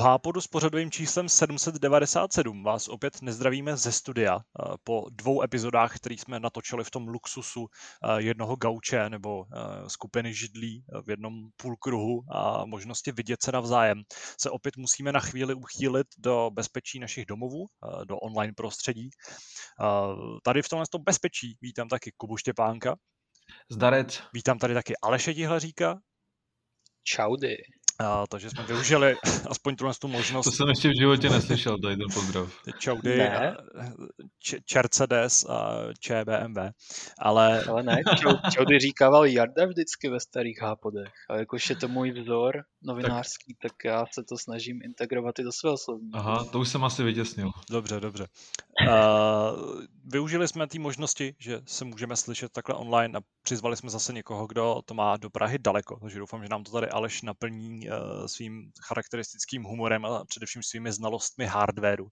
Hápodu s pořadovým číslem 797 vás opět nezdravíme ze studia eh, po dvou epizodách, které jsme natočili v tom luxusu eh, jednoho gauče nebo eh, skupiny židlí v jednom půlkruhu a možnosti vidět se navzájem. Se opět musíme na chvíli uchýlit do bezpečí našich domovů, do online prostředí. Tady v tomhle bezpečí vítám taky Kubu Štěpánka. Zdarec. Vítám tady taky Aleše Tihlaříka. Čaudy. A, takže jsme využili aspoň tuhle tu možnost. To jsem ještě v životě neslyšel, tady ten pozdrav. Čaudy, ne. Čercedes a ČBMV. Ale, ale ne, Čaudy říkával Jarda vždycky ve starých hápodech. A jakož je to můj vzor novinářský, tak, tak já se to snažím integrovat i do svého slovníku. Aha, to už jsem asi vytěsnil. Dobře, dobře. Uh, využili jsme té možnosti, že se můžeme slyšet takhle online a přizvali jsme zase někoho, kdo to má do Prahy daleko, takže doufám, že nám to tady Aleš naplní uh, svým charakteristickým humorem a především svými znalostmi hardwareu uh,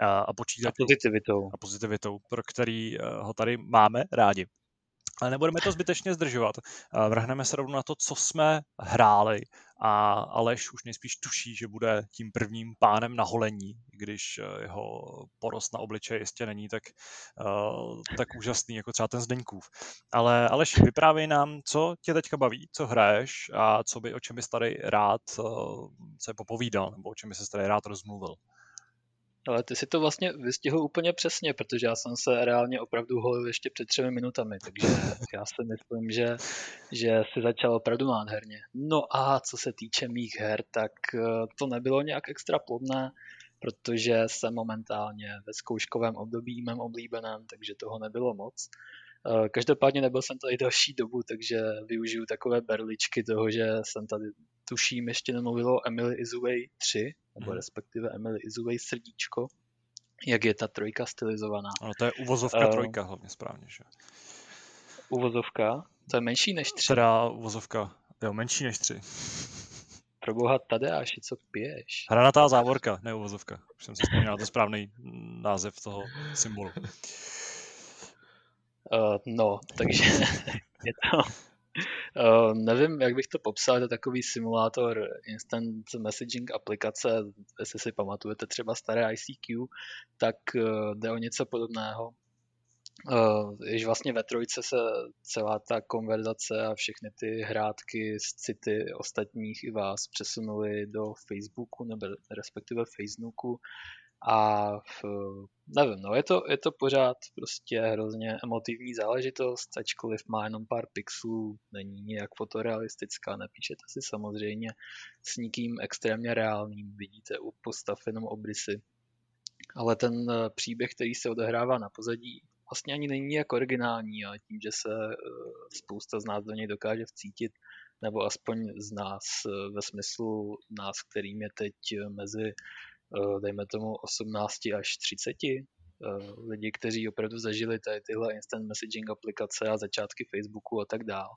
a počítačů. A pozitivitou. A pozitivitou, pro který uh, ho tady máme rádi. Ale nebudeme to zbytečně zdržovat. Vrhneme se rovnou na to, co jsme hráli a Aleš už nejspíš tuší, že bude tím prvním pánem na holení, když eh, jeho porost na obličeji jistě není tak, uh, tak úžasný jako třeba ten Zdeňkův. Ale Aleš, vyprávěj nám, co tě teďka baví, co hraješ a co by, o čem bys tady rád uh, se popovídal, nebo o čem bys se tady rád rozmluvil. Ale ty si to vlastně vystihl úplně přesně, protože já jsem se reálně opravdu holil ještě před třemi minutami, takže já si myslím, že, že si začal opravdu nádherně. No a co se týče mých her, tak eh, to nebylo nějak extra plodné, protože jsem momentálně ve zkouškovém období mém oblíbeném, takže toho nebylo moc. Eh, každopádně nebyl jsem tady další dobu, takže využiju takové berličky toho, že jsem tady tuším ještě nemluvilo o Emily Izuway 3, nebo hmm. respektive Emily Izuway srdíčko, jak je ta trojka stylizovaná. Ano, to je uvozovka uh, trojka hlavně správně, že? Uvozovka? To je menší než tři. Teda uvozovka, jo, menší než tři. Proboha Tadeáši, co piješ? Hranatá závorka, ne uvozovka. Už jsem si vzpomněl na to správný název toho symbolu. Uh, no, takže je to, uh, nevím, jak bych to popsal, je to takový simulátor instant messaging aplikace, jestli si pamatujete třeba staré ICQ, tak uh, jde o něco podobného. Uh, když vlastně ve trojce se celá ta konverzace a všechny ty hrátky z city ostatních i vás přesunuly do Facebooku nebo respektive Facebooku a v, nevím, no je to, je to pořád prostě hrozně emotivní záležitost, ačkoliv má jenom pár pixelů, není nějak fotorealistická, nepíšete si samozřejmě s nikým extrémně reálným, vidíte u postav jenom obrysy. Ale ten eh, příběh, který se odehrává na pozadí, vlastně ani není jak originální a tím, že se eh, spousta z nás do něj dokáže vcítit, nebo aspoň z nás eh, ve smyslu nás, kterým je teď mezi dejme tomu 18 až 30 eh, lidi, kteří opravdu zažili tady tyhle instant messaging aplikace a začátky Facebooku a tak dál.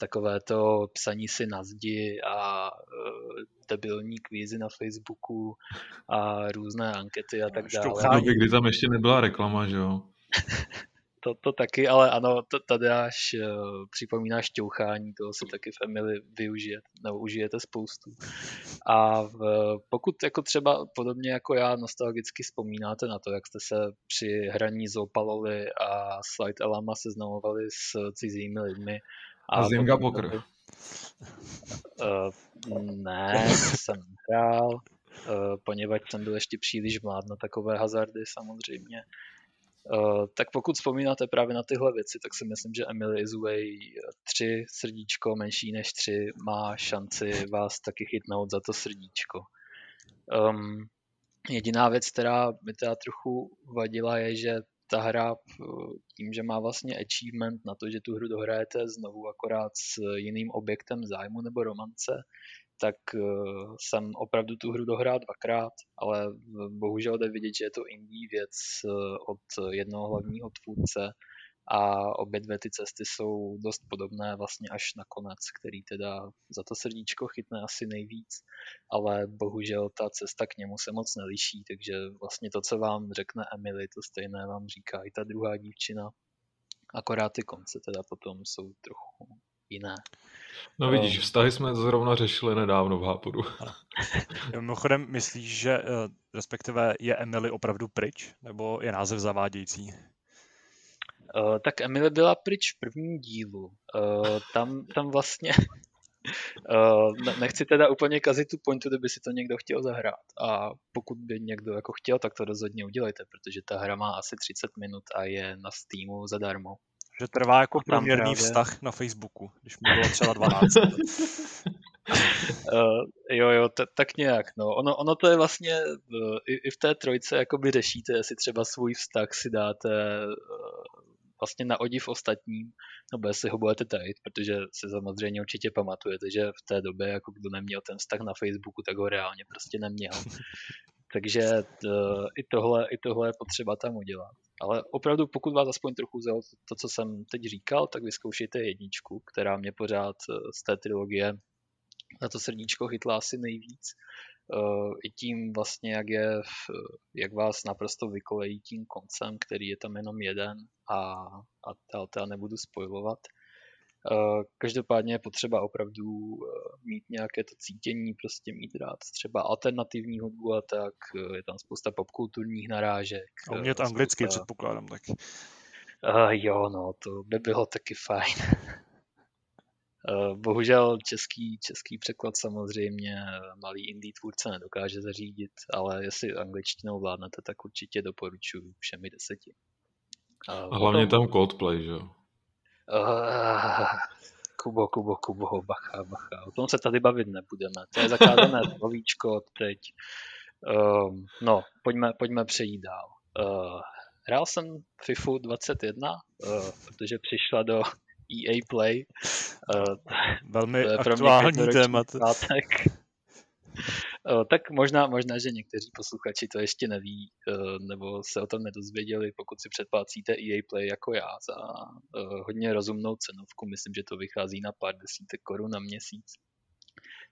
Takové to psaní si na zdi a uh, debilní kvízy na Facebooku a různé ankety a tak dále. Kdy tam ještě nebyla reklama, že jo? to, to taky, ale ano, to, tady až uh, připomíná šťouchání, toho se taky v Emily využije, nebo užijete spoustu. A v, pokud jako třeba podobně jako já nostalgicky vzpomínáte na to, jak jste se při hraní Zopalovi a Slide Elama seznamovali s cizími lidmi. A, a Zynga Poker. Uh, ne, jsem hrál, uh, poněvadž jsem byl ještě příliš mlád na takové hazardy samozřejmě. Uh, tak pokud vzpomínáte právě na tyhle věci, tak si myslím, že Emily Isway 3 srdíčko menší než 3 má šanci vás taky chytnout za to srdíčko. Um, jediná věc, která mi teda trochu vadila, je, že ta hra tím, že má vlastně achievement na to, že tu hru dohrajete znovu akorát s jiným objektem zájmu nebo romance, tak eh, jsem opravdu tu hru dohrál dvakrát, ale bohužel jde vidět, že je to indie věc eh, od jednoho hlavního tvůrce a obě dvě ty cesty jsou dost podobné vlastně až na konec, který teda za to srdíčko chytne asi nejvíc, ale bohužel ta cesta k němu se moc neliší, takže vlastně to, co vám řekne Emily, to stejné vám říká i ta druhá dívčina, akorát ty konce teda potom jsou trochu jiné. No vidíš, vztahy jsme zrovna řešili nedávno v Hápodu. Mimochodem, myslíš, že respektive je Emily opravdu pryč, nebo je název zavádějící? Uh, tak Emily byla pryč v prvním dílu. Uh, tam, tam vlastně Uh, nechci teda úplně kazit tu pointu, kdyby si to někdo chtěl zahrát. A pokud by někdo jako chtěl, tak to rozhodně udělejte, protože ta hra má asi 30 minut a je na Steamu zadarmo. Že trvá jako průměrný vztah na Facebooku, když mu bylo třeba 12. uh, jo, jo, t- tak nějak. No. Ono, ono to je vlastně, uh, i, i v té trojce jakoby řešíte, jestli třeba svůj vztah si dáte uh, vlastně na odiv ostatním, nebo jestli ho budete tajit, protože si samozřejmě určitě pamatujete, že v té době, jako kdo neměl ten vztah na Facebooku, tak ho reálně prostě neměl. Takže t, i, tohle, i tohle je potřeba tam udělat. Ale opravdu, pokud vás aspoň trochu vzal to, co jsem teď říkal, tak vyzkoušejte jedničku, která mě pořád eh, z té trilogie na to srdíčko chytla asi nejvíc. Uh, i tím vlastně, jak, je, jak vás naprosto vykolejí tím koncem, který je tam jenom jeden a, a teda nebudu spojovat. Uh, každopádně je potřeba opravdu uh, mít nějaké to cítění, prostě mít rád třeba alternativní hudbu a tak, je tam spousta popkulturních narážek. A umět anglicky spousta... předpokládám taky. Uh, jo, no, to by bylo taky fajn. Eh, bohužel český, český překlad samozřejmě malý indie tvůrce nedokáže zařídit, ale jestli angličtinou vládnete, tak určitě doporučuji všemi deseti. A, A hlavně potom... tam Coldplay, že jo? Uh, Kubo, Kubo, Kubo, bacha, bacha. O tom se tady bavit nebudeme. To je zakázané slovíčko teď. Um, no, pojďme, pojďme přejít dál. Uh, hrál jsem FIFU 21, uh, protože přišla do EA Play. Uh, Velmi aktuální téma. Uh, tak možná, možná, že někteří posluchači to ještě neví, uh, nebo se o tom nedozvěděli, pokud si předplácíte EA Play jako já za uh, hodně rozumnou cenovku, myslím, že to vychází na pár desítek korun na měsíc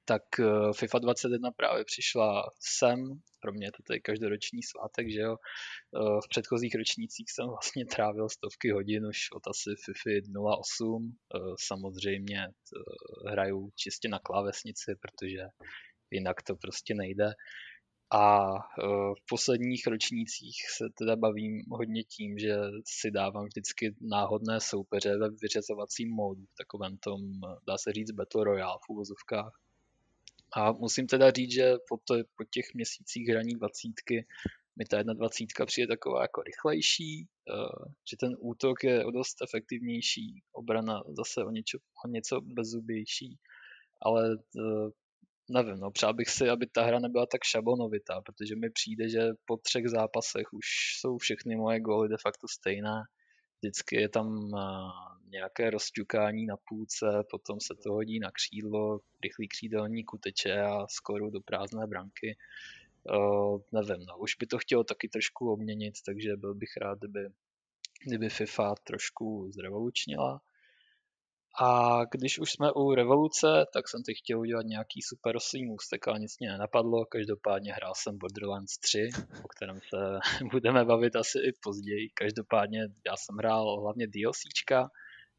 tak eh, FIFA 21 právě přišla sem, pro mě je to tady každoroční svátek, že jo. Eh, v předchozích ročnících jsem vlastně trávil stovky hodin už od asi FIFA 08. Eh, samozřejmě hraju čistě na klávesnici, protože jinak to prostě nejde. A v posledních ročnících se teda bavím hodně tím, že si dávám vždycky náhodné soupeře ve vyřazovacím módu, v takovém tom, dá se říct, Battle Royale v úvozovkách a musím teda říct, že po, po těch měsících hraní dvacítky mi ta jedna dvacítka přijde taková jako rychlejší, uh, že ten útok je o dost efektivnější, obrana zase o něco, o něco bezzubější, ale uh, nevím, no, přál bych si, aby ta hra nebyla tak šablonovitá, protože mi přijde, že po třech zápasech už jsou všechny moje góly de facto stejné. Vždycky je tam uh, nějaké rozťukání na půlce, potom se to hodí na křídlo, rychlý křídelník uteče a skoro do prázdné branky. Uh, nevím, no, už by to chtělo taky trošku obměnit, takže byl bych rád, kdyby, kdyby FIFA trošku zrevolučnila. A když už jsme u revoluce, tak jsem teď chtěl udělat nějaký super rostlý můstek, ale nic mě nenapadlo. Každopádně hrál jsem Borderlands 3, o kterém se budeme bavit asi i později. Každopádně já jsem hrál hlavně DLCčka,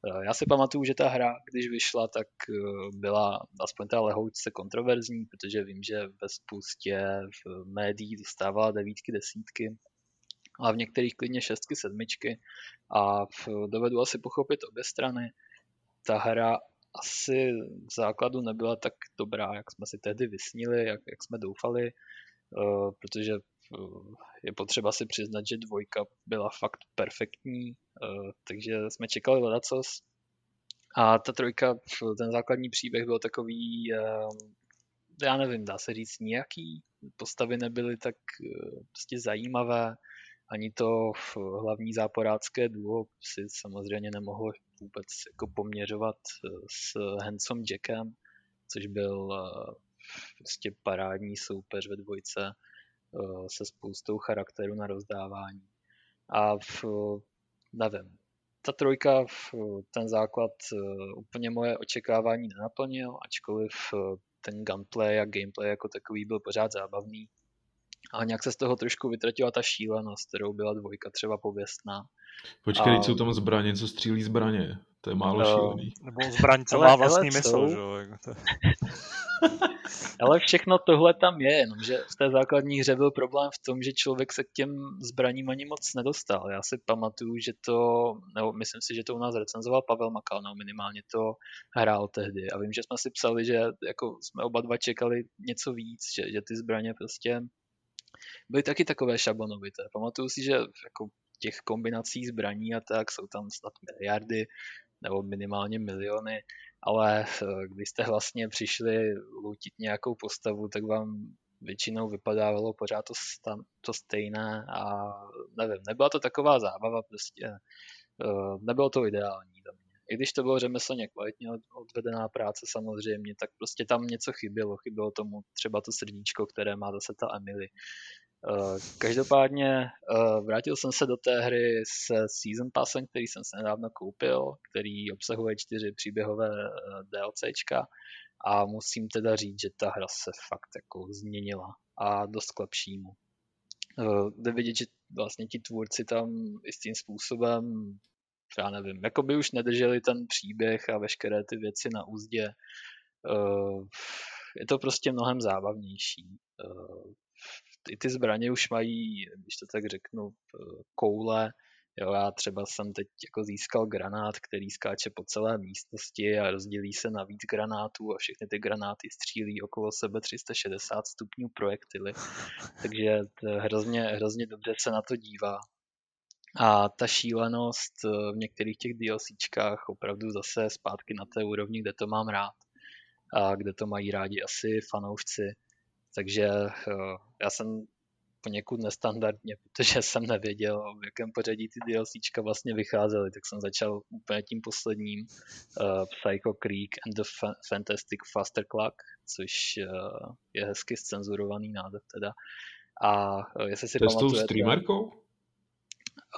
Eh, já si pamatuju, že ta hra, když vyšla, tak eh, byla aspoň ta lehoučce kontroverzní, protože vím, že ve spoustě v médií dostávala devítky, desítky, a v některých klidně šestky, sedmičky a dovedu asi pochopit obě strany. Ta hra asi v základu nebyla tak dobrá, jak jsme si tehdy vysnili, jak, jak jsme doufali, uh, protože je potřeba si přiznat, že dvojka byla fakt perfektní, eh, takže jsme čekali ledacos. A ta trojka, ten základní příběh byl takový, eh, já nevím, dá se říct nějaký, postavy nebyly tak eh, prostě zajímavé, ani to hlavní záporácké duo si samozřejmě nemohlo vůbec jako poměřovat s Hansom Jackem, což byl prostě parádní soupeř ve dvojce Eh, se spoustou charakteru na rozdávání. A v, nevím, ta trojka, ten základ eh, úplně moje očekávání nenaplnil, ačkoliv eh, ten gunplay a gameplay jako takový byl pořád zábavný. A nějak se z toho trošku vytratila ta šílenost, kterou byla dvojka třeba pověstná. Počkej, a... jsou tam zbraně, co střílí zbraně. To je málo uh, šílený. Nebo zbraň, co má vlastní mysl, že jo? Jako Ale všechno tohle tam je, jenomže v té základní hře byl problém v tom, že člověk se k těm zbraním ani moc nedostal. Já si pamatuju, že to, nebo myslím si, že to u nás recenzoval Pavel Makal, no minimálně to hrál tehdy. A vím, že jsme si psali, že jako jsme oba dva čekali něco víc, že, že ty zbraně prostě byly taky takové šablonovité. Pamatuju si, že jako těch kombinací zbraní a tak jsou tam snad miliardy nebo minimálně miliony ale eh, když jste vlastně přišli lutit nějakou postavu, tak vám většinou vypadávalo pořád to, tam, to stejné a nevím, nebyla to taková zábava, prostě eh, nebylo to ideální. I když to bylo řemeslně kvalitně odvedená práce samozřejmě, tak prostě tam něco chybělo. Chybělo tomu třeba to srdíčko, které má zase ta Emily. Eh, každopádně eh, vrátil jsem se do té hry s Season Passem, který jsem se nedávno koupil, který obsahuje čtyři příběhové eh, DLCčka a musím teda říct, že ta hra se fakt jako změnila a dost k lepšímu. Jde vidět, že vlastně ti tvůrci tam jistým způsobem, já nevím, jako by už nedrželi ten příběh a veškeré ty věci na úzdě. Je to prostě mnohem zábavnější i ty zbraně už mají, když to tak řeknu, koule. Jo, já třeba jsem teď jako získal granát, který skáče po celé místnosti a rozdělí se na víc granátů a všechny ty granáty střílí okolo sebe 360 stupňů projektily. Takže hrozně, hrozně dobře se na to dívá. A ta šílenost v některých těch DLCčkách opravdu zase zpátky na té úrovni, kde to mám rád a kde to mají rádi asi fanoušci takže eh, já jsem poněkud nestandardně, protože jsem nevěděl, v jakém pořadí ty DLCčka vlastně vycházely, tak jsem začal úplně tím posledním uh, Psycho Creek and the Fantastic Faster Clock, což uh, je hezky scenzurovaný název teda. A uh, jestli si to pamatujete... s tou streamerkou?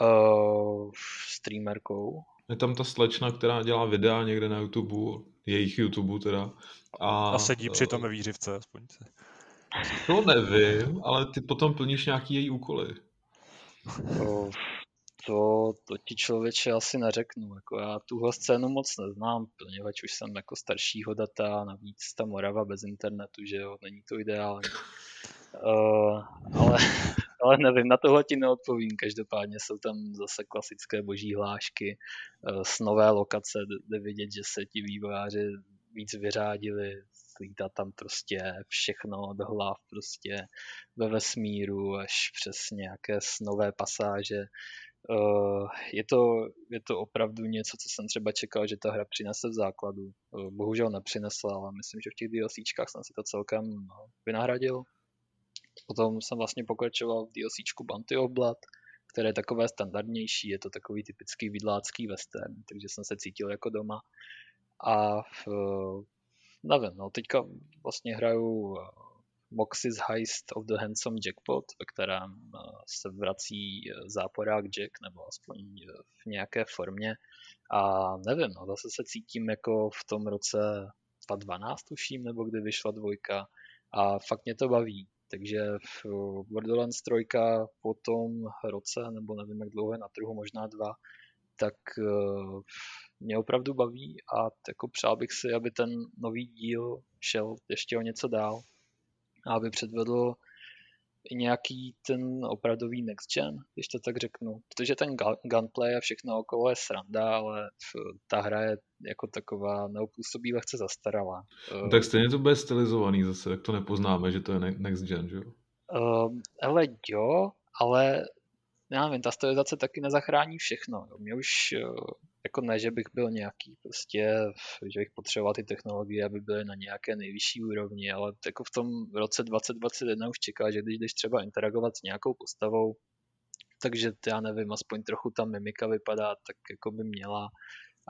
Uh, streamerkou. Je tam ta slečna, která dělá videa někde na YouTube, jejich YouTube teda. A, a sedí při tom ve výřivce aspoň. To nevím, ale ty potom plníš nějaký její úkoly. To, to, to ti člověče asi neřeknu. Jako já tuhle scénu moc neznám, poněvadž už jsem jako staršího data, navíc ta Morava bez internetu, že jo, není to ideální. Uh, ale, ale nevím, na tohle ti neodpovím. Každopádně jsou tam zase klasické boží hlášky, s nové lokace, jde vidět, že se ti vývojáři víc vyřádili, lítá tam prostě všechno od hlav prostě ve vesmíru až přes nějaké snové pasáže. Uh, je, to, je to opravdu něco, co jsem třeba čekal, že ta hra přinese v základu. Uh, bohužel nepřinesla, ale myslím, že v těch DLCčkách jsem si to celkem vynahradil. Potom jsem vlastně pokračoval v DLCčku Bounty of Blood, které je takové standardnější, je to takový typický vidlácký western, takže jsem se cítil jako doma. A v, nevím, no teďka vlastně hraju eh, Moxis Heist of the Handsome Jackpot, ve kterém eh, se vrací eh, záporák Jack, nebo aspoň v nějaké formě. A nevím, no, zase se cítím jako v tom roce 2012 tuším, nebo kdy vyšla dvojka a fakt mě to baví. Takže v Borderlands 3 po tom roce, nebo nevím jak dlouho je na trhu, možná dva, tak mě opravdu baví a jako přál bych si, aby ten nový díl šel ještě o něco dál a aby předvedl i nějaký ten opravdový next gen, když to tak řeknu. Protože ten gunplay a všechno okolo je sranda, ale ta hra je jako taková neopůsobí lehce zastaralá. No, tak stejně to bude stylizovaný zase, jak to nepoznáme, že to je next gen, že jo? Uh, ale jo, ale já nevím, ta stylizace taky nezachrání všechno. Mě už jako ne, že bych byl nějaký prostě, že bych potřeboval ty technologie, aby byly na nějaké nejvyšší úrovni, ale jako v tom roce 2021 už čeká, že když jdeš třeba interagovat s nějakou postavou, takže já nevím, aspoň trochu ta mimika vypadá tak, jako by měla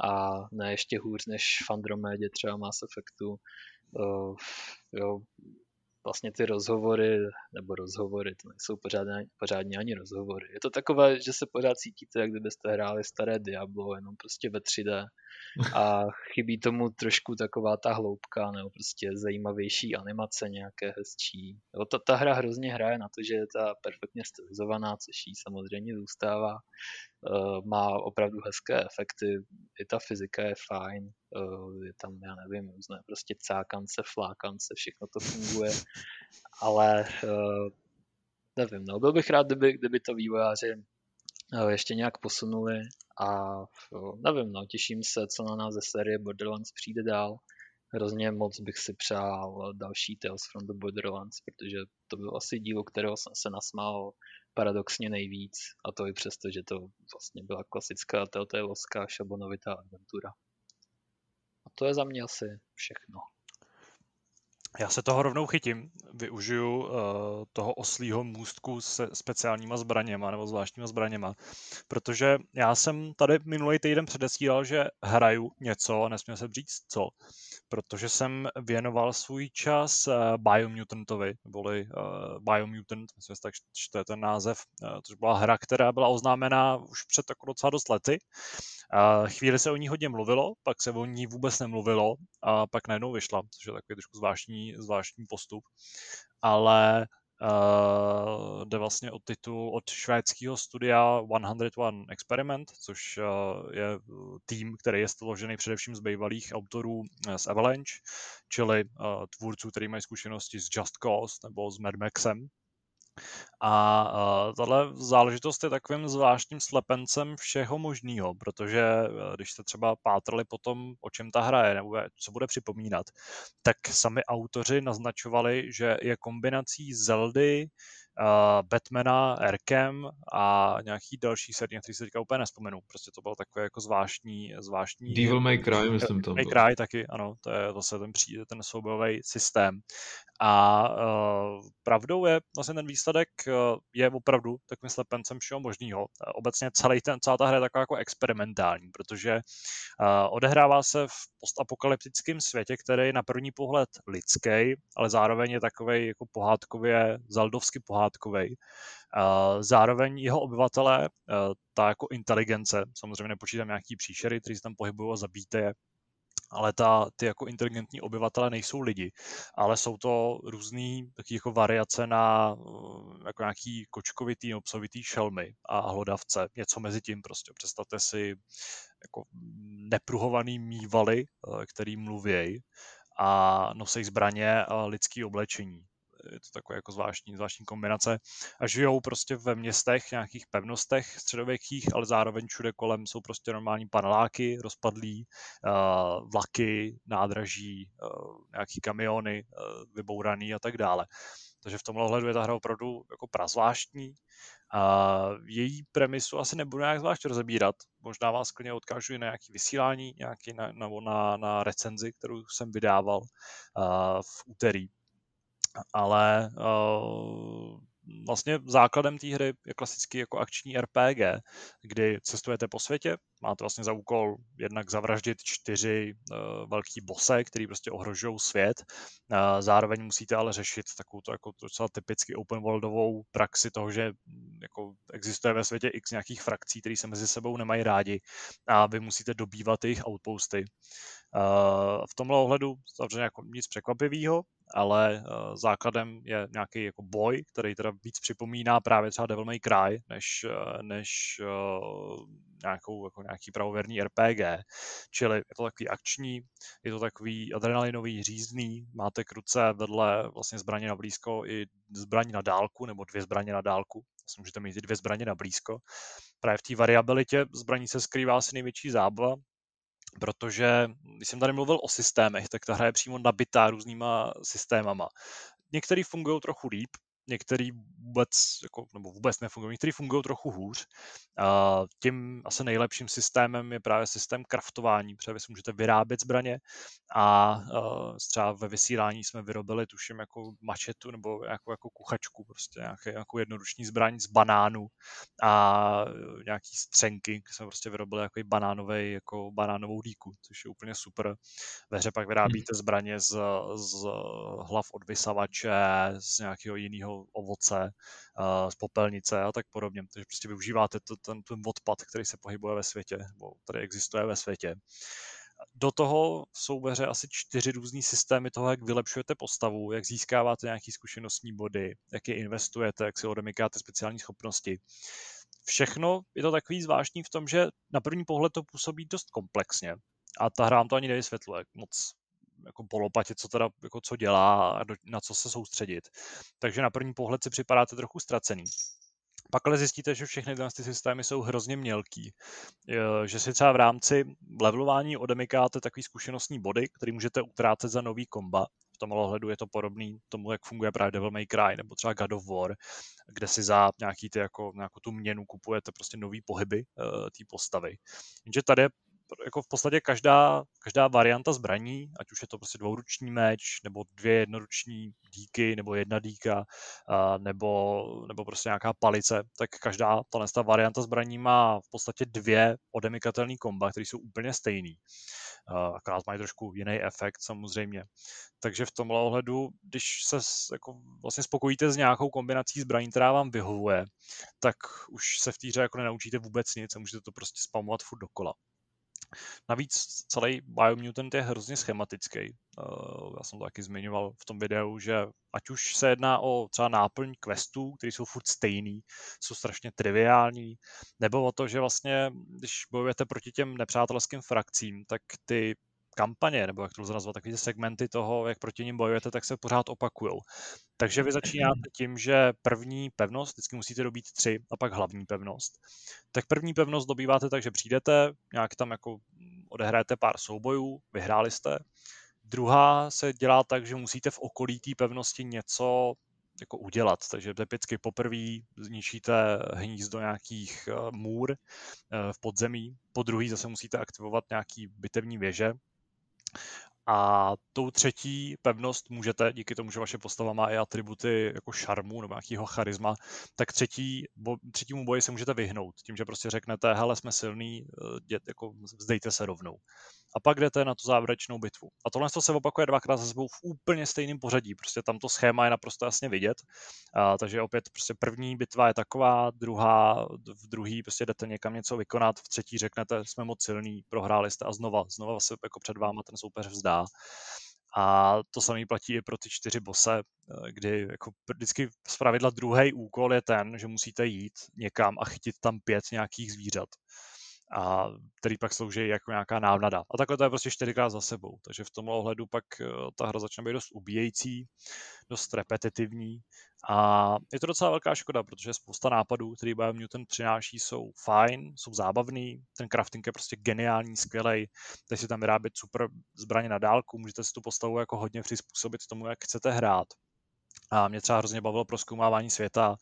a ne ještě hůř než v Andromedě třeba Mass Effectu. Uh, jo, vlastně ty rozhovory, nebo rozhovory, to nejsou pořádně, pořádně ani rozhovory. Je to takové, že se pořád cítíte, jak kdybyste hráli staré Diablo, jenom prostě ve 3D. A chybí tomu trošku taková ta hloubka, nebo prostě zajímavější animace, nějaké hezčí. Jo, ta, ta hra hrozně hraje na to, že je ta perfektně stylizovaná, což jí samozřejmě zůstává. Uh, má opravdu hezké efekty, i ta fyzika je fajn, uh, je tam, já nevím, různé prostě cákance, flákance, všechno to funguje, ale uh, nevím, no, byl bych rád, kdyby, kdyby to vývojáři ještě nějak posunuli. A nevím, no, těším se, co na nás ze série Borderlands přijde dál. Hrozně moc bych si přál další Tales from the Borderlands, protože to bylo asi dílo, kterého jsem se nasmál paradoxně nejvíc a to i přesto, že to vlastně byla klasická Telltaleovská šabonovitá adventura. A to je za mě asi všechno. Já se toho rovnou chytím, využiju uh, toho oslího můstku se speciálníma zbraněma nebo zvláštníma zbraněma, protože já jsem tady minulý týden předestíral, že hraju něco a nesměl jsem říct co, protože jsem věnoval svůj čas uh, Biomutantovi, neboli uh, Biomutant, myslím, že tak je ten název, uh, což byla hra, která byla oznámena už před tak docela dost lety. Chvíli se o ní hodně mluvilo, pak se o ní vůbec nemluvilo a pak najednou vyšla, což je takový trošku zvláštní, zvláštní postup. Ale Uh, jde vlastně o titul od švédského studia 101 Experiment, což uh, je tým, který je složený především z bývalých autorů z Avalanche, čili uh, tvůrců, který mají zkušenosti s Just Cause nebo s Mad Maxem. A uh, tahle záležitost je takovým zvláštním slepencem všeho možného, protože uh, když jste třeba pátrali po tom, o čem ta hra je, nebo co bude připomínat, tak sami autoři naznačovali, že je kombinací Zeldy, uh, Batmana, Arkham a nějaký další série, který se teďka úplně nespomenu. Prostě to bylo takové jako zvláštní... zvláštní Devil May Cry, myslím to. May Cry taky, ano, to je zase ten, ten soubojový systém. A uh, pravdou je, vlastně ten výsledek uh, je opravdu takovým slepencem všeho možného. Obecně celý ten, celá ta hra je taková jako experimentální, protože uh, odehrává se v postapokalyptickém světě, který je na první pohled lidský, ale zároveň je takový jako pohádkově, zaldovsky pohádkový. Uh, zároveň jeho obyvatelé, uh, ta jako inteligence, samozřejmě nepočítám nějaký příšery, kteří se tam pohybují a zabíte je, ale ta, ty jako inteligentní obyvatele nejsou lidi, ale jsou to různý taky jako variace na eh, jako nějaký kočkovitý, obsovitý šelmy a hlodavce, něco mezi tím prostě. Představte si jako nepruhovaný mývaly, eh, který mluvějí a nosí zbraně a lidský oblečení je to takové jako zvláštní, zvláštní kombinace. A žijou prostě ve městech, nějakých pevnostech středověkých, ale zároveň všude kolem jsou prostě normální paneláky, rozpadlí, uh, vlaky, nádraží, uh, nějaký kamiony uh, vybouraný a tak dále. Takže v tomhle ohledu je ta hra opravdu jako prazvláštní. A její premisu asi nebudu nějak zvlášť rozebírat. Možná vás klidně odkážu i na nějaké vysílání, nějaký na, na, na, na recenzi, kterou jsem vydával v úterý ale uh, vlastně základem té hry je klasický jako akční RPG, kdy cestujete po světě, máte vlastně za úkol jednak zavraždit čtyři uh, velký bose, který prostě ohrožují svět. Uh, zároveň musíte ale řešit takovou to jako docela typicky open worldovou praxi toho, že mm, jako existuje ve světě x nějakých frakcí, které se mezi sebou nemají rádi a vy musíte dobývat jejich outposty. Uh, v tomhle ohledu samozřejmě jako nic překvapivého, ale uh, základem je nějaký jako boj, který teda víc připomíná právě třeba Devil May Cry, než, uh, než nějakou, jako nějaký pravověrný RPG. Čili je to takový akční, je to takový adrenalinový, řízný, máte k ruce vedle vlastně zbraně na blízko i zbraně na dálku, nebo dvě zbraně na dálku. Můžete mít dvě zbraně na blízko. Právě v té variabilitě zbraní se skrývá asi největší zábava, protože když jsem tady mluvil o systémech, tak ta hra je přímo nabitá různýma systémama. Některý fungují trochu líp, některý vůbec, jako, nebo vůbec nefungují, některý fungují trochu hůř. Uh, tím asi nejlepším systémem je právě systém kraftování, protože vy si můžete vyrábět zbraně a uh, třeba ve vysílání jsme vyrobili, tuším, jako mačetu nebo jako, jako kuchačku, prostě nějaký, jako jednoruční zbraň z banánu a nějaký střenky, jsme prostě vyrobili jako banánový, jako banánovou díku, což je úplně super. Ve hře pak vyrábíte zbraně z, z hlav od vysavače, z nějakého jiného ovoce, z popelnice a tak podobně. Takže prostě využíváte to, ten, ten odpad, který se pohybuje ve světě, nebo který existuje ve světě. Do toho jsou ve hře asi čtyři různý systémy toho, jak vylepšujete postavu, jak získáváte nějaké zkušenostní body, jak je investujete, jak si odemykáte speciální schopnosti. Všechno je to takový zvláštní v tom, že na první pohled to působí dost komplexně a ta hra vám to ani nevysvětluje moc jako polopatě, co teda jako co dělá a do, na co se soustředit. Takže na první pohled si připadáte trochu ztracený. Pak ale zjistíte, že všechny ty systémy jsou hrozně mělký. Že si třeba v rámci levelování odemykáte takový zkušenostní body, který můžete utrácet za nový komba. V tom ohledu je to podobný tomu, jak funguje právě Devil May Cry nebo třeba God of War, kde si za nějaký ty jako, nějakou tu měnu kupujete prostě nový pohyby uh, té postavy. Jenže tady je jako v podstatě každá, každá varianta zbraní, ať už je to prostě dvouruční meč, nebo dvě jednoruční díky, nebo jedna díka, nebo, nebo prostě nějaká palice, tak každá ta varianta zbraní má v podstatě dvě odemykatelné komba, které jsou úplně stejný. Akorát mají trošku jiný efekt samozřejmě. Takže v tomhle ohledu, když se jako vlastně spokojíte s nějakou kombinací zbraní, která vám vyhovuje, tak už se v té hře jako nenaučíte vůbec nic a můžete to prostě spamovat furt dokola. Navíc celý Biomutant je hrozně schematický. Eh, já jsem to taky zmiňoval v tom videu, že ať už se jedná o třeba náplň questů, které jsou furt stejný, jsou strašně triviální, nebo o to, že vlastně, když bojujete proti těm nepřátelským frakcím, tak ty kampaně, nebo jak to lze nazvat, takové segmenty toho, jak proti ním bojujete, tak se pořád opakují. Takže vy začínáte tím, že první pevnost, vždycky musíte dobít tři a pak hlavní pevnost. Tak první pevnost dobýváte tak, že přijdete, nějak tam jako odehrajete pár soubojů, vyhráli jste. Druhá se dělá tak, že musíte v okolí té pevnosti něco jako udělat. Takže typicky poprvé zničíte hnízdo nějakých eh, můr eh, v podzemí, po druhý zase musíte aktivovat nějaký bitevní věže, a tou třetí pevnost můžete, díky tomu, že vaše postava má i atributy jako šarmu nebo nějakého charisma, tak třetí, bo, třetímu boji se můžete vyhnout tím, že prostě řeknete, hele, jsme silný, eh, dět, jako vzdejte se rovnou a pak jdete na tu závěrečnou bitvu. A tohle se opakuje dvakrát za sebou v úplně stejném pořadí, prostě tam to schéma je naprosto jasně vidět, a, takže opět prostě první bitva je taková, druhá, v druhý prostě jdete někam něco vykonat, v třetí řeknete, jsme moc silní, prohráli jste a znova, znova se jako před váma ten soupeř vzdá. A to samé platí i pro ty čtyři bose, kdy jako vždycky z pravidla druhý úkol je ten, že musíte jít někam a chytit tam pět nějakých zvířat a který pak slouží jako nějaká návnada. A takhle to je prostě čtyřikrát za sebou. Takže v tomhle ohledu pak eh, ta hra začne být dost ubíjející, dost repetitivní a je to docela velká škoda, protože spousta nápadů, který Biomutant přináší, jsou fajn, jsou zábavný, ten crafting je prostě geniální, skvělý, teď si tam vyrábět super zbraně na dálku, můžete si tu postavu jako hodně přizpůsobit tomu, jak chcete hrát. A mě třeba hrozně bavilo proskoumávání světa,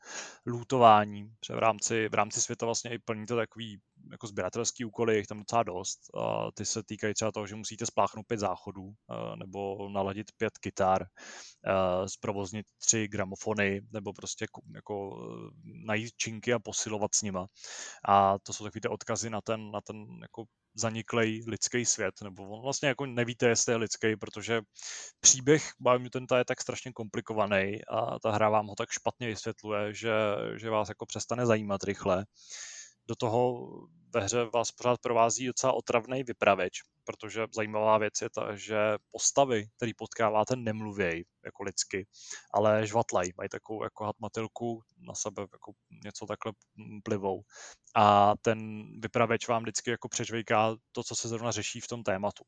lootování, protože v rámci, v rámci světa vlastně i plníte takový jako sběratelský úkoly, je tam docela dost. A ty se týkají třeba toho, že musíte spláchnout pět záchodů nebo naladit pět kytar, zprovoznit tři gramofony nebo prostě jako najít činky a posilovat s nima. A to jsou takové ty odkazy na ten, na ten jako zaniklej lidský svět, nebo on vlastně jako nevíte, jestli je lidský, protože příběh Biomutanta je tak strašně komplikovaný a ta hra vám ho tak špatně vysvětluje, že, že vás jako přestane zajímat rychle do toho ve hře vás pořád provází docela otravný vypraveč, protože zajímavá věc je ta, že postavy, které potkáváte, nemluvějí jako lidsky, ale žvatlají, mají takovou jako hatmatilku na sebe, jako něco takhle plivou. A ten vypraveč vám vždycky jako přežvejká to, co se zrovna řeší v tom tématu.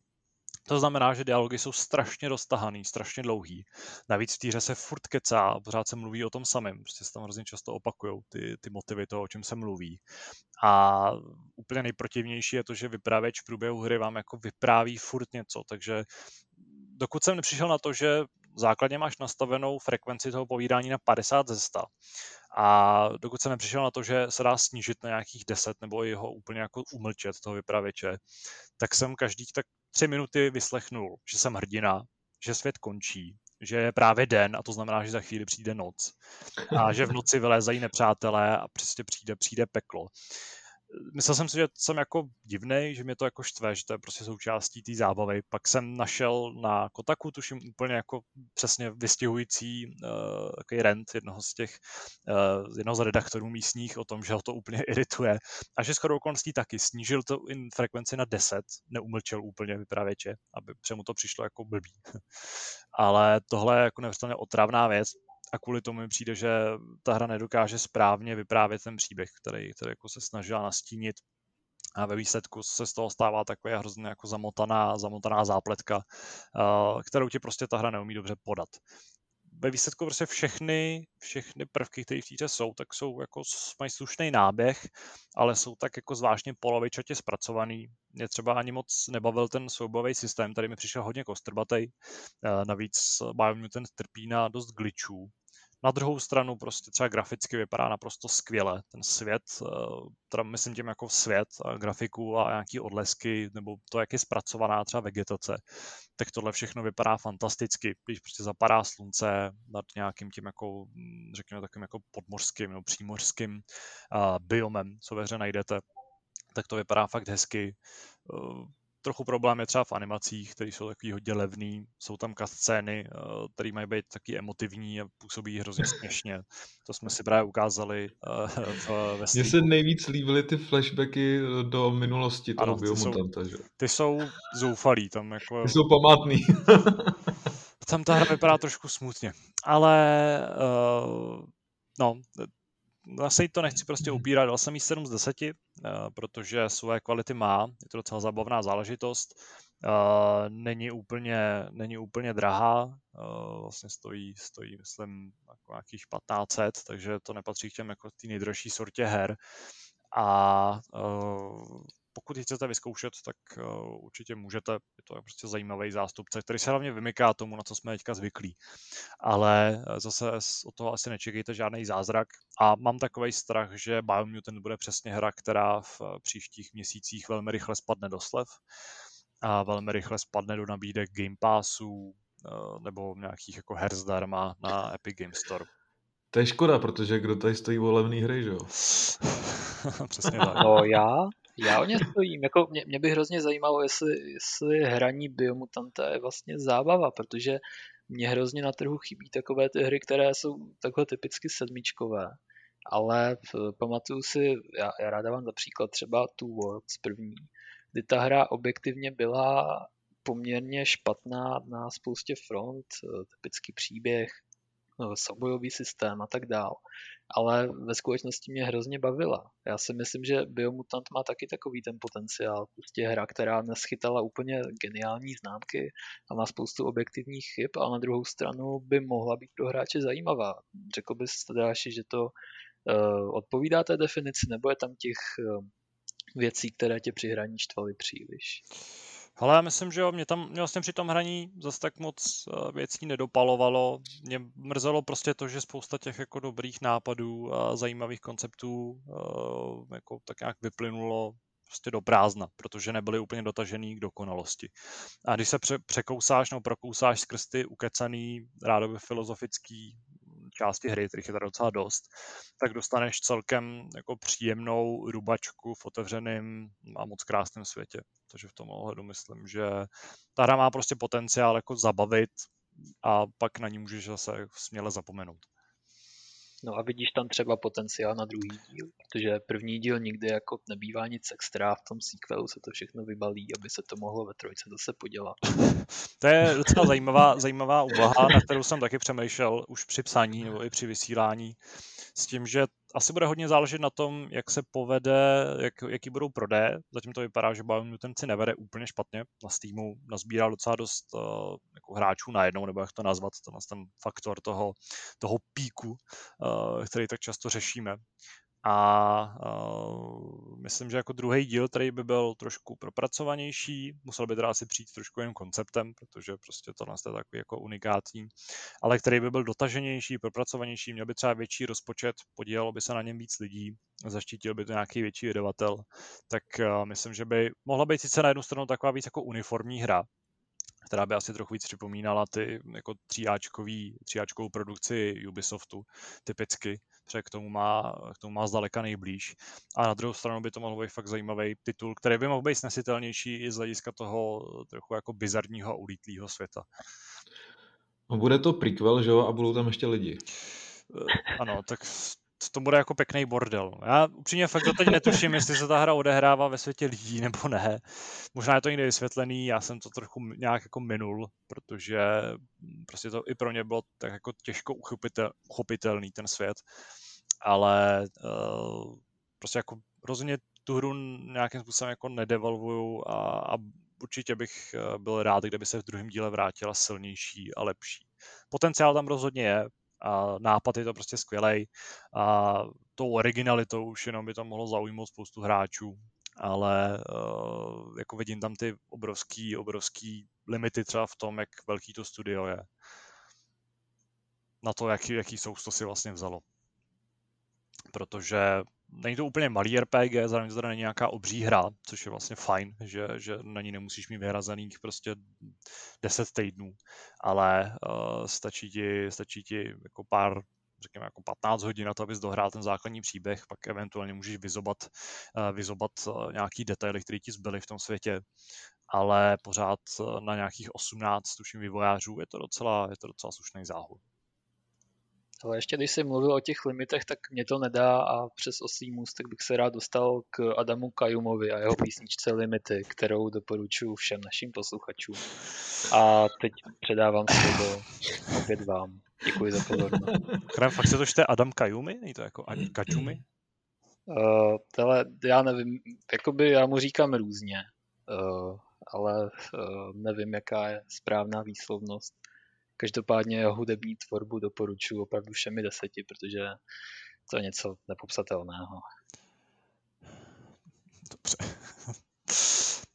To znamená, že dialogy jsou strašně roztahaný, strašně dlouhý. Navíc v týře se furt kecá pořád se mluví o tom samém. Prostě se tam hrozně často opakují ty, ty motivy toho, o čem se mluví. A úplně nejprotivnější je to, že vypravěč v průběhu hry vám jako vypráví furt něco, takže dokud jsem nepřišel na to, že základně máš nastavenou frekvenci toho povídání na 50 ze 100 A dokud jsem nepřišel na to, že se dá snížit na nějakých 10 nebo jeho úplně jako umlčet toho vypravěče, tak jsem každých tak tři minuty vyslechnul, že jsem hrdina, že svět končí, že je právě den a to znamená, že za chvíli přijde noc. A že v noci vylézají nepřátelé a přesně přijde, přijde peklo myslel jsem si, že jsem jako divný, že mě to jako štve, že to je prostě součástí té zábavy. Pak jsem našel na Kotaku, tuším úplně jako přesně vystihující uh, takový rent jednoho z těch, uh, jednoho z redaktorů místních o tom, že ho to úplně irituje a že skoro okolností taky snížil to in frekvenci na 10, neumlčel úplně vypravěče, aby přemu to přišlo jako blbý. Ale tohle je jako neuvěřitelně otravná věc a kvůli tomu mi přijde, že ta hra nedokáže správně vyprávět ten příběh, který, který jako se snažila nastínit. A ve výsledku se z toho stává taková hrozně jako zamotaná, zamotaná zápletka, kterou ti prostě ta hra neumí dobře podat ve výsledku prostě všechny, všechny prvky, které v té jsou, tak jsou jako, mají slušný náběh, ale jsou tak jako zvláštně polovičatě zpracovaný. Mě třeba ani moc nebavil ten soubový systém, tady mi přišel hodně kostrbatej. Navíc Biomutant trpí na dost glitchů, na druhou stranu prostě třeba graficky vypadá naprosto skvěle. Ten svět, eh, teda myslím tím jako svět a grafiku a nějaký odlesky, nebo to, jak je zpracovaná třeba vegetace, tak tohle všechno vypadá fantasticky. Když prostě zapadá slunce nad nějakým tím jako, hm, řekněme, takovým jako podmořským nebo přímořským uh, biomem, co ve hře najdete, tak to vypadá fakt hezky. Trochu problém je třeba v animacích, které jsou takový hodně levný. Jsou tam scény, eh, které mají být taky emotivní a působí hrozně směšně. To jsme si právě ukázali eh, v, ve Mně se nejvíc líbily ty flashbacky do minulosti toho ano, biomutanta, že? Ty jsou zoufalí tam jako... Ty jsou památný. tam ta hra vypadá trošku smutně. Ale uh, no, Zase to nechci prostě upírat, dal jsem jí 7 z 10, eh, protože své kvality má, je to docela zabavná záležitost, eh, není úplně, není úplně drahá, eh, vlastně stojí, stojí myslím jako nějakých 1500, takže to nepatří k těm jako té nejdražší sortě her. A pokud ji chcete vyzkoušet, tak uh, určitě můžete. Je to prostě zajímavý zástupce, který se hlavně vymyká tomu, na co jsme teďka zvyklí. Ale eh, zase od toho asi nečekejte žádný zázrak. A mám takový strach, že Biomutant bude přesně hra, která v eh, příštích měsících velmi rychle spadne do slev a velmi rychle spadne do nabídek Game Passů nebo nějakých jako her zdarma na Epic Game Store. To je škoda, protože kdo tady stojí o levný hry, že jo? Přesně tak. No já já o ně stojím. Jako mě, mě by hrozně zajímalo, jestli, jestli hraní Biomutanta je vlastně zábava, protože mě hrozně na trhu chybí takové ty hry, které jsou takhle typicky sedmičkové. Ale pamatuju si, já, já ráda vám za příklad třeba Two Worlds první, kdy ta hra objektivně byla poměrně špatná na spoustě front, typický příběh, soubojový systém a tak dál ale ve skutečnosti mě hrozně bavila. Já si myslím, že Biomutant má taky takový ten potenciál. Prostě hra, která neschytala úplně geniální známky a má spoustu objektivních chyb, a na druhou stranu by mohla být pro hráče zajímavá. Řekl bys, Tadáši, že to uh, odpovídá té definici, nebo je tam těch uh, věcí, které tě při hraní štvaly příliš? Ale já myslím, že jo, mě tam mě vlastně při tom hraní zase tak moc eh, věcí nedopalovalo. Mě mrzelo prostě to, že spousta těch jako dobrých nápadů a zajímavých konceptů eh, jako tak nějak vyplynulo prostě do prázdna, protože nebyly úplně dotažený k dokonalosti. A když se pře- překousáš nebo prokousáš skrz ty ukecaný, rádoby filozofický části hry, kterých je tady docela dost, tak dostaneš celkem jako příjemnou rubačku v otevřeném a moc krásném světě. Takže v tom ohledu myslím, že ta hra má prostě potenciál jako zabavit a pak na ní můžeš zase směle zapomenout. No a vidíš tam třeba potenciál na druhý díl, protože první díl nikdy jako nebývá nic extra, v tom sequelu se to všechno vybalí, aby se to mohlo ve trojce zase podělat. to je docela zajímavá, zajímavá úvaha, na kterou jsem taky přemýšlel už při psaní nebo i při vysílání, s tím, že asi bude hodně záležet na tom, jak se povede, jak, jaký budou prodeje. Zatím to vypadá, že Biomutant si nevede úplně špatně. Na Steamu nazbíral docela dost uh, jako hráčů najednou, nebo jak to nazvat, tenhle ten faktor toho, toho píku, uh, který tak často řešíme. A uh, myslím, že jako druhý díl, který by byl trošku propracovanější, musel by teda asi přijít trošku jen konceptem, protože prostě tohle je takový jako unikátní, ale který by byl dotaženější, propracovanější, měl by třeba větší rozpočet, podílelo by se na něm víc lidí, zaštítil by to nějaký větší vydavatel, tak uh, myslím, že by mohla být sice na jednu stranu taková víc jako uniformní hra, která by asi trochu víc připomínala ty jako tříáčkový, tříáčkovou produkci Ubisoftu typicky, protože k tomu, má, k tomu má zdaleka nejblíž. A na druhou stranu by to mohlo být fakt zajímavý titul, který by mohl být snesitelnější i z hlediska toho trochu jako bizarního a ulítlého světa. No bude to prequel, že jo, a budou tam ještě lidi. Eh, ano, tak to bude jako pěkný bordel. Já upřímně fakt doteď netuším, jestli se ta hra odehrává ve světě lidí nebo ne. Možná je to někde vysvětlený, já jsem to trochu nějak jako minul, protože prostě to i pro mě bylo tak jako těžko uchopitel, uchopitelný ten svět. Ale uh, prostě jako rozhodně tu hru nějakým způsobem jako nedevalvuju a, a určitě bych eh, byl rád, kdyby se v druhém díle vrátila silnější a lepší. Potenciál tam rozhodně je, a nápad je to prostě skvělý. A tou originalitou už jenom by to mohlo zaujmout spoustu hráčů, ale uh, jako vidím tam ty obrovský, obrovský limity třeba v tom, jak velký to studio je. Na to, jaký, jaký sousto si vlastně vzalo. Protože není to úplně malý RPG, zároveň to není nějaká obří hra, což je vlastně fajn, že, že na ní nemusíš mít vyhrazených prostě 10 týdnů, ale uh, stačí ti, stačí ti jako pár řekněme jako 15 hodin na to, abys dohrál ten základní příběh, pak eventuálně můžeš vyzobat, uh, vyzobat uh, nějaký detaily, které ti zbyly v tom světě, ale pořád na nějakých 18, tuším, vývojářů je to docela, je to docela slušný záhul. Ale ještě když jsi mluvil o těch limitech, tak mě to nedá a přes osý můstek bych se rád dostal k Adamu Kajumovi a jeho písničce Limity, kterou doporučuji všem našim posluchačům. A teď předávám slovo opět vám. Děkuji za pozornost. Krem, fakt se to čte Adam Kajumi? Není to jako Kajumi? Uh, tele, já nevím, jakoby já mu říkám různě, uh, ale uh, nevím, jaká je správná výslovnost. Každopádně jeho hudební tvorbu doporučuji opravdu všemi deseti, protože to je něco nepopsatelného. Dobře.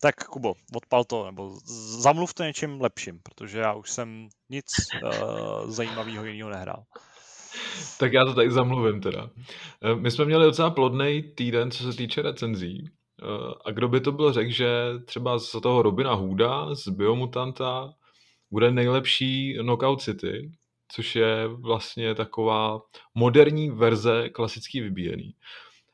tak Kubo, odpal to, nebo zamluv to něčím lepším, protože já už jsem nic uh, zajímavého jiného nehrál. Tak já to tady zamluvím teda. Eh, my jsme měli docela plodný týden, co se týče recenzí. Eh, a kdo by to byl řekl, že třeba z toho Robina Hooda, z Biomutanta, bude nejlepší Knockout City, což je vlastně taková moderní verze klasický vybíjený.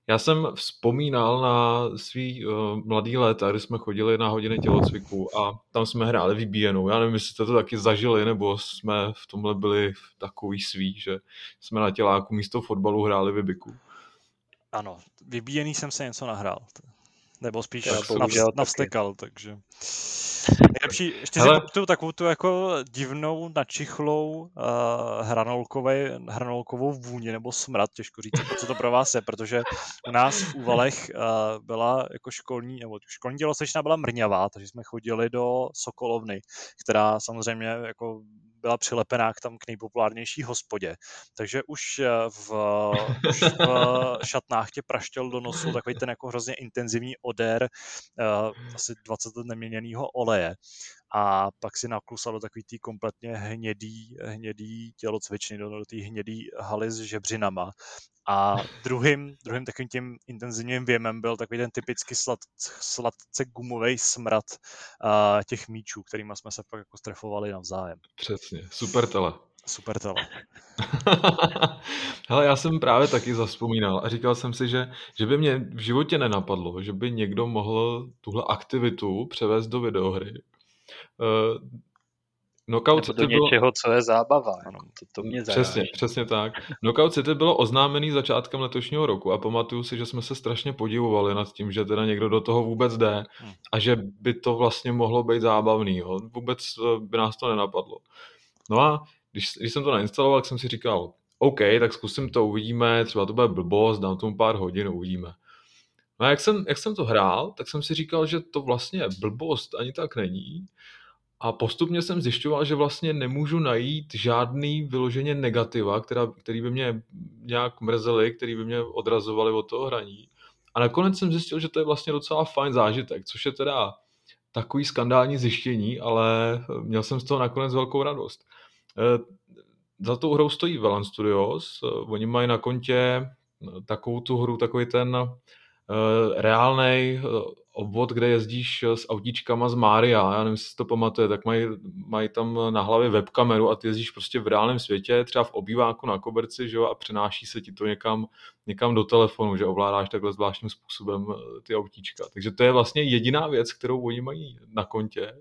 Já jsem vzpomínal na svý uh, mladý léta, kdy jsme chodili na hodiny tělocviku a tam jsme hráli vybíjenou. Já nevím, jestli jste to taky zažili, nebo jsme v tomhle byli takový svý, že jsme na těláku místo fotbalu hráli vybiku. Ano, vybíjený jsem se něco nahrál. Nebo spíš navstekal, navstekal, takže... Nejlepší, ještě Hele. si tu takovou tu jako divnou, načichlou uh, hranolkové, hranolkovou vůni nebo smrad, těžko říct, jako co to pro vás je, protože u nás v Úvalech uh, byla jako školní, nebo školní dělocvična byla mrňavá, takže jsme chodili do Sokolovny, která samozřejmě jako byla přilepená k tam k nejpopulárnější hospodě. Takže už eh, v, už v šatnách tě praštěl do nosu takový ten jako hrozně intenzivní odér uh, asi 20 let neměněného oleje a pak si naklusal do takový tý kompletně hnědý, hnědý tělocvičny, do, do té hnědý haly s žebřinama. A druhým, druhým takovým tím intenzivním věmem byl takový ten typicky slad, sladce gumový smrad uh, těch míčů, kterými jsme se pak jako strefovali navzájem. Přesně, super tele. Super tele. Hele, já jsem právě taky zaspomínal a říkal jsem si, že, že by mě v životě nenapadlo, že by někdo mohl tuhle aktivitu převést do videohry Uh, Knockout City do něčeho, bylo... co je zábava. Ano, to, to mě přesně, přesně tak. Knockout City bylo oznámený začátkem letošního roku a pamatuju si, že jsme se strašně podivovali nad tím, že teda někdo do toho vůbec jde hmm. a že by to vlastně mohlo být zábavný. Jo. Vůbec eh, by nás to nenapadlo. No a když, když jsem to nainstaloval, tak jsem si říkal, OK, tak zkusím to, uvidíme, třeba to bude blbost, dám tomu pár hodin, uvidíme. No a jak jsem, jak jsem to hrál, tak jsem si říkal, že to vlastně blbost ani tak není. A postupně jsem zjišťoval, že vlastně nemůžu najít žádný vyloženě negativa, která, který by mě nějak mrzely, který by mě odrazovali od toho hraní. A nakonec jsem zjistil, že to je vlastně docela fajn zážitek, což je teda takový skandální zjištění, ale měl jsem z toho nakonec velkou radost. Eh, za tou hrou stojí Velan Studios, eh, oni mají na kontě takovou tu hru, takový ten reálný obvod, kde jezdíš s autíčkama z Mária, já nevím, jestli to pamatuje, tak mají, mají tam na hlavě webkameru a ty jezdíš prostě v reálném světě, třeba v obýváku na koberci, že jo, a přenáší se ti to někam, někam do telefonu, že ovládáš takhle zvláštním způsobem eh, ty autíčka. Takže to je vlastně jediná věc, kterou oni mají na kontě.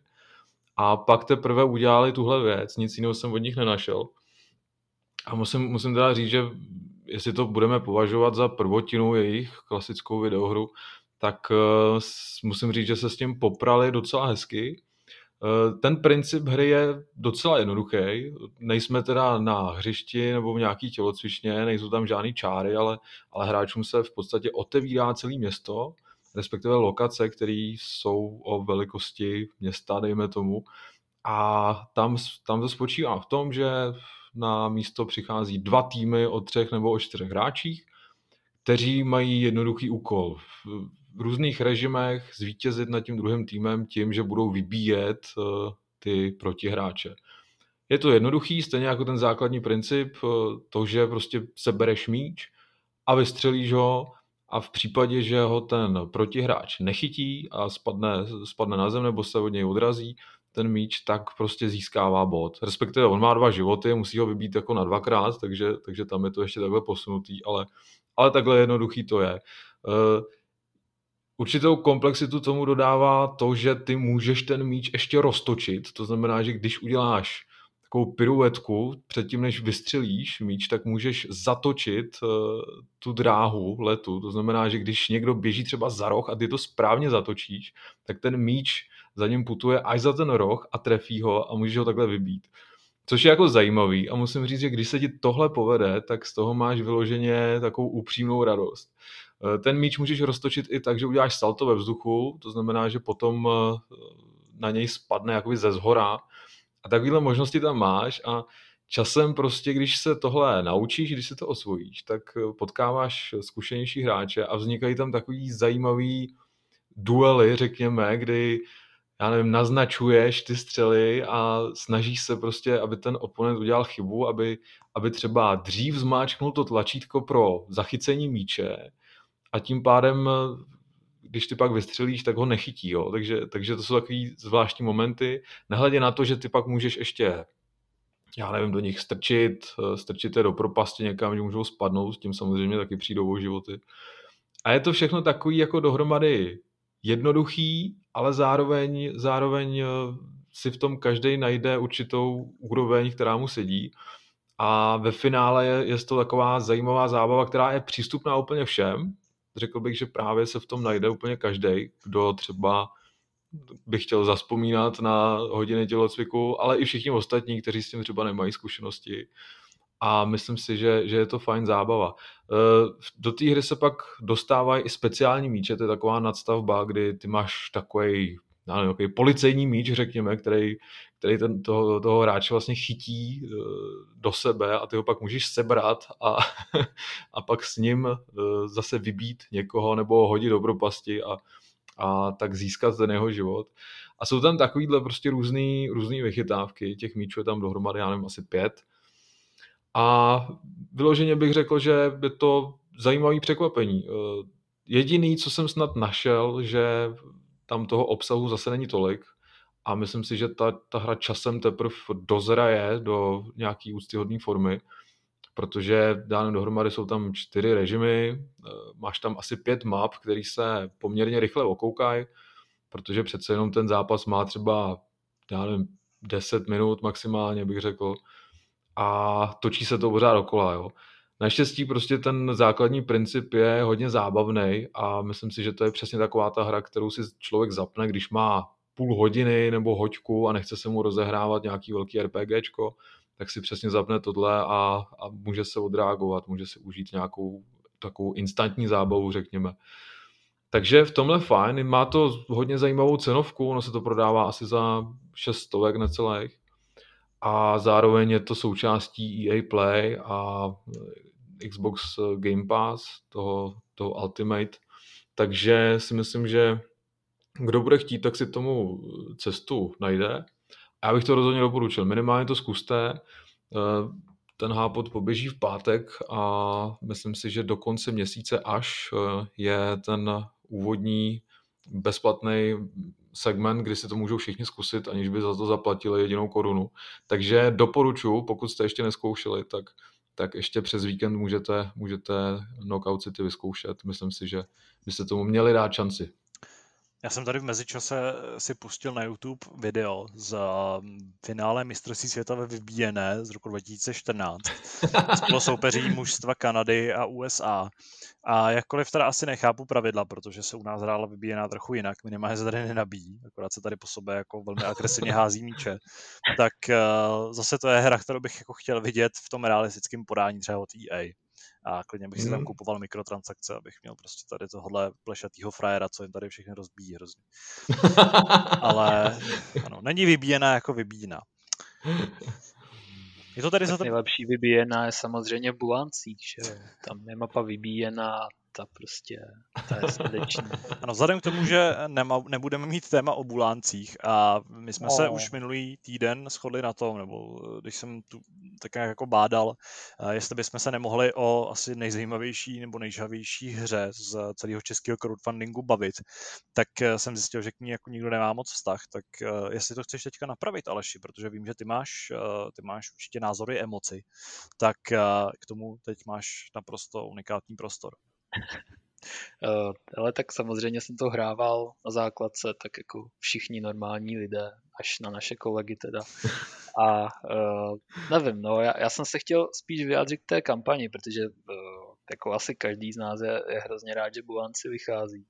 A pak teprve udělali tuhle věc, nic jiného jsem od nich nenašel. A musím, musím teda říct, že jestli to budeme považovat za prvotinu jejich klasickou videohru, tak uh, musím říct, že se s tím poprali docela hezky. Uh, ten princip hry je docela jednoduchý. Nejsme teda na hřišti nebo v nějaký tělocvičně, nejsou tam žádný čáry, ale, ale hráčům se v podstatě otevírá celé město, respektive lokace, které jsou o velikosti města, dejme tomu. A tam, tam to spočívá v tom, že na místo přichází dva týmy o třech nebo o čtyřech hráčích, kteří mají jednoduchý úkol v různých režimech zvítězit nad tím druhým týmem tím, že budou vybíjet eh, ty protihráče. Je to jednoduchý, stejně jako ten základní princip, eh, to, že prostě sebereš míč a vystřelíš ho a v případě, že ho ten protihráč nechytí a spadne, spadne na zem nebo se od něj odrazí, ten míč, tak prostě získává bod. Respektive on má dva životy, musí ho vybít jako na dvakrát, takže, takže tam je to ještě takhle posunutý, ale, ale takhle jednoduchý to je. Určitou komplexitu tomu dodává to, že ty můžeš ten míč ještě roztočit. To znamená, že když uděláš takovou piruetku předtím, než vystřelíš míč, tak můžeš zatočit uh, tu dráhu letu. To znamená, že když někdo běží třeba za roh a ty to správně zatočíš, tak ten míč za ním putuje až za ten roh a trefí ho a můžeš ho takhle vybít. Což je jako zajímavý a musím říct, že když se ti tohle povede, tak z toho máš vyloženě takovou upřímnou radost. Eh, ten míč můžeš roztočit i tak, že uděláš salto ve vzduchu, to znamená, že potom eh, na něj spadne jakoby ze zhora. A takovéhle možnosti tam máš a časem prostě, když se tohle naučíš, když se to osvojíš, tak eh, potkáváš zkušenější hráče a vznikají tam takový zajímavý duely, řekněme, kdy já nevím, naznačuješ ty střely a snažíš se prostě, aby ten oponent udělal chybu, aby, aby třeba dřív zmáčknul to tlačítko pro zachycení míče a tím pádem, když ty pak vystřelíš, tak ho nechytí. Jo? Takže, takže to jsou takový zvláštní momenty. Nehledě na to, že ty pak můžeš ještě já nevím, do nich strčit, strčit je do propasti někam, že můžou spadnout, s tím samozřejmě taky přijdou o životy. A je to všechno takový jako dohromady jednoduchý, ale zároveň, zároveň eh, si v tom každý najde určitou úroveň, která mu sedí. A ve finále je, je to taková zajímavá zábava, která je přístupná úplně všem. Řekl bych, že právě se v tom najde úplně každý, kdo třeba by chtěl zaspomínat na hodiny tělocviku, ale i všichni ostatní, kteří s tím třeba nemají zkušenosti a myslím si, že, že je to fajn zábava. Eh, do té hry se pak dostávají i speciální míče, to je taková nadstavba, kdy ty máš takový nevím, takový policejní míč, řekněme, který, který ten, toho, toho hráče vlastně chytí eh, do sebe a ty ho pak můžeš sebrat a, a pak s ním eh, zase vybít někoho nebo ho hodit do propasti a, a tak získat ten jeho život. A jsou tam takovýhle prostě různý, různý vychytávky, těch míčů je tam dohromady, já nevím, asi pět. A vyloženě bych řekl, že je to zajímavý překvapení. Eh, jediný, co jsem snad našel, že tam toho obsahu zase není tolik a myslím si, že ta, ta hra časem teprve dozraje do nějaký úctyhodné formy, protože dáno dohromady jsou tam čtyři režimy, eh, máš tam asi pět map, který se poměrně rychle okoukají, protože přece jenom ten zápas má třeba, já nevím, 10 minut maximálně, bych řekl, a točí se to pořád dokola, jo. Naštěstí prostě ten základní princip je hodně zábavný a myslím si, že to je přesně taková ta hra, kterou si člověk zapne, když má půl hodiny nebo hoďku a nechce se mu rozehrávat nějaký velký RPGčko, tak si přesně zapne tohle a, a může se odreagovat, může si užít nějakou takovou instantní zábavu, řekněme. Takže v tomhle fajn, má to hodně zajímavou cenovku, ono se to prodává asi za 6 stovek necelých a zároveň je to součástí EA Play a Xbox Game Pass, toho, toho Ultimate, takže si myslím, že kdo bude chtít, tak si tomu cestu najde. A já bych to rozhodně doporučil. Minimálně to zkuste. Eh, ten hápot poběží v pátek a myslím si, že do konce měsíce až eh, je ten úvodní bezplatný segment, kdy si to můžou všichni zkusit, aniž by za to zaplatili jedinou korunu. Takže doporučuji, pokud jste ještě neskoušeli, tak, tak ještě přes víkend můžete, můžete Knockout City vyzkoušet. Myslím si, že byste tomu měli dát šanci. Já jsem tady v mezičase si pustil na YouTube video z finále mistrovství světa ve vybíjené z roku 2014. Spolu soupeří mužstva Kanady a USA. A jakkoliv teda asi nechápu pravidla, protože se u nás hrála vybíjená trochu jinak, minimálně se tady nenabíjí, akorát se tady po sobě jako velmi agresivně hází míče, tak uh, zase to je hra, kterou bych jako chtěl vidět v tom realistickém podání třeba od EA a klidně bych si tam mhm. kupoval mikrotransakce, abych měl prostě tady tohle plešatýho frajera, co jim tady všechny rozbíjí hrozně. Ale ano, není vybíjená jako vybíjená. Je to tady tak za to... Nejlepší vybíjená je samozřejmě Bulancích, že Tam je mapa vybíjená ta prostě, ta je srdeční. Ano, vzhledem k tomu, že nema, nebudeme mít téma o buláncích a my jsme no. se už minulý týden shodli na tom, nebo když jsem tu tak jako bádal, jestli bychom se nemohli o asi nejzajímavější nebo nejžavější hře z celého českého crowdfundingu bavit, tak jsem zjistil, že k ní jako nikdo nemá moc vztah, tak jestli to chceš teďka napravit, Aleši, protože vím, že ty máš, ty máš určitě názory, emoci, tak k tomu teď máš naprosto unikátní prostor. Uh, ale tak samozřejmě jsem to hrával na základce, tak jako všichni normální lidé, až na naše kolegy teda. A uh, nevím, no, já, já jsem se chtěl spíš vyjádřit k té kampani, protože uh, jako asi každý z nás je, je hrozně rád, že Bulanci vychází.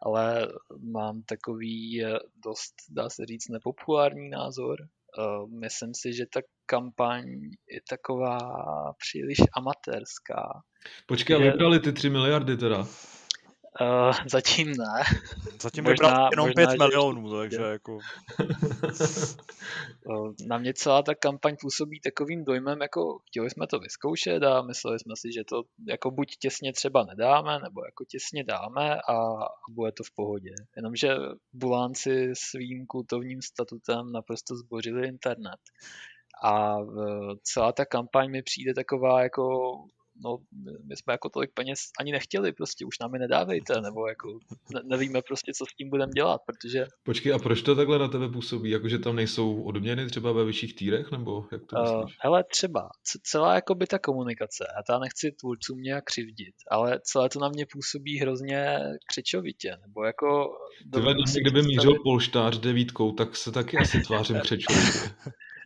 Ale mám takový dost, dá se říct, nepopulární názor. Myslím si, že ta kampaň je taková příliš amatérská Počkej, a vybrali ty 3 miliardy teda? Uh, zatím ne. Zatím možná, vybral jenom možná, 5 milionů, takže jako... Na mě celá ta kampaň působí takovým dojmem, jako chtěli jsme to vyzkoušet a mysleli jsme si, že to jako buď těsně třeba nedáme, nebo jako těsně dáme a bude to v pohodě. Jenomže bulánci svým kultovním statutem naprosto zbořili internet. A celá ta kampaň mi přijde taková jako no, my jsme jako tolik peněz ani nechtěli, prostě už nám je nedávejte, nebo jako ne, nevíme prostě, co s tím budeme dělat, protože... Počkej, a proč to takhle na tebe působí? Jakože tam nejsou odměny třeba ve vyšších týrech, nebo jak to myslíš? Uh, hele, třeba, celá jako by ta komunikace, a já nechci tvůrcům nějak křivdit, ale celé to na mě působí hrozně křečovitě, nebo jako... Tyhle, kdyby mířil polštář devítkou, tak se taky asi tvářím křečovitě.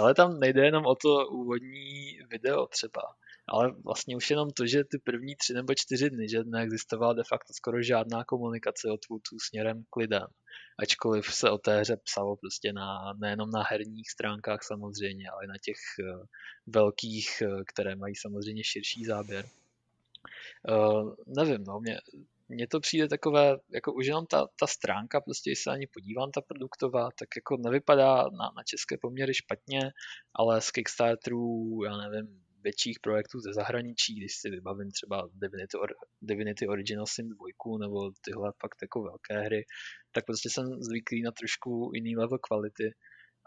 Ale tam nejde jenom o to úvodní video třeba ale vlastně už jenom to, že ty první tři nebo čtyři dny, že neexistovala de facto skoro žádná komunikace od tvůrců směrem k lidem. Ačkoliv se o té hře psalo prostě na, nejenom na herních stránkách samozřejmě, ale na těch uh, velkých, uh, které mají samozřejmě širší záběr. Uh, nevím, no, mě, mně to přijde takové, jako už jenom ta, ta stránka, prostě když se ani podívám, ta produktová, tak jako nevypadá na, na české poměry špatně, ale z Kickstarterů, já nevím, větších projektů ze zahraničí, když si vybavím třeba Divinity, Or- Divinity Original Sin 2 nebo tyhle fakt jako velké hry, tak prostě jsem zvyklý na trošku jiný level kvality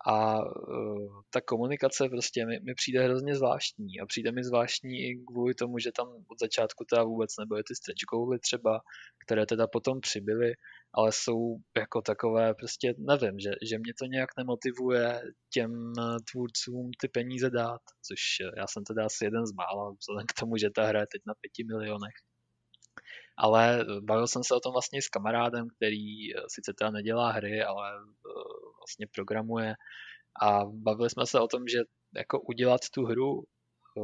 a uh, ta komunikace prostě mi, mi přijde hrozně zvláštní a přijde mi zvláštní i kvůli tomu, že tam od začátku teda vůbec nebyly ty stretch goaly třeba, které teda potom přibyly ale jsou jako takové, prostě nevím, že, že mě to nějak nemotivuje těm tvůrcům ty peníze dát, což já jsem teda asi jeden z mála, vzhledem k tomu, že ta hra je teď na pěti milionech. Ale bavil jsem se o tom vlastně s kamarádem, který eh, sice teda nedělá hry, ale eh, vlastně programuje a bavili jsme se o tom, že jako udělat tu hru eh,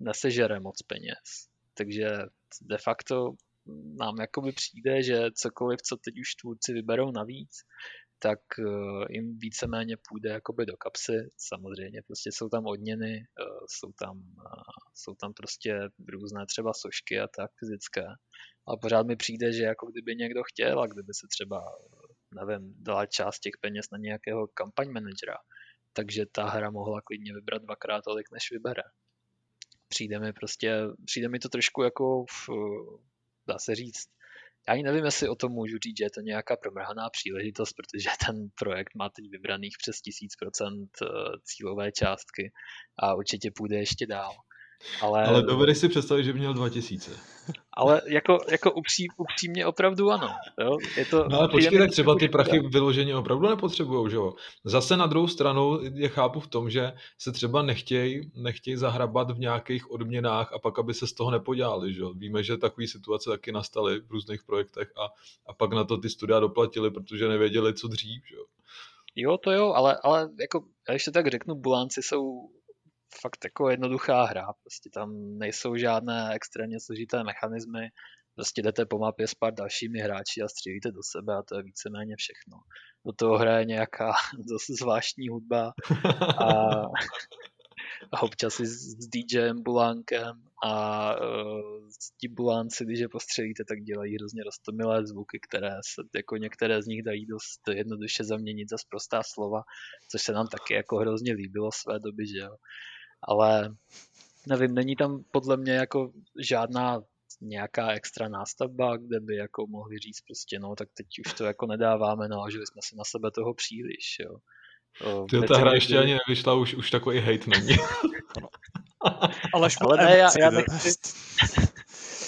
nesežere moc peněz. Takže de facto nám jakoby přijde, že cokoliv, co teď už tvůrci vyberou navíc, tak uh, jim víceméně půjde jakoby do kapsy. Samozřejmě prostě jsou tam odměny, uh, jsou tam, jsou tam prostě různé třeba sošky a tak fyzické. Ale pořád mi přijde, že jako kdyby někdo chtěl a kdyby se třeba, nevím, dala část těch peněz na nějakého kampaň managera, takže ta hra mohla klidně vybrat dvakrát tolik, než vybere. Přijde mi prostě, přijde mi to trošku jako v, dá se říct, já ani nevím, jestli o tom můžu říct, že je to nějaká promrhaná příležitost, protože ten projekt má teď vybraných přes 1000% eh, cílové částky a určitě půjde ještě dál. Ale, ale dovedeš si představit, že by měl 2000. Ale jako, jako upří, upřímně opravdu ano. Jo? Je to no ale počkej, tak třeba ty prachy vyloženě opravdu nepotřebují, že jo? Zase na druhou stranu je chápu v tom, že se třeba nechtějí nechtěj zahrabat v nějakých odměnách a pak, aby se z toho nepodělali, že jo? Víme, že takové situace taky nastaly v různých projektech a, a pak na to ty studia doplatili, protože nevěděli, co dřív, že jo? Jo, to jo, ale, ale jako, když to tak řeknu, bulánci jsou fakt jako jednoduchá hra. Prostě tam nejsou žádné extrémně složité mechanismy. Prostě jdete po mapě s pár dalšími hráči a střílíte do sebe a to je víceméně všechno. Do toho hraje nějaká dost zvláštní hudba a, a občas i s, DJem Bulánkem a uh, ti Bulánci, když je postřelíte, tak dělají hrozně roztomilé zvuky, které se, jako některé z nich dají dost jednoduše zaměnit za prostá slova, což se nám taky jako hrozně líbilo své doby, že jo ale nevím, není tam podle mě jako žádná nějaká extra nástavba, kde by jako mohli říct prostě, no tak teď už to jako nedáváme, naložili jsme si na sebe toho příliš, jo. Ty, ta hra ještě ani nevyšla, už, už takový hate není. Ale, Ale ne, já, já nechci,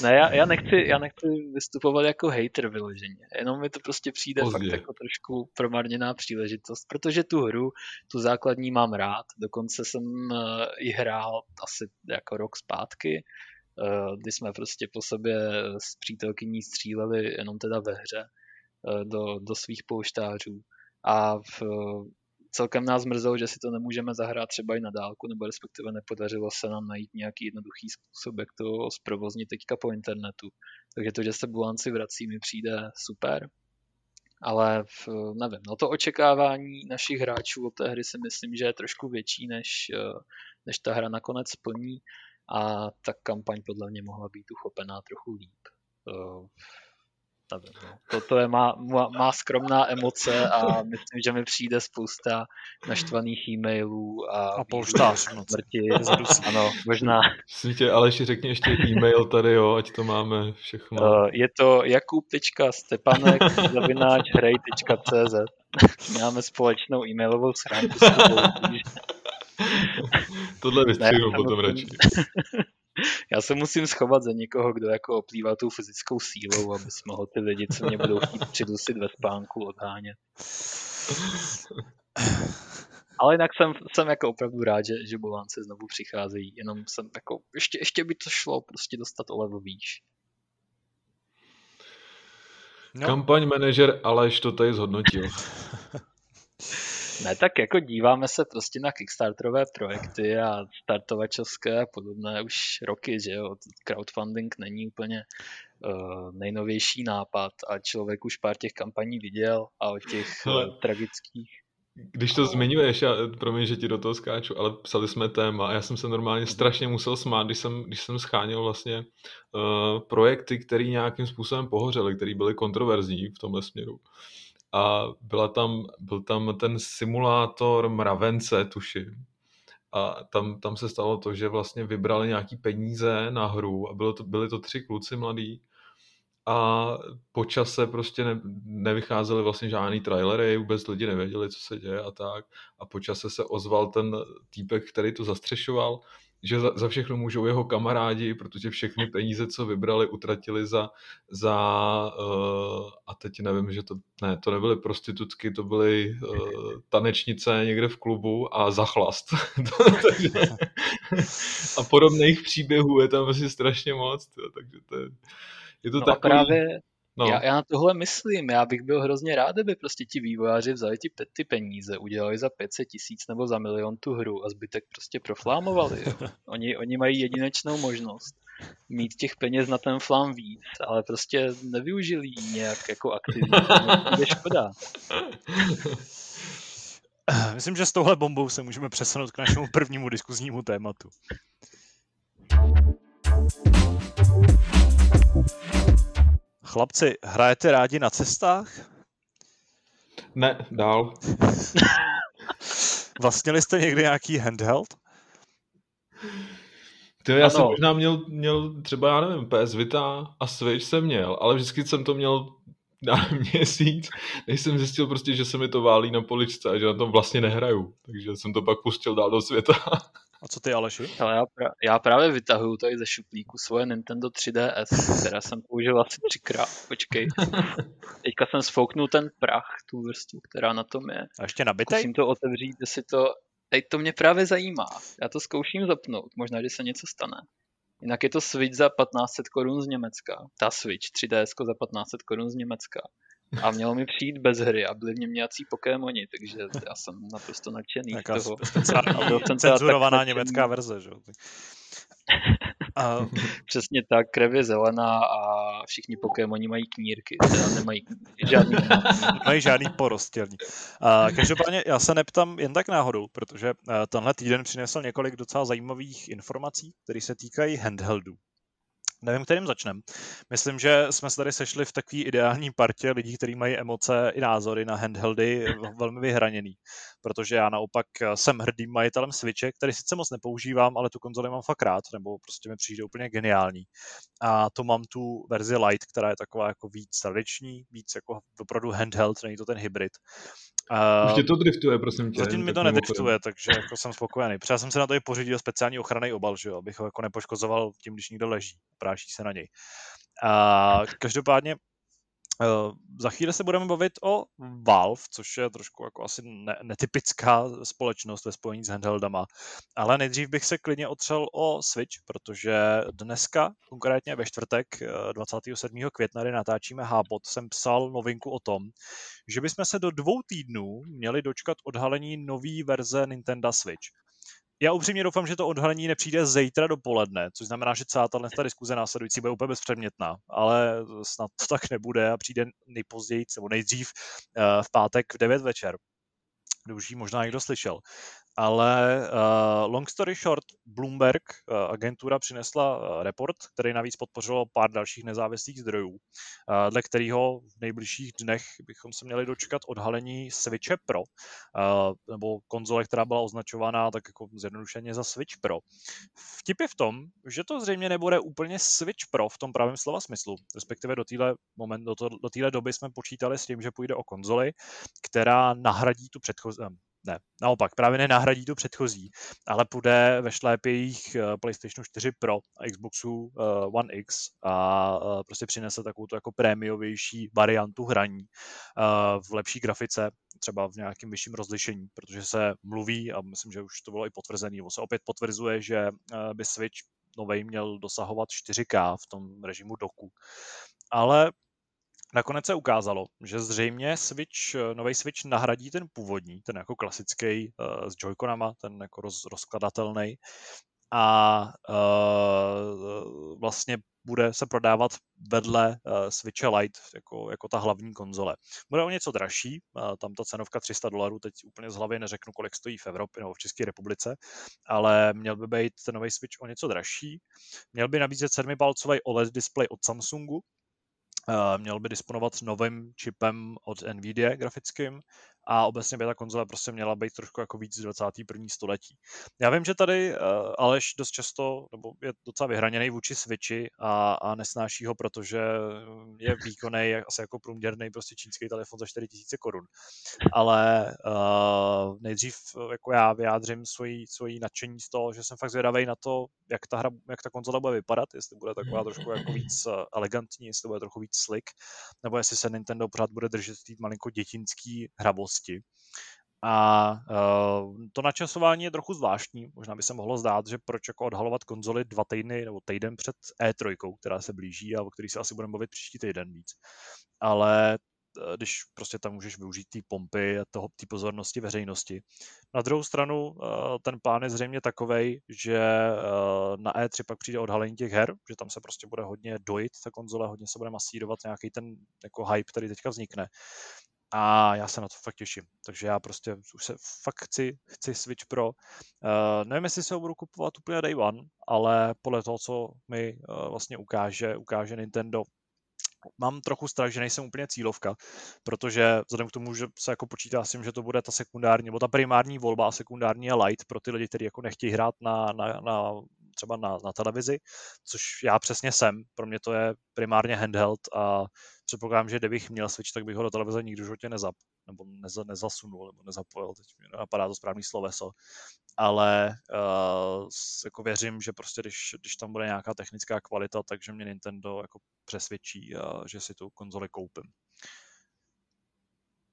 ne, já, já, nechci, já nechci vystupovat jako hater vyloženě, jenom mi to prostě přijde Pozdě. fakt jako trošku promarněná příležitost, protože tu hru, tu základní mám rád, dokonce jsem uh, i hrál asi jako rok zpátky, uh, kdy jsme prostě po sobě s přítelkyní stříleli jenom teda ve hře uh, do, do svých pouštářů a v, celkem nás mrzelo, že si to nemůžeme zahrát třeba i na dálku, nebo respektive nepodařilo se nám najít nějaký jednoduchý způsob, jak to zprovoznit teďka po internetu. Takže to, že se Bulanci vrací, mi přijde super. Ale v, nevím, no to očekávání našich hráčů od té hry si myslím, že je trošku větší, než, než ta hra nakonec splní a ta kampaň podle mě mohla být uchopená trochu líp nevím, no. Toto je má, má, má skromná emoce a myslím, že mi přijde spousta naštvaných e-mailů a, a polštář smrti. ano, možná. Svítě, ale ještě řekni ještě e-mail tady, jo, ať to máme všechno. Uh, je to jakub.stepanek zavináč hrej.cz Máme společnou e-mailovou schránku s Tohle vystřihnu potom radši. Já se musím schovat za někoho, kdo jako oplývá tou fyzickou sílou, aby mohl ty lidi, co mě budou chtít přidusit ve spánku, odhánět. Ale jinak jsem, jsem jako opravdu rád, že, že Bolánce znovu přicházejí, jenom jsem jako, ještě, ještě by to šlo prostě dostat o level výš. No. Kampaň manažer Aleš to tady zhodnotil. Ne, tak jako díváme se prostě na Kickstarterové projekty a startovačovské a podobné už roky, že jo, crowdfunding není úplně uh, nejnovější nápad a člověk už pár těch kampaní viděl a o těch uh, tragických. Když to zmiňuješ, já, promiň, že ti do toho skáču, ale psali jsme téma. A já jsem se normálně strašně musel smát, když jsem, když jsem scháněl vlastně uh, projekty, které nějakým způsobem pohořely, které byly kontroverzní v tomhle směru a byla tam, byl tam ten simulátor mravence, tuším. A tam, tam se stalo to, že vlastně vybrali nějaký peníze na hru a bylo to, byli to tři kluci mladí a po čase prostě ne, nevycházely vlastně žádný trailery, vůbec lidi nevěděli, co se děje a tak. A po čase se ozval ten týpek, který to zastřešoval že za, za všechno můžou jeho kamarádi, protože všechny peníze, co vybrali, utratili za, za uh, a teď nevím, že to, ne, to nebyly prostitutky, to byly uh, tanečnice někde v klubu a za chlast. a podobných příběhů je tam asi strašně moc, takže to je, je to no takový... A právě No. Já, já na tohle myslím, já bych byl hrozně rád, kdyby prostě ti vývojáři vzali ti, ty peníze, udělali za 500 tisíc nebo za milion tu hru a zbytek prostě proflámovali. Jo. Oni, oni mají jedinečnou možnost mít těch peněz na ten flám víc, ale prostě nevyužili ji nějak jako aktivně. To je škoda. Myslím, že s touhle bombou se můžeme přesunout k našemu prvnímu diskuznímu tématu. Chlapci, hrajete rádi na cestách? Ne, dál. Vlastnili jste někdy nějaký handheld? To já ano. jsem možná měl, měl třeba, já nevím, PS Vita a Switch jsem měl, ale vždycky jsem to měl na měsíc, než jsem zjistil prostě, že se mi to válí na poličce a že na tom vlastně nehraju. Takže jsem to pak pustil dál do světa. A co ty, Aleši? Ale já, pra- já právě vytahuju tady ze šuplíku svoje Nintendo 3DS, která jsem použil asi třikrát. Počkej. Teďka jsem sfouknul ten prach, tu vrstvu, která na tom je. A ještě nabitej? Musím to otevřít, jestli to... Teď to mě právě zajímá. Já to zkouším zapnout, možná, že se něco stane. Jinak je to Switch za 1500 korun z Německa. Ta Switch 3DS za 1500 korun z Německa. A mělo mi přijít bez hry a byli v něm nějací Pokémoni, takže já jsem naprosto nadšený z toho. Cenzurovaná německá verze, že? A... Přesně tak, krev je zelená a všichni Pokémoni mají knírky, teda nemají žádný Mají žádný porostělní. A, každopádně já se neptám jen tak náhodou, protože tenhle týden přinesl několik docela zajímavých informací, které se týkají handheldů. Nevím, kterým začnem. Myslím, že jsme se tady sešli v takové ideální partě lidí, kteří mají emoce i názory na handheldy velmi vyhraněný. Protože já naopak jsem hrdým majitelem Switche, který sice moc nepoužívám, ale tu konzoli mám fakt rád, nebo prostě mi přijde úplně geniální. A to mám tu verzi Lite, která je taková jako víc tradiční, víc jako opravdu handheld, není to ten hybrid. Uh, Už tě to driftuje, prosím tě. Zatím mi to nedriftuje, takže jako jsem spokojený. Protože jsem se na to i pořídil speciální ochranný obal, že jo, abych ho jako nepoškozoval tím, když někdo leží, práší se na něj. Uh, každopádně Uh, za chvíli se budeme bavit o Valve, což je trošku jako asi ne- netypická společnost ve spojení s handheldama, ale nejdřív bych se klidně otřel o Switch, protože dneska, konkrétně ve čtvrtek 27. Eh, května, kdy natáčíme Hábot, jsem psal novinku o tom, že bychom se do dvou týdnů měli dočkat odhalení nové verze Nintendo Switch já upřímně doufám, že to odhalení nepřijde zítra dopoledne, což znamená, že celá ta diskuze následující bude úplně bezpředmětná, ale snad to tak nebude a přijde nejpozději nebo nejdřív eh, v pátek v 9 večer. Už ji možná někdo slyšel. Ale uh, long story short, Bloomberg, uh, agentura, přinesla uh, report, který navíc podpořilo pár dalších nezávislých zdrojů, uh, dle kterého v nejbližších dnech bychom se měli dočkat odhalení Switche Pro, uh, nebo konzole, která byla označovaná tak jako zjednodušeně za Switch Pro. Vtip je v tom, že to zřejmě nebude úplně Switch Pro v tom pravém slova smyslu, respektive do téhle moment, do, to, do téhle doby jsme počítali s tím, že půjde o konzoli, která nahradí tu předchozí, ne, naopak, právě nenahradí tu předchozí, ale půjde ve šlépějích eh, PlayStation 4 Pro a Xboxu uh, One X a uh, prostě přinese takovou jako prémiovější variantu hraní v lepší grafice, třeba v nějakém vyšším rozlišení, protože se mluví a myslím, že už to bylo i potvrzené, nebo se opět potvrzuje, že by Switch novej měl dosahovat 4K v tom režimu doku. Ale Nakonec se ukázalo, že zřejmě Switch, eh, nový Switch nahradí ten původní, ten jako klasický uh, s Joy-Conama, ten jako roz, rozkladatelný a uh, vlastně bude se prodávat vedle uh, Switche Lite jako, jako ta hlavní konzole. Bude o něco dražší, uh, tam ta cenovka 300 dolarů, teď úplně z hlavy neřeknu, kolik stojí v Evropě nebo v České republice, ale měl by být ten nový Switch o něco dražší. Měl by nabízet 7-palcový OLED display od Samsungu, měl by disponovat novým čipem od Nvidia grafickým a obecně by ta konzole prostě měla být trošku jako víc z 21. století. Já vím, že tady uh, Aleš dost často, nebo je docela vyhraněný vůči Switchi a, a nesnáší ho, protože je výkonný asi jako průměrný prostě čínský telefon za 4000 korun. Ale uh, nejdřív jako já vyjádřím svoji, svoji nadšení z toho, že jsem fakt zvědavý na to, jak ta, hra, jak ta konzola bude vypadat, jestli bude taková trošku jako víc elegantní, jestli bude trochu víc slick, nebo jestli se Nintendo pořád bude držet té malinko dětinský hravosti rychlosti. A uh, to načasování je trochu zvláštní. Možná by se mohlo zdát, že proč jako odhalovat konzoli dva týdny nebo týden před E3, která se blíží a o který se asi budeme bavit příští týden víc. Ale uh, když prostě tam můžeš využít té pompy a toho, té pozornosti veřejnosti. Na druhou stranu uh, ten plán je zřejmě takový, že na E3 pak přijde odhalení těch her, že tam se prostě bude hodně dojít ta konzole, hodně se bude masírovat nějaký ten jako hype, který teďka vznikne. A já se na to fakt těším. Takže já prostě už se fakt chci, chci Switch Pro. Uh, nevím, jestli se ho budu kupovat úplně day one, ale podle toho, co mi uh, vlastně ukáže, ukáže Nintendo, mám trochu strach, že nejsem úplně cílovka, protože vzhledem k tomu, že se jako počítá s tím, že to bude ta sekundární, nebo ta primární volba a sekundární je light pro ty lidi, kteří jako nechtějí hrát na, na, na třeba na, na televizi, což já přesně jsem. Pro mě to je primárně handheld a předpokládám, že kdybych měl Switch, tak bych ho do televize nikdy životě nezap, nebo neza, nezasunul, nebo nezapojil, teď mi napadá to správný sloveso, ale uh, jako věřím, že prostě když, když tam bude nějaká technická kvalita, takže mě Nintendo jako přesvědčí, uh, že si tu konzoli koupím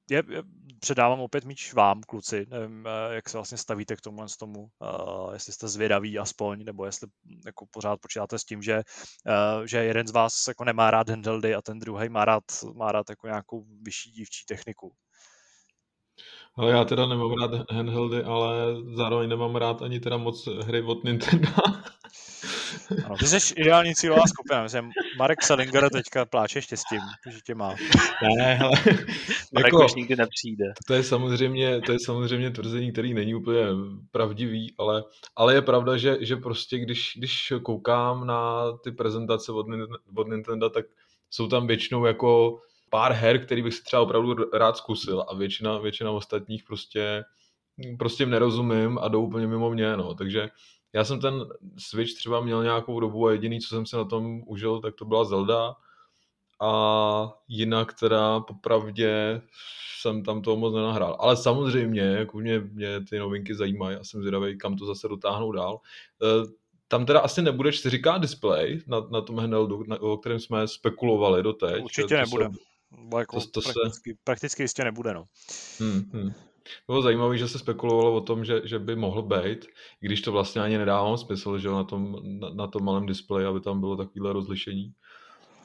je, je, předávám opět míč vám, kluci. Nevím, eh, jak se vlastně stavíte k tomu, z tomu uh, jestli jste zvědaví aspoň, nebo jestli jako pořád počítáte s tím, že, uh, že jeden z vás jako nemá rád handheldy a ten druhý má rád, má rád jako nějakou vyšší dívčí techniku. Ale já teda nemám rád handheldy, ale zároveň nemám rád ani teda moc hry od Nintendo. Ano, ty jsi ideální cílová skupina. Myslím, Marek Salinger teďka pláče štěstím, že tě má. Ne, hele. Marek jako, už nikdy nepřijde. To je samozřejmě, to je samozřejmě tvrzení, který není úplně pravdivý, ale, ale je pravda, že, že prostě když, když koukám na ty prezentace od, od Nintendo, tak jsou tam většinou jako pár her, který bych si třeba opravdu rád zkusil a většina, většina ostatních prostě prostě nerozumím a jdou úplně mimo mě, no. Takže já jsem ten Switch třeba měl nějakou dobu a jediný, co jsem si na tom užil, tak to byla Zelda. A jinak teda popravdě jsem tam toho moc nenahrál. Ale samozřejmě, jako mě, mě ty novinky zajímají a jsem zvědavý, kam to zase dotáhnou dál. E, tam teda asi nebude 4K display na, na tom handheldu, na, o kterém jsme spekulovali doteď. Určitě to nebude. Se, jako to, to prakticky, se... prakticky jistě nebude, no. Hmm, hmm. Bylo zajímavé, že se spekulovalo o tom, že, že by mohl být, i když to vlastně ani nedává smysl, že na tom, na, na tom malém displeji, aby tam bylo takovéhle rozlišení.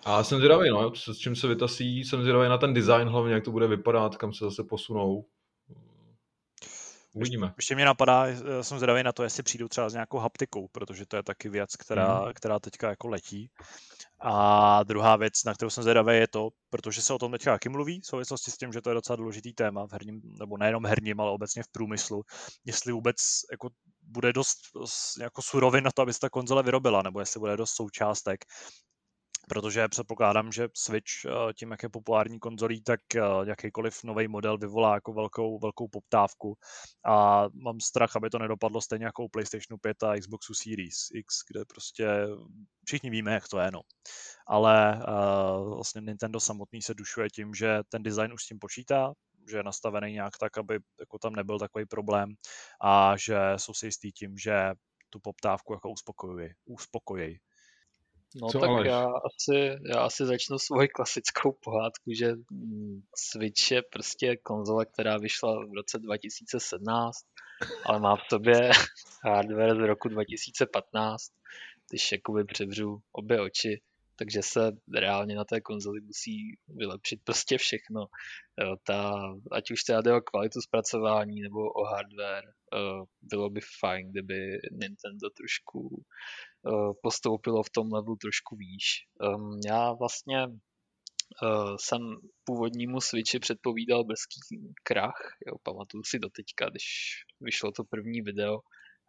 A jsem zvědavý, no, s čím se vytasí, jsem zvědavý na ten design hlavně, jak to bude vypadat, kam se zase posunou. Uvidíme. Ještě mě napadá, jsem zvědavý na to, jestli přijdou třeba s nějakou haptikou, protože to je taky věc, která, mm. která teďka jako letí. A druhá věc, na kterou jsem zvědavý, je to, protože se o tom teďka taky mluví, v souvislosti s tím, že to je docela důležitý téma v herním, nebo nejenom herním, ale obecně v průmyslu, jestli vůbec jako bude dost jako surovin na to, aby se ta konzole vyrobila, nebo jestli bude dost součástek protože předpokládám, že Switch eh, tím, jak je populární konzolí, tak eh, jakýkoliv nový model vyvolá jako velkou, velkou poptávku a mám strach, aby to nedopadlo stejně jako u PlayStationu 5 a Xboxu Series X, kde prostě všichni víme, jak to je, no. Ale uh, vlastně Nintendo samotný se dušuje tím, že ten design už s tím počítá, že je nastavený nějak tak, aby jako tam nebyl takový problém a že jsou si jistý tím, že tu poptávku jako uspokojují. uspokojí. No Co tak Aleš? já asi, já asi začnu svoji klasickou pohádku, že mm, Switch je prostě konzole, která vyšla v roce 2017, ale má v sobě hardware z roku 2015, když jakoby převřu obě oči, takže se reálně na té konzoli musí vylepšit prostě všechno. Ta, ať už se jde o kvalitu zpracování nebo o hardware, bylo by fajn, kdyby Nintendo trošku postoupilo v tom levelu trošku výš. Já vlastně jsem původnímu Switchi předpovídal brzký krach, jo, pamatuju si doteďka, když vyšlo to první video,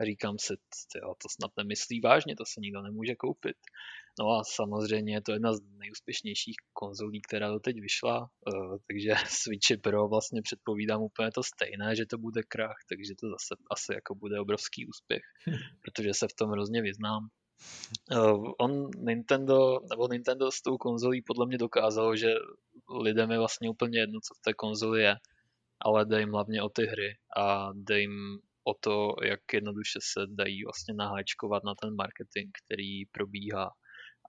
říkám si, tyjo, to snad nemyslí vážně, to se nikdo nemůže koupit. No a samozřejmě je to jedna z nejúspěšnějších konzolí, která do teď vyšla, uh, takže Switch Pro vlastně předpovídám úplně to stejné, že to bude krach, takže to zase asi jako bude obrovský úspěch, protože se v tom hrozně vyznám. Uh, on Nintendo, nebo Nintendo s tou konzolí podle mě dokázalo, že lidem je vlastně úplně jedno, co v té konzoli je, ale jde jim hlavně o ty hry a jde jim o to, jak jednoduše se dají vlastně naháčkovat na ten marketing, který probíhá.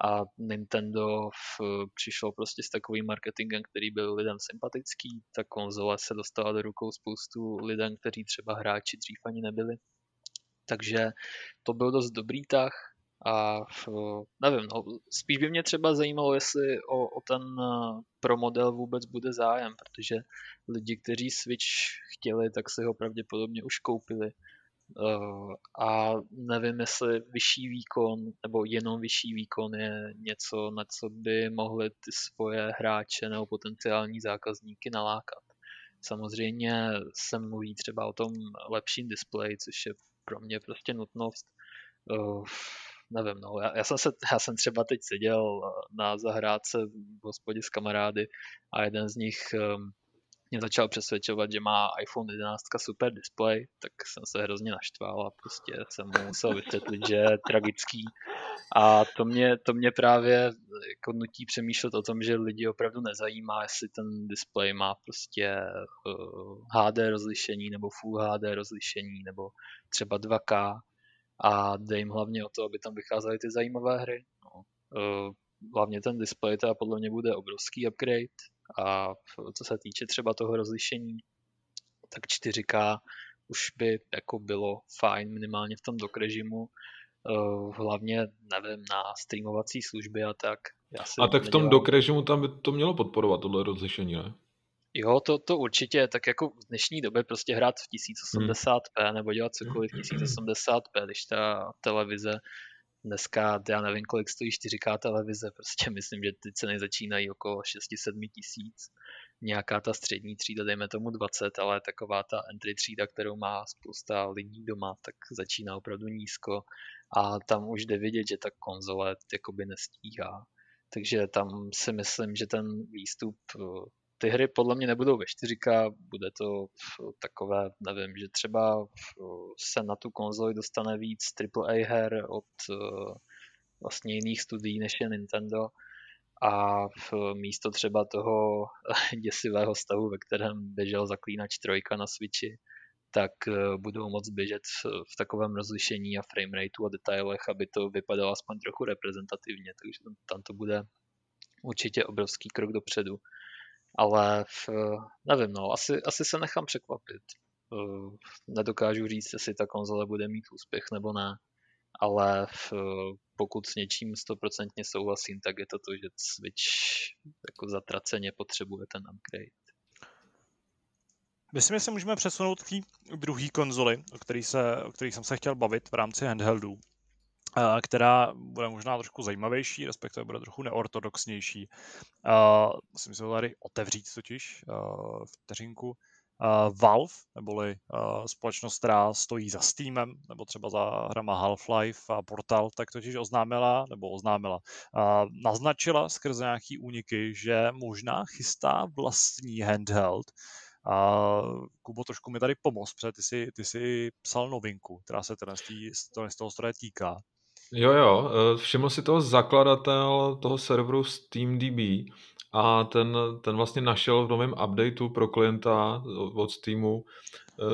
A Nintendo v, přišlo prostě s takovým marketingem, který byl lidem sympatický. Ta konzole se dostala do rukou spoustu lidem, kteří třeba hráči dřív ani nebyli. Takže to byl dost dobrý tah a nevím, no, spíš by mě třeba zajímalo, jestli o, o ten eh, pro model vůbec bude zájem, protože lidi, kteří Switch chtěli, tak si ho pravděpodobně už koupili. Uh, a nevím, jestli vyšší výkon nebo jenom vyšší výkon je něco, na co by mohli ty svoje hráče nebo potenciální zákazníky nalákat. Samozřejmě se mluví třeba o tom lepším displeji, což je pro mě prostě nutnost. Nevím, no, já, já, jsem se, já jsem třeba teď seděl na zahrádce v hospodě s kamarády a jeden z nich um, mě začal přesvědčovat, že má iPhone 11 super display, tak jsem se hrozně naštval a prostě jsem mu musel vysvětlit, že je tragický. A to mě, to mě právě jako nutí přemýšlet o tom, že lidi opravdu nezajímá, jestli ten display má prostě uh, eh, HD rozlišení nebo Full HD rozlišení nebo třeba 2K a jde jim hlavně o to, aby tam vycházely ty zajímavé hry. No. Uh, hlavně ten display teda podle mě bude obrovský upgrade a co se týče třeba toho rozlišení, tak 4K už by jako bylo fajn minimálně v tom dock režimu, uh, hlavně, nevím, na streamovací služby a tak. Já a tak v tom dock režimu tam by to mělo podporovat tohle rozlišení, ne? Jo, to, to určitě, tak jako v dnešní době prostě hrát v 1080p hmm. nebo dělat cokoliv v 1080p, když ta televize dneska, já nevím, kolik stojí 4K televize, prostě myslím, že ty ceny začínají okolo 6-7 tisíc. Nějaká ta střední třída, dejme tomu 20, ale taková ta entry třída, kterou má spousta lidí doma, tak začíná opravdu nízko a tam už jde vidět, že ta konzole jakoby nestíhá. Takže tam si myslím, že ten výstup ty hry podle mě nebudou ve 4K, bude to takové, nevím, že třeba se na tu konzoli dostane víc AAA her od eh, vlastně jiných studií než je Nintendo. A v místo třeba toho děsivého stavu, ve kterém běžel Zaklínač trojka na Switchi, tak eh, budou moc běžet v takovém rozlišení a framerateu a detailech, aby to vypadalo aspoň trochu reprezentativně, takže tam to bude určitě obrovský krok dopředu ale v, nevím, no, asi, asi se nechám překvapit. Eh, nedokážu říct, jestli ta konzole bude mít úspěch nebo ne, ale v, pokud s něčím stoprocentně souhlasím, tak je to to, že Switch jako zatraceně potřebuje ten upgrade. Myslím, že se můžeme přesunout k té druhé konzoli, o které se, o který jsem se chtěl bavit v rámci handheldů která bude možná trošku zajímavější, respektive bude trochu neortodoxnější. Musím se tady otevřít totiž vteřinku. Valve, neboli společnost, která stojí za Steamem, nebo třeba za hrama Half-Life a Portal, tak totiž oznámila, nebo oznámila, naznačila skrze nějaký úniky, že možná chystá vlastní handheld, a Kubo, trošku mi tady pomoz, protože ty jsi, ty jsi psal novinku, která se teda z toho stroje týká. Jo, jo, eh, všiml si toho zakladatel toho serveru SteamDB a ten, ten vlastně našel v novém updateu pro klienta od Steamu eh,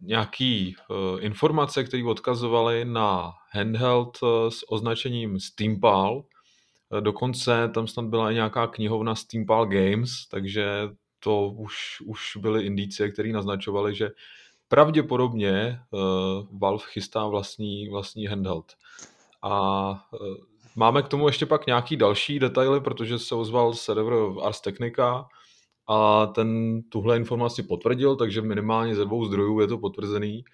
nějaký eh, informace, které odkazovaly na handheld s označením Steampal. Dokonce tam snad byla i nějaká knihovna Steampal Games, takže to už, už byly indicie, které naznačovaly, že pravděpodobně Valve chystá vlastní, vlastní handheld. A e, máme k tomu ještě pak nějaký další detaily, protože se ozval server Ars Technica a ten tuhle informaci potvrdil, takže minimálně ze dvou zdrojů je to potvrzený.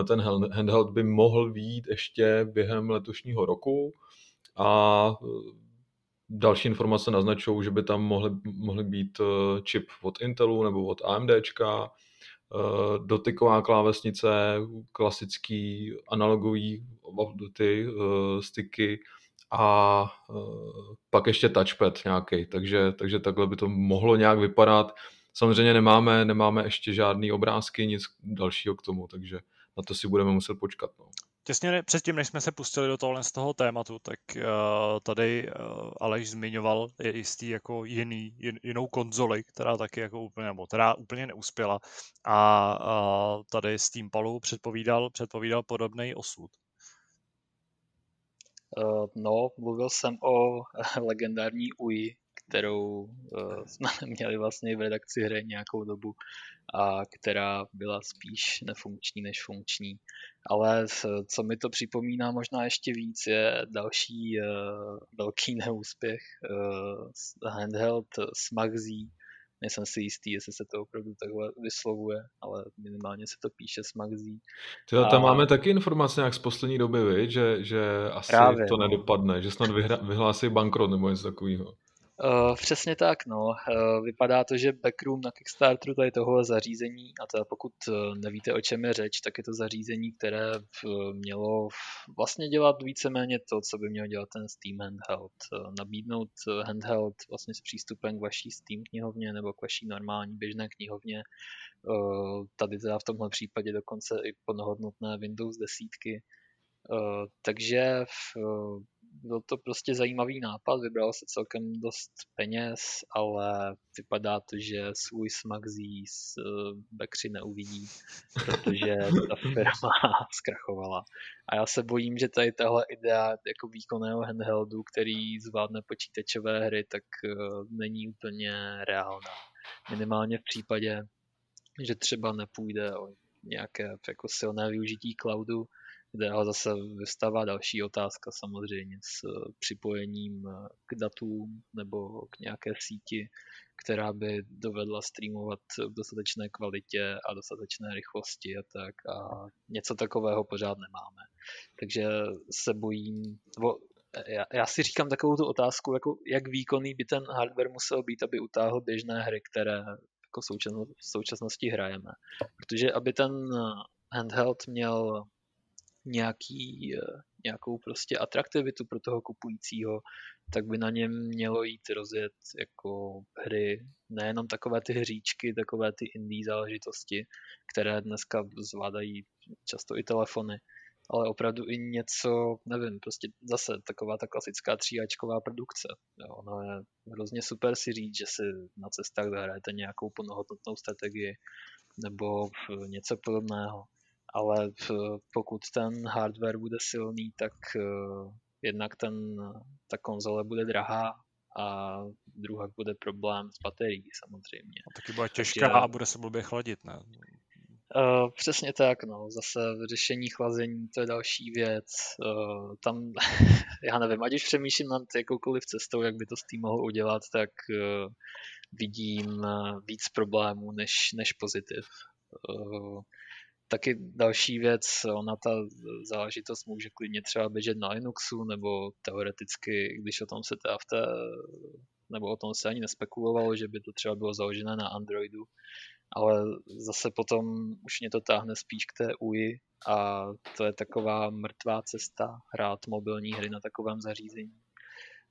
E, ten handheld by mohl být ještě během letošního roku a e, další informace naznačují, že by tam mohly, mohly být čip od Intelu nebo od AMDčka, dotyková klávesnice, klasický analogový ty uh, styky a uh, pak ještě touchpad nějaký, takže, takže takhle by to mohlo nějak vypadat. Samozřejmě nemáme, nemáme ještě žádný obrázky, nic dalšího k tomu, takže na to si budeme muset počkat. No. Těsně předtím, než jsme se pustili do tohle z toho tématu, tak uh, tady uh, Aleš zmiňoval jistý jako jiný, jin, jinou konzoli, která taky jako úplně, nebo která úplně neuspěla a uh, tady Steampalu předpovídal, předpovídal podobný osud. Uh, no, mluvil jsem o legendární UI, kterou uh, jsme měli vlastně v redakci hry nějakou dobu a která byla spíš nefunkční než funkční. Ale co mi to připomíná možná ještě víc je další uh, velký neúspěch uh, handheld Smagzí. Nejsem si jistý, jestli se to opravdu takhle vyslovuje, ale minimálně se to píše Smagzí. Teda tam a... máme taky informace nějak z poslední doby, viď? Že, že asi Právě, to no. nedopadne, že snad vyhra, vyhlásí bankrot nebo něco takového. Uh, přesně tak, no. Uh, vypadá to, že backroom na Kickstarteru tady tohohle zařízení, a teda pokud uh, nevíte, o čem je řeč, tak je to zařízení, které mělo vlastně dělat víceméně to, co by měl dělat ten Steam Handheld. Nabídnout handheld vlastně s přístupem k vaší Steam knihovně nebo k vaší normální běžné knihovně. Tady teda v tomhle případě dokonce i plnohodnotné Windows desítky. Takže byl to prostě zajímavý nápad, vybral se celkem dost peněz, ale vypadá to, že svůj smagzí z uh, Bekři neuvidí, protože ta firma zkrachovala. A já se bojím, že tady tahle idea jako výkonného handheldu, který zvládne počítačové hry, tak uh, není úplně reálná. Minimálně v případě, že třeba nepůjde o nějaké jako silné využití cloudu, kde ale zase vystává další otázka samozřejmě s eh, připojením eh, k datům nebo k nějaké síti, která by dovedla streamovat v dostatečné kvalitě a dostatečné rychlosti a tak a něco takového pořád nemáme. Takže se bojím, nebo já, já si říkám takovou tu otázku, jako jak výkonný by ten hardware musel být, aby utáhl běžné hry, které jako v současnosti hrajeme. Protože aby ten handheld měl nějaký, eh, nějakou prostě atraktivitu pro toho kupujícího, tak by na něm mělo jít rozjet jako hry, nejenom takové ty hříčky, takové ty indie záležitosti, které dneska zvládají často i telefony, ale opravdu i něco, nevím, prostě zase taková ta klasická tříáčková produkce. Jo, ono je hrozně super si říct, že si na cestách zahrajete nějakou plnohodnotnou strategii nebo něco podobného ale pokud ten hardware bude silný, tak eh, jednak ten, ta konzole bude drahá a druhá bude problém s baterií samozřejmě. A taky bude těžká Takže, a bude se blbě chladit, ne? Uh, přesně tak, no. Zase řešení chlazení, to je další věc. Uh, tam, já nevím, ať už přemýšlím nad jakoukoliv cestou, jak by to s tím mohl udělat, tak uh, vidím víc problémů než, než pozitiv. Uh, taky další věc, ona ta záležitost může klidně třeba běžet na Linuxu, nebo teoreticky, když o tom se teda v té, nebo o tom se ani nespekulovalo, že by to třeba bylo založené na Androidu, ale zase potom už mě to táhne spíš k té UI a to je taková mrtvá cesta hrát mobilní hry na takovém zařízení.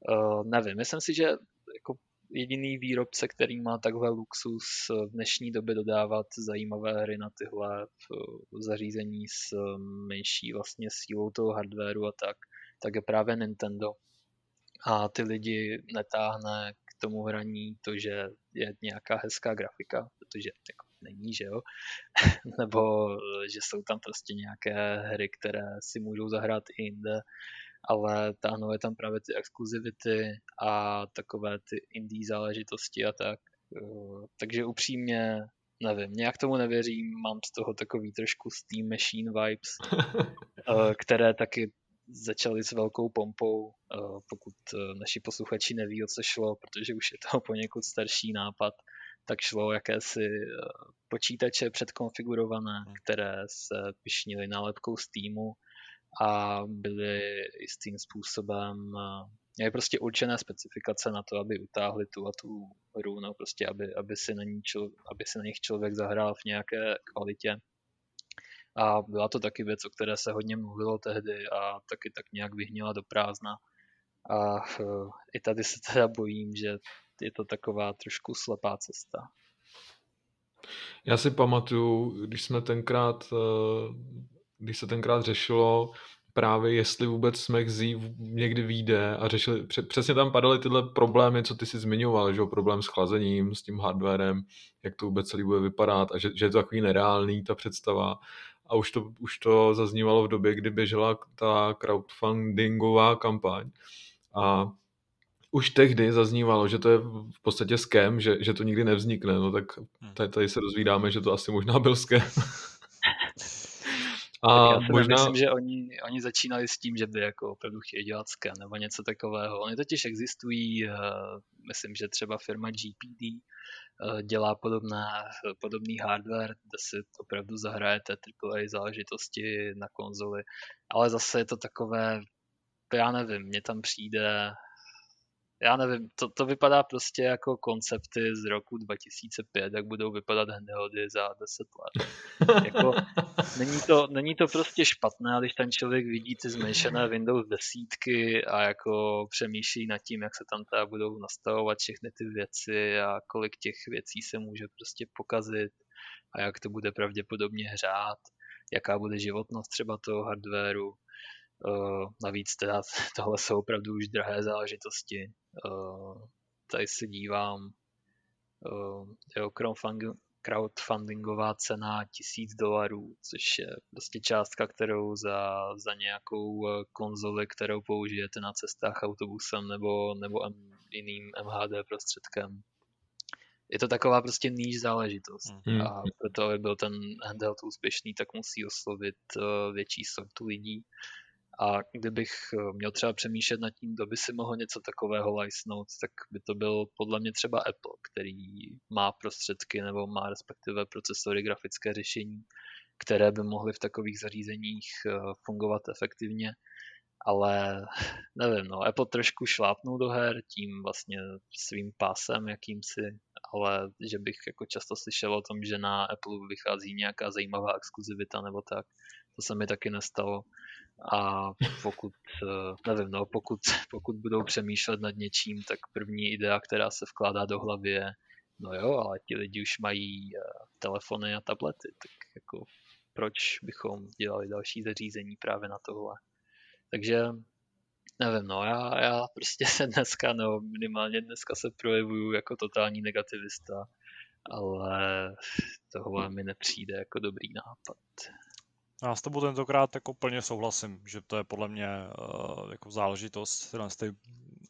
Uh, nevím, myslím si, že jediný výrobce, který má takhle luxus v dnešní době dodávat zajímavé hry na tyhle zařízení s menší vlastně sílou toho hardwareu a tak, tak je právě Nintendo. A ty lidi netáhne k tomu hraní to, že je nějaká hezká grafika, protože jako není, že jo? Nebo že jsou tam prostě nějaké hry, které si můžou zahrát i jinde ale táhnou je tam právě ty exkluzivity a takové ty indie záležitosti a tak. Eh, takže upřímně nevím, nějak tomu nevěřím, mám z toho takový trošku Steam Machine vibes, eh, které taky začaly s velkou pompou, eh, pokud naši posluchači neví, o co šlo, protože už je to poněkud starší nápad, tak šlo o jakési počítače předkonfigurované, hmm. které se pišnily nálepkou Steamu a byly jistým způsobem měli prostě určené specifikace na to, aby utáhli tu a tu hru, no prostě, aby, aby, si na ní člo, aby si na nich člověk zahrál v nějaké kvalitě. A byla to taky věc, o které se hodně mluvilo tehdy a taky tak nějak vyhnila do prázdna. A uh, i tady se teda bojím, že je to taková trošku slepá cesta. Já si pamatuju, když jsme tenkrát uh když se tenkrát řešilo právě jestli vůbec Z někdy vyjde a řešili, přesně tam padaly tyhle problémy, co ty si zmiňoval, že jo, problém s chlazením, s tím hardwarem, jak to vůbec celý bude vypadat a že, že je to takový nereálný ta představa a už to, už to zaznívalo v době, kdy běžela ta crowdfundingová kampaň a už tehdy zaznívalo, že to je v podstatě scam, že, že to nikdy nevznikne, no tak hmm. tady, tady se dozvídáme, že to asi možná byl scam. A já si možná... myslím, že oni, oni začínali s tím, že by jako opravdu chtěli dělat scan nebo něco takového. Oni totiž existují, uh, myslím, že třeba firma GPD eh, dělá podobná, podobný hardware, kde si opravdu zahrajete AAA záležitosti na konzoli, ale zase je to takové, já nevím, mně tam přijde já nevím, to, to vypadá prostě jako koncepty z roku 2005, jak budou vypadat handheldy za 10 let. jako, není, to, není to prostě špatné, když ten člověk vidí ty zmenšené Windows desítky a jako přemýšlí nad tím, jak se tam teda budou nastavovat všechny ty věci a kolik těch věcí se může prostě pokazit a jak to bude pravděpodobně hřát, jaká bude životnost třeba toho hardwareu navíc teda tohle jsou opravdu už drahé záležitosti. Uh, tady se dívám, uh, jo, crowdfunding, crowdfundingová cena tisíc dolarů, což je prostě částka, kterou za, za nějakou konzoli, kterou použijete na cestách autobusem nebo, nebo M, jiným MHD prostředkem. Je to taková prostě níž záležitost mm. a proto, aby byl ten handheld úspěšný, tak musí oslovit větší sortu lidí a kdybych eh, měl třeba přemýšlet nad tím, kdo by si mohl něco takového lajsnout, tak by to byl podle mě třeba Apple, který má prostředky nebo má respektive procesory grafické řešení, které by mohly v takových zařízeních eh, fungovat efektivně. Ale nevím, no, Apple trošku šlápnul do her tím vlastně svým pásem jakýmsi, ale že bych jako často slyšel o tom, že na Apple vychází nějaká zajímavá exkluzivita nebo tak, to se mi taky nestalo. A pokud, eh, nevím, no, pokud, pokud budou přemýšlet nad něčím, tak první idea, která se vkládá do hlavy je, no jo, ale ti lidi už mají eh, telefony a tablety, tak jako proč bychom dělali další zařízení právě na tohle. Takže nevím, no já, já prostě se dneska, no minimálně dneska se projevuju jako totální negativista, ale tohle mi nepřijde jako dobrý nápad. Já s tebou tentokrát jako plně souhlasím, že to je podle mě uh, jako záležitost, ty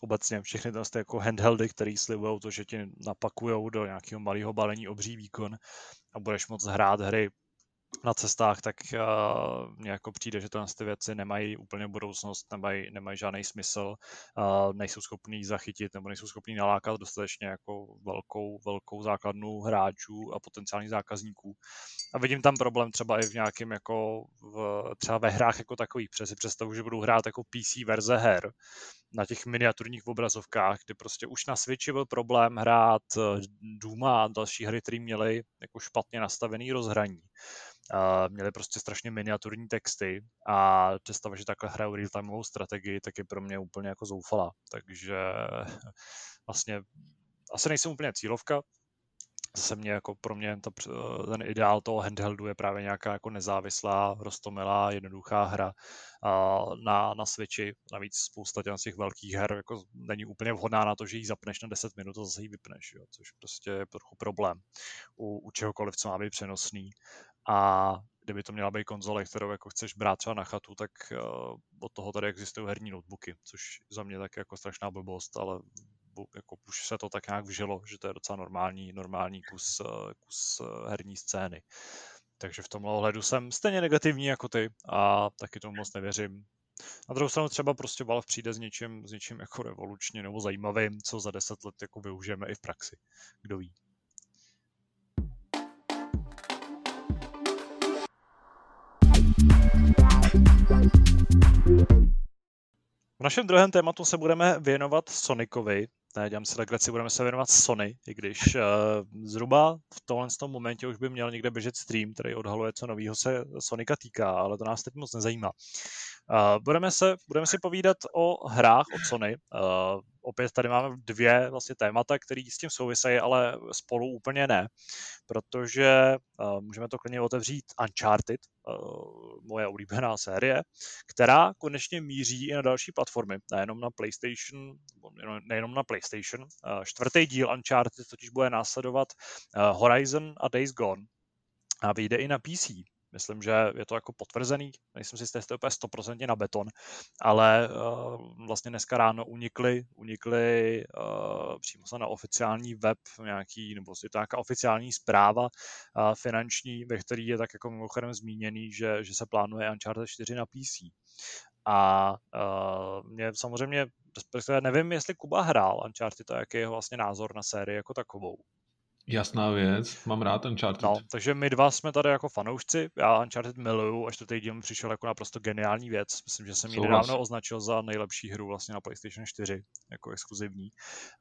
obecně všechny ty jako handheldy, které slibují to, že ti napakujou do nějakého malého balení obří výkon a budeš moc hrát hry na cestách, tak uh, mně jako přijde, že to ty věci nemají úplně budoucnost, nemají, nemají žádný smysl, uh, nejsou schopní zachytit nebo nejsou schopní nalákat dostatečně jako velkou, velkou základnu hráčů a potenciálních zákazníků. A vidím tam problém třeba i v nějakém jako v, třeba ve hrách jako takových, protože si představu, že budu hrát jako PC verze her na těch miniaturních obrazovkách, kdy prostě už na Switchi byl problém hrát eh, Duma a další hry, které měly jako špatně nastavený rozhraní Uh, měli prostě strašně miniaturní texty a představa, že takhle hrajou real-timeovou strategii, tak je pro mě úplně jako zoufala. Takže vlastně asi nejsem úplně cílovka, zase mě jako pro mě to, ten ideál toho handheldu je právě nějaká jako nezávislá, rostomilá, jednoduchá hra na, na Switchi. Navíc spousta těch velkých her jako není úplně vhodná na to, že ji zapneš na 10 minut a zase ji vypneš, jo, což prostě je trochu problém u, u čehokoliv, co má být přenosný. A kdyby to měla být konzole, kterou jako chceš brát třeba na chatu, tak uh, od toho tady existují herní notebooky, což za mě tak jako strašná blbost, ale jako už se to tak nějak vžilo, že to je docela normální, normální kus, eh, kus eh, herní scény. Takže v tomhle ohledu jsem stejně negativní jako ty a taky tomu moc nevěřím. Na druhou stranu třeba prostě Valve přijde s něčím, s něčím jako revolučně nebo zajímavým, co za deset let jako využijeme i v praxi. Kdo ví. V našem druhém tématu se budeme věnovat Sonicovi. Ne, dělám si legraci, budeme se věnovat Sony, i když uh, zhruba v tomhle tom momentě už by měl někde běžet stream, který odhaluje, co nového se Sonika týká, ale to nás teď moc nezajímá. Uh, budeme, se, budeme si povídat o hrách od Sony. Uh, opět tady máme dvě vlastně témata, které s tím souvisejí, ale spolu úplně ne, protože uh, můžeme to klidně otevřít Uncharted, uh, moje oblíbená série, která konečně míří i na další platformy, nejenom na PlayStation, nejenom na PlayStation. Uh, čtvrtý díl Uncharted totiž bude následovat uh, Horizon a Days Gone a vyjde i na PC. Myslím, že je to jako potvrzený, nejsem si jistý, úplně 100% na beton, ale uh, vlastně dneska ráno unikly, unikly uh, přímo se na oficiální web nějaký, nebo je to nějaká oficiální zpráva uh, finanční, ve který je tak jako mimochodem zmíněný, že, že se plánuje Uncharted 4 na PC. A uh, mě samozřejmě, nevím, jestli Kuba hrál Uncharted, a jaký je jeho vlastně názor na sérii jako takovou. Jasná věc, mám rád Uncharted. No, takže my dva jsme tady jako fanoušci, já Uncharted miluju, až to teď díl přišel jako naprosto geniální věc. Myslím, že jsem ji nedávno označil za nejlepší hru vlastně na PlayStation 4, jako exkluzivní.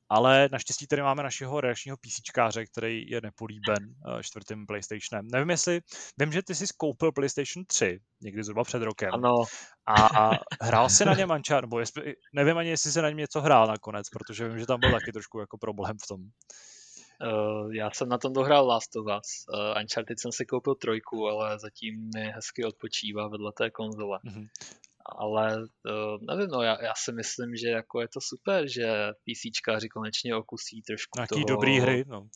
Ale naštěstí tady máme našeho reakčního PCčkáře, který je nepolíben uh, čtvrtým PlayStationem. Nevím, jestli, vím, že ty jsi koupil PlayStation 3 někdy zhruba před rokem. Ano. A, a hrál si na něm Uncharted, nebo jestli, nevím ani, jestli se na něm něco hrál nakonec, protože vím, že tam byl taky trošku jako problém v tom. Uh, já jsem na tom dohrál Last of Us. Uh, Uncharted jsem si koupil trojku, ale zatím mi hezky odpočívá vedle té konzole. Mm-hmm. Ale uh, nevím, no, já, já si myslím, že jako je to super, že PCčkáři konečně okusí trošku Nějaký toho... dobrý hry, no.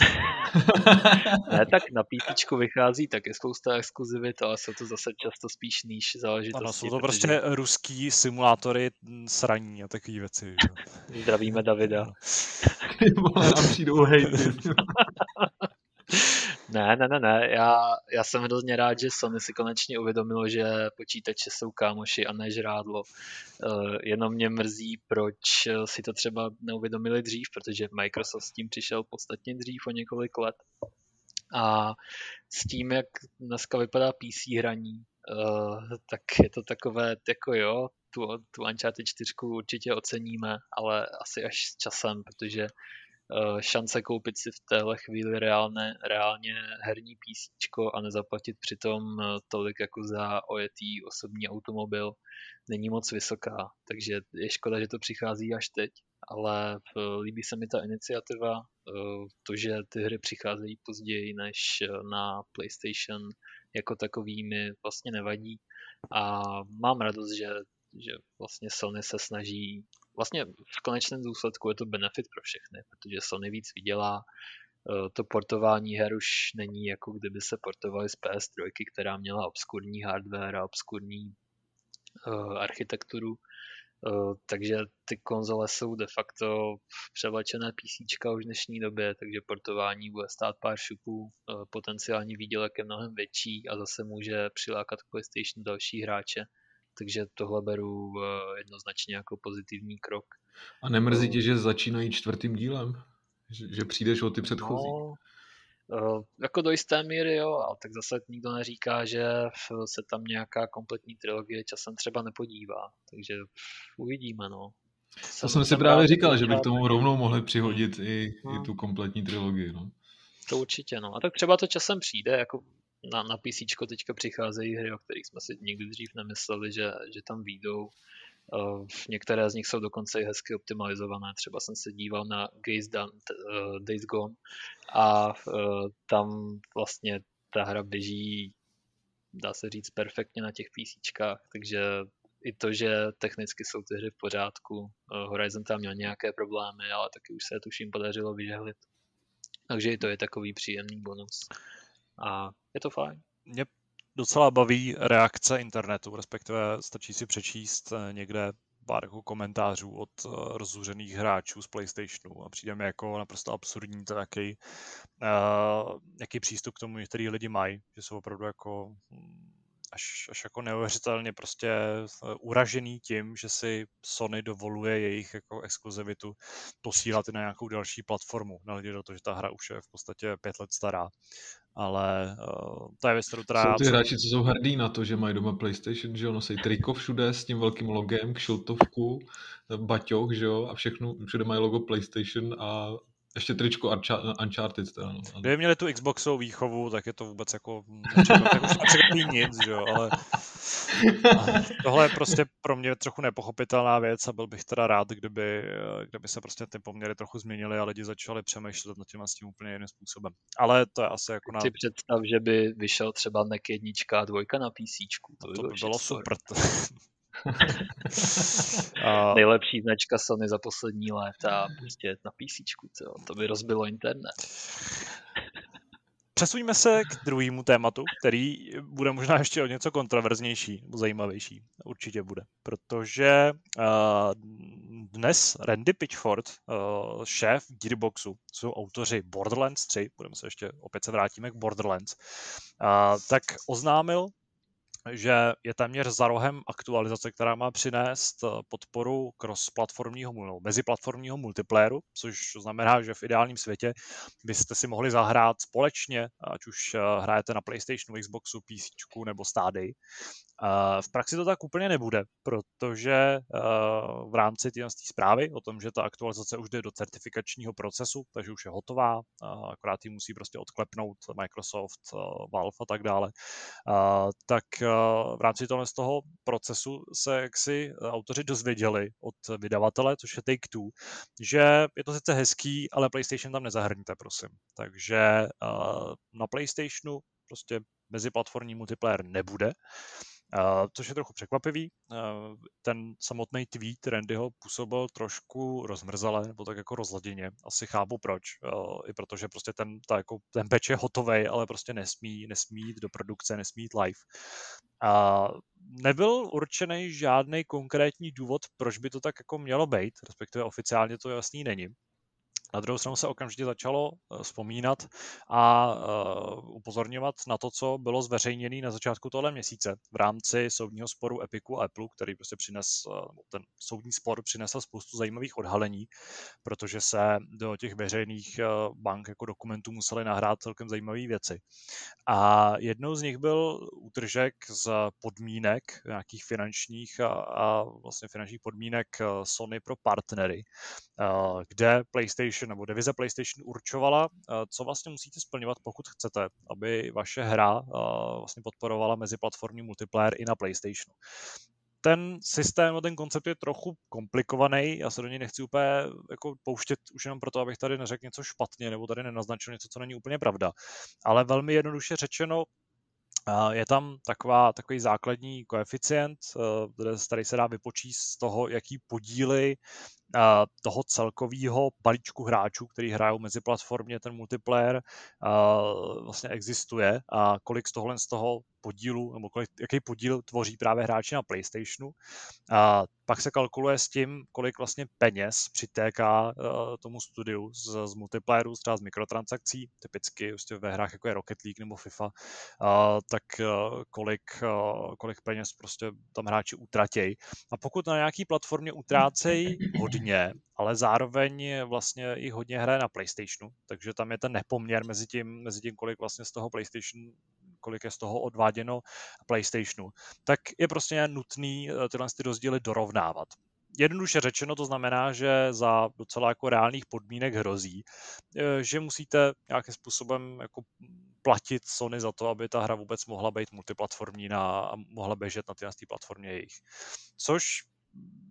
ne, tak na PC vychází taky spousta exkluzivit, ale jsou to zase často spíš níž záležitosti. Ano, jsou to protože... prostě ruský simulátory sraní a takové věci. Že? Zdravíme Davida. nám přijdou hejty. Ne, ne, ne, ne. Já, já jsem hrozně rád, že Sony si konečně uvědomilo, že počítače jsou kámoši a ne žrádlo. Uh, jenom mě mrzí, proč si to třeba neuvědomili dřív, protože Microsoft s tím přišel podstatně dřív o několik let. A s tím, jak dneska vypadá PC hraní, uh, tak je to takové, jako jo, tu, tu Uncharted 4 určitě oceníme, ale asi až s časem, protože Eh, šance koupit si v téhle chvíli reálné, reálně herní PC a nezaplatit přitom eh, tolik jako za ojetý osobní automobil není moc vysoká. Takže je škoda, že to přichází až teď, ale eh, líbí se mi ta iniciativa, to, že ty hry přicházejí později než na PlayStation jako takový mi vlastně nevadí a mám radost, že, že vlastně Sony se snaží vlastně v konečném důsledku je to benefit pro všechny, protože Sony víc vydělá, eh, to portování her už není jako kdyby se portovali z PS3, která měla obskurní hardware a obskurní uh, architekturu, uh, takže ty konzole jsou de facto převlečené PC už v dnešní době, takže portování bude stát pár šupů, potenciální výdělek je mnohem větší a zase může přilákat k PlayStation další hráče takže tohle beru eh, jednoznačně jako pozitivní krok. A nemrzí eh, tě, že začínají čtvrtým dílem? Že, že přijdeš o ty předchozí? No, Uh, jako do jisté míry jo, ale tak zase nikdo neříká, že se tam nějaká kompletní trilogie časem třeba nepodívá, takže uvidíme, no. Jsem, to jsem si právě říkal, že by k tomu rovnou mohli přihodit i, hmm. i tu kompletní trilogii, no. To určitě, no. A tak třeba to časem přijde, jako na, na PC teďka přicházejí hry, o kterých jsme si nikdy dřív nemysleli, že, že tam výjdou. Uh, některé z nich jsou dokonce i hezky optimalizované. Třeba jsem se díval na Days, Done, uh, Days Gone a uh, tam vlastně ta hra běží, dá se říct, perfektně na těch PC, takže i to, že technicky jsou ty hry v pořádku. Horizon tam měl nějaké problémy, ale taky už se tuším podařilo vyžehlit. Takže i to je takový příjemný bonus. A je to fajn. Mě docela baví reakce internetu, respektive stačí si přečíst eh, někde pár jako komentářů od uh, rozzuřených hráčů z PlayStationu a přijde mi jako naprosto absurdní to, jaký, uh, jaký přístup k tomu některý lidi mají, že jsou opravdu jako hm, až, až jako neuvěřitelně prostě uražený tím, že si Sony dovoluje jejich jako exkluzivitu posílat i na nějakou další platformu, nehledě do toho, že ta hra už je v podstatě pět let stará. Ale uh, to je věc, kterou teda... Jsou ty hráči, co jsou hrdí na to, že mají doma PlayStation, že jo, nosí triko všude s tím velkým logem, kšiltovku, baťoch, že jo, a všechno, všude mají logo PlayStation a ještě tričko Uncharted. Teda, no. Kdyby měli tu Xboxovou výchovu, tak je to vůbec jako nepřekvapí nic, že jo, ale tohle je prostě pro mě trochu nepochopitelná věc a byl bych teda rád, kdyby, kdyby se prostě ty poměry trochu změnily a lidi začali přemýšlet nad tím a s tím úplně jiným způsobem. Ale to je asi jako na... Si představ, že by vyšel třeba NEC jednička a dvojka na PC. To by, to by bylo super. a... Nejlepší značka Sony za poslední léta prostě na PC, to by rozbilo internet. Přesuňme se k druhému tématu, který bude možná ještě o něco kontroverznější, zajímavější. Určitě bude. Protože uh, dnes Randy Pitchford, uh, šéf Gearboxu, jsou autoři Borderlands 3, budeme se ještě, opět se vrátíme k Borderlands, uh, tak oznámil, že je téměř za rohem aktualizace, která má přinést eh, podporu cross-platformního, no, meziplatformního multiplayeru, což znamená, že v ideálním světě byste si mohli zahrát společně, ať už eh, hrajete na PlayStationu, Xboxu, PC nebo Stady. V praxi to tak úplně nebude, protože eh, v rámci té zprávy o tom, že ta aktualizace už jde do certifikačního procesu, takže už je hotová, akorát ji musí prostě odklepnout Microsoft, Valve a tak dále, tak v rámci tohle z toho procesu se jaksi autoři dozvěděli od vydavatele, což je Take-Two, že je to sice hezký, ale PlayStation tam nezahrňte, prosím. Takže na PlayStationu prostě meziplatformní multiplayer nebude. Uh, což je trochu překvapivý. Uh, ten samotný tweet Randyho působil trošku rozmrzale, nebo tak jako rozladěně. Asi chápu proč. Uh, I protože prostě ten, ta jako, ten patch je hotový, ale prostě nesmí, nesmí jít do produkce, nesmí jít live. Uh, nebyl určený žádný konkrétní důvod, proč by to tak jako mělo být, respektive oficiálně to jasný není. Na druhou stranu se okamžitě začalo eh, vzpomínat a uh, upozorňovat na to, co bylo zveřejněné na začátku tohle měsíce v rámci soudního sporu Epiku a Apple, který prostě přines, uh, ten soudní spor přinesl spoustu zajímavých odhalení, protože se do těch veřejných bank jako dokumentů museli nahrát celkem zajímavé věci. A jednou z nich byl útržek z podmínek nějakých finančních a, a vlastně finančních podmínek Sony pro partnery, kde PlayStation PlayStation nebo divize PlayStation určovala, eh, co vlastně musíte splňovat, pokud chcete, aby vaše hra eh, vlastně podporovala meziplatformní multiplayer i na PlayStationu ten systém, no ten koncept je trochu komplikovaný, já se do něj nechci úplně jako pouštět už jenom proto, abych tady neřekl něco špatně nebo tady nenaznačil něco, co není úplně pravda. Ale velmi jednoduše řečeno, eh, je tam taková, takový základní koeficient, který se dá vypočíst z toho, jaký podíly toho celkového balíčku hráčů, který hrajou mezi platformě, ten multiplayer vlastně existuje a kolik z tohle z toho podílu, nebo kolik, jaký podíl tvoří právě hráči na PlayStationu. A pak se kalkuluje s tím, kolik vlastně peněz přitéká tomu studiu z, z multiplayeru, třeba z mikrotransakcí, typicky vlastně ve hrách jako je Rocket League nebo FIFA, uh, tak uh, kolik, uh, kolik peněz prostě tam hráči utratějí. A pokud na nějaký platformě utrácejí hodně, ale zároveň vlastně i hodně hraje na PlayStationu, takže tam je ten nepoměr mezi tím, mezi tím kolik vlastně z toho PlayStation kolik je z toho odváděno PlayStationu, tak je prostě nutný eh, tyhle ty rozdíly dorovnávat. Jednoduše řečeno to znamená, že za docela jako reálných podmínek hrozí, eh, že musíte nějakým způsobem jako platit Sony za to, aby ta hra vůbec mohla být multiplatformní a mohla běžet na té platformě jejich. Což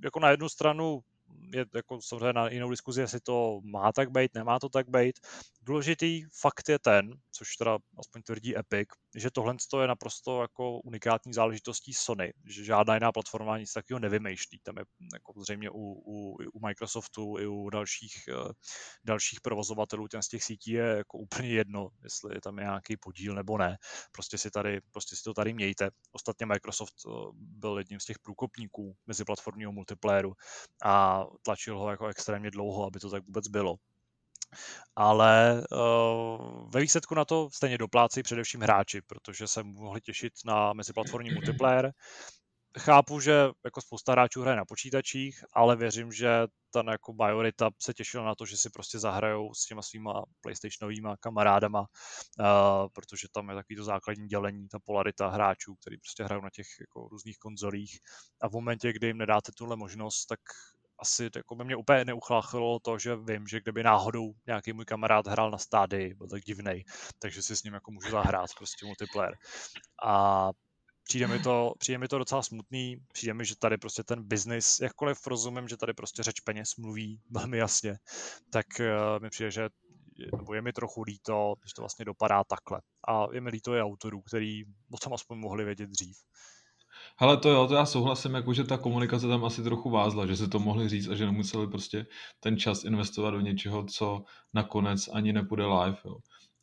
jako na jednu stranu je jako samozřejmě na jinou diskuzi, jestli to má tak být, nemá to tak být. Důležitý fakt je ten, což teda aspoň tvrdí Epic, že tohle je naprosto jako unikátní záležitostí Sony, že žádná jiná platforma nic takového nevymýšlí. Tam je jako zřejmě u, u, u Microsoftu i u dalších, uh, dalších provozovatelů těch z těch sítí je jako úplně jedno, jestli je tam nějaký podíl nebo ne. Prostě si, tady, prostě si to tady mějte. Ostatně Microsoft uh, byl jedním z těch průkopníků meziplatformního multiplayeru a tlačil ho jako extrémně dlouho, aby to tak vůbec bylo. Ale uh, ve výsledku na to stejně doplácí především hráči, protože se mohli těšit na meziplatformní multiplayer. Chápu, že jako spousta hráčů hraje na počítačích, ale věřím, že ta jako majorita se těšila na to, že si prostě zahrajou s těma svýma PlayStationovýma kamarádama, uh, protože tam je takový to základní dělení, ta polarita hráčů, který prostě hrajou na těch jako různých konzolích. A v momentě, kdy jim nedáte tuhle možnost, tak asi jako by mě úplně neuchláchlo to, že vím, že kdyby náhodou nějaký můj kamarád hrál na stády, byl tak divnej, takže si s ním jako můžu zahrát prostě multiplayer. A přijde mi to, přijde mi to docela smutný, přijde mi, že tady prostě ten biznis, jakkoliv rozumím, že tady prostě řeč peněz mluví velmi jasně, tak uh, mi přijde, že nebo je mi trochu líto, že to vlastně dopadá takhle. A je mi líto i autorů, který o tom aspoň mohli vědět dřív. Hele, to jo, to já souhlasím, jako že ta komunikace tam asi trochu vázla, že se to mohli říct a že nemuseli prostě ten čas investovat do něčeho, co nakonec ani nepůjde live, jo.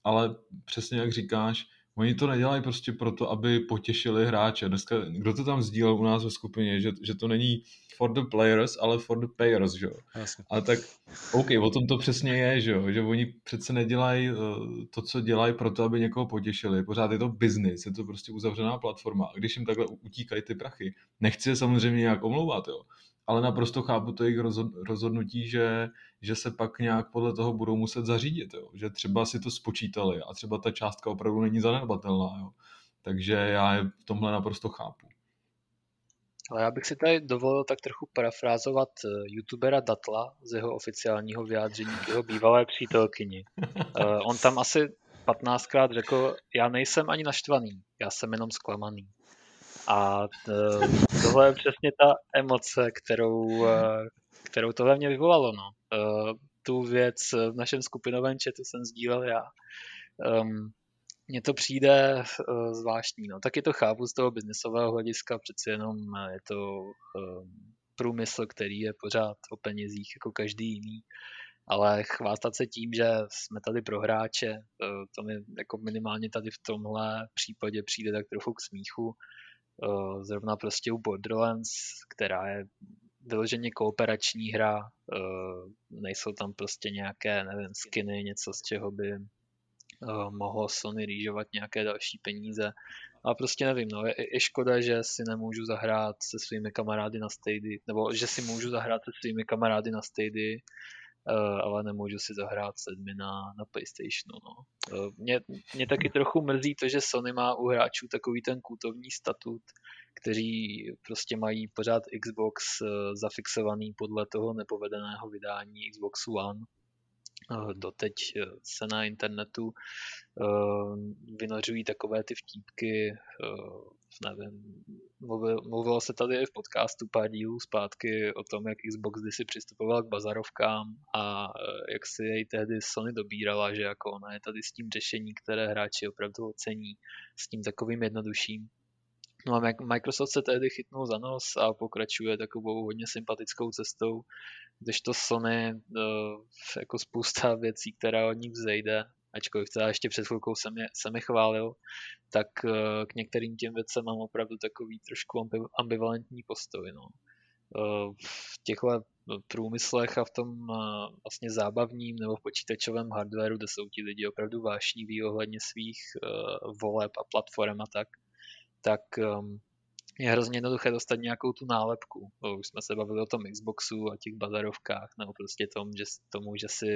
Ale přesně jak říkáš, oni to nedělají prostě proto, aby potěšili hráče. Dneska, kdo to tam sdílel u nás ve skupině, že, že to není for the players, ale for the payers, že jo. A tak, OK, o tom to přesně je, že jo, že oni přece nedělají uh, to, co dělají pro to, aby někoho potěšili. Pořád je to business, je to prostě uzavřená platforma. A když jim takhle utíkají ty prachy, nechci je samozřejmě nějak omlouvat, jo, ale naprosto chápu to jejich rozhodnutí, že, že se pak nějak podle toho budou muset zařídit, jo. že třeba si to spočítali a třeba ta částka opravdu není zanedbatelná. Jo. Takže já je v tomhle naprosto chápu. Ale já bych si tady dovolil tak trochu parafrázovat eh, youtubera Datla z jeho oficiálního vyjádření k jeho bývalé přítelkyni. Uh, on tam asi 15krát řekl, já nejsem ani naštvaný, já jsem jenom zklamaný. A eh, tohle je přesně ta emoce, kterou, kterou to ve mně vyvolalo. No. Tu věc v našem skupinovém chatu jsem sdílel já. Um, mně to přijde zvláštní. No. Taky to chápu z toho biznesového hlediska, přeci jenom eh, je to uh, průmysl, který je pořád o penězích jako každý jiný. Ale chvástat se tím, že jsme tady pro hráče, to mi jako minimálně tady v tomhle případě přijde tak trochu k smíchu. Uh, zrovna prostě u Borderlands, která je vyloženě kooperační hra, uh, nejsou tam prostě nějaké, nevím, skiny, něco z čeho by uh, mohlo Sony rýžovat nějaké další peníze. A prostě nevím, no, je, je škoda, že si nemůžu zahrát se svými kamarády na Stady, nebo že si můžu zahrát se svými kamarády na Stady, uh, ale nemůžu si zahrát sedmi na, na PlayStationu. No. Uh, mě, mě taky trochu mrzí to, že Sony má u hráčů takový ten kultovní statut, kteří prostě mají pořád Xbox uh, zafixovaný podle toho nepovedeného vydání Xbox One Eh, doteď eh, se na internetu eh, vynořují takové ty vtípky, nevím, mluvil, mluvilo se tady v podcastu pár dílů zpátky o tom, jak Xbox kdysi přistupoval k bazarovkám a jak si jej tehdy Sony dobírala, že jako ona je tady s tím řešení, které hráči opravdu ocení, s tím takovým jednodušším. No a Microsoft se tehdy chytnul za nos a pokračuje takovou hodně sympatickou cestou, když to Sony uh, jako spousta věcí, která od nich vzejde, ačkoliv třeba ještě před chvilkou jsem je, jsem je chválil, tak uh, k některým těm věcem mám opravdu takový trošku ambivalentní postoj. No. Uh, v těchto průmyslech a v tom vlastně zábavním nebo v počítačovém hardwareu, kde jsou ti lidi opravdu vášniví ohledně svých voleb a platform a tak, tak um, je hrozně jednoduché dostat nějakou tu nálepku. Už jsme se bavili o tom Xboxu a těch bazarovkách, nebo prostě tom, že, tomu, že si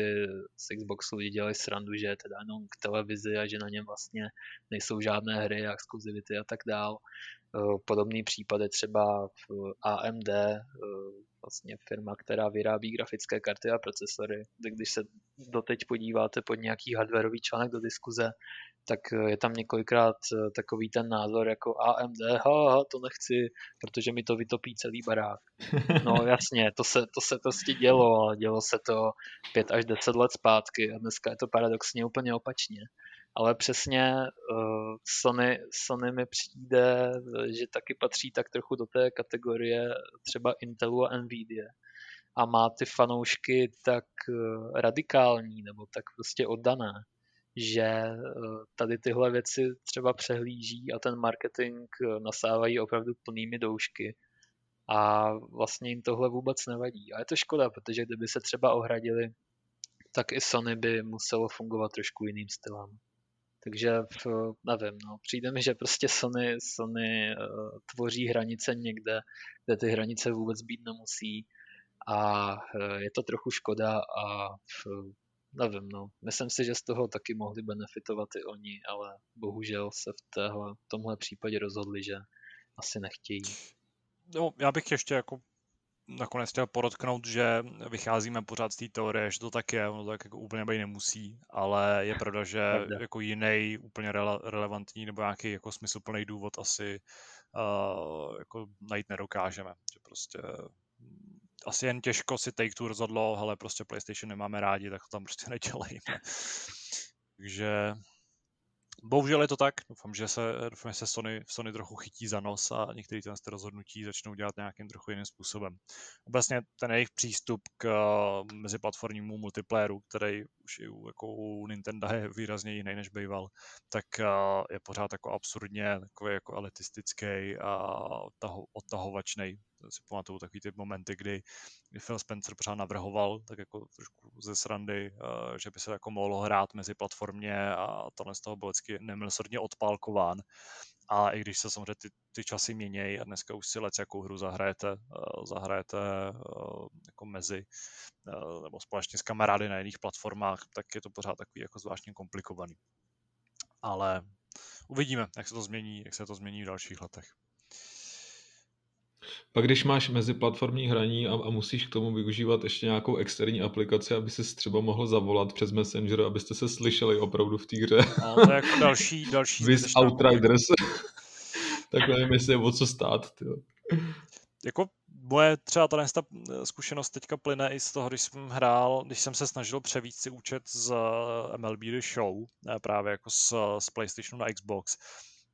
z Xboxu lidi dělají srandu, že je teda jenom k televizi a že na něm vlastně nejsou žádné hry, exkluzivity a tak dál. Podobný případ je třeba v AMD, vlastně firma, která vyrábí grafické karty a procesory. Když se doteď podíváte pod nějaký hardwareový článek do diskuze, tak je tam několikrát eh, takový ten názor jako AMD, ha, ha, to nechci, protože mi to vytopí celý barák. No jasně, to se, to se prostě dělo, ale dělo se to pět až deset let zpátky a dneska je to paradoxně úplně opačně. Ale přesně uh, Sony, Sony mi přijde, že taky patří tak trochu do té kategorie třeba Intelu a Nvidia a má ty fanoušky tak uh, radikální nebo tak prostě oddané, že eh, tady tyhle věci třeba přehlíží a ten marketing nasávají opravdu plnými doušky a vlastně jim tohle vůbec nevadí. A je to škoda, protože kdyby se třeba ohradili, tak i Sony by muselo fungovat trošku jiným stylem. Takže nevím, no, přijde mi, že prostě Sony, Sony uh, tvoří hranice někde, kde ty hranice vůbec být nemusí a uh, je to trochu škoda a uh, nevím, no. Myslím si, že z toho taky mohli benefitovat i oni, ale bohužel se v téhle, tomhle případě rozhodli, že asi nechtějí. No, já bych ještě jako nakonec chtěl podotknout, že vycházíme pořád z té teorie, že to tak je, ono to tak jako úplně být nemusí, ale je pravda, že pravda. jako jiný úplně rele, relevantní nebo nějaký jako smysluplný důvod asi uh, jako najít nedokážeme, že prostě asi jen těžko si Take-Two rozhodlo, ale prostě PlayStation nemáme rádi, tak to tam prostě nedělejme. Takže bohužel je to tak. Doufám, že se, doufám, že se Sony, Sony trochu chytí za nos a některé ty rozhodnutí začnou dělat nějakým trochu jiným způsobem. Obecně ten jejich přístup k uh, meziplatformnímu multiplayeru, který už i u, jako u Nintendo je výrazně jiný než býval, tak uh, je pořád jako absurdně takový jako elitistický a odtaho, odtahovačný si pamatuju takový ty momenty, kdy, Phil Spencer pořád navrhoval, tak jako trošku ze srandy, uh, že by se jako mohlo hrát mezi platformě a tohle z toho byl vždycky nemilosrdně odpálkován. A i když se samozřejmě ty, ty časy měnějí a dneska už si lec jakou hru zahrajete, uh, zahrajete uh, jako mezi nebo společně s kamarády na jiných platformách, tak je to pořád takový jako zvláštně komplikovaný. Ale uvidíme, jak se to změní, jak se to změní v dalších letech. Pak když máš meziplatformní hraní a, a musíš k tomu využívat ještě nějakou externí aplikaci, aby se třeba mohl zavolat přes Messenger, abyste se slyšeli opravdu v té hře. A to je jako další, další Vys Outriders. tak nevím, jestli je o co stát. Tyjo. Jako moje třeba ta zkušenost teďka plyne i z toho, když jsem hrál, když jsem se snažil převíct si účet z MLB The Show, právě jako z, z PlayStationu na Xbox,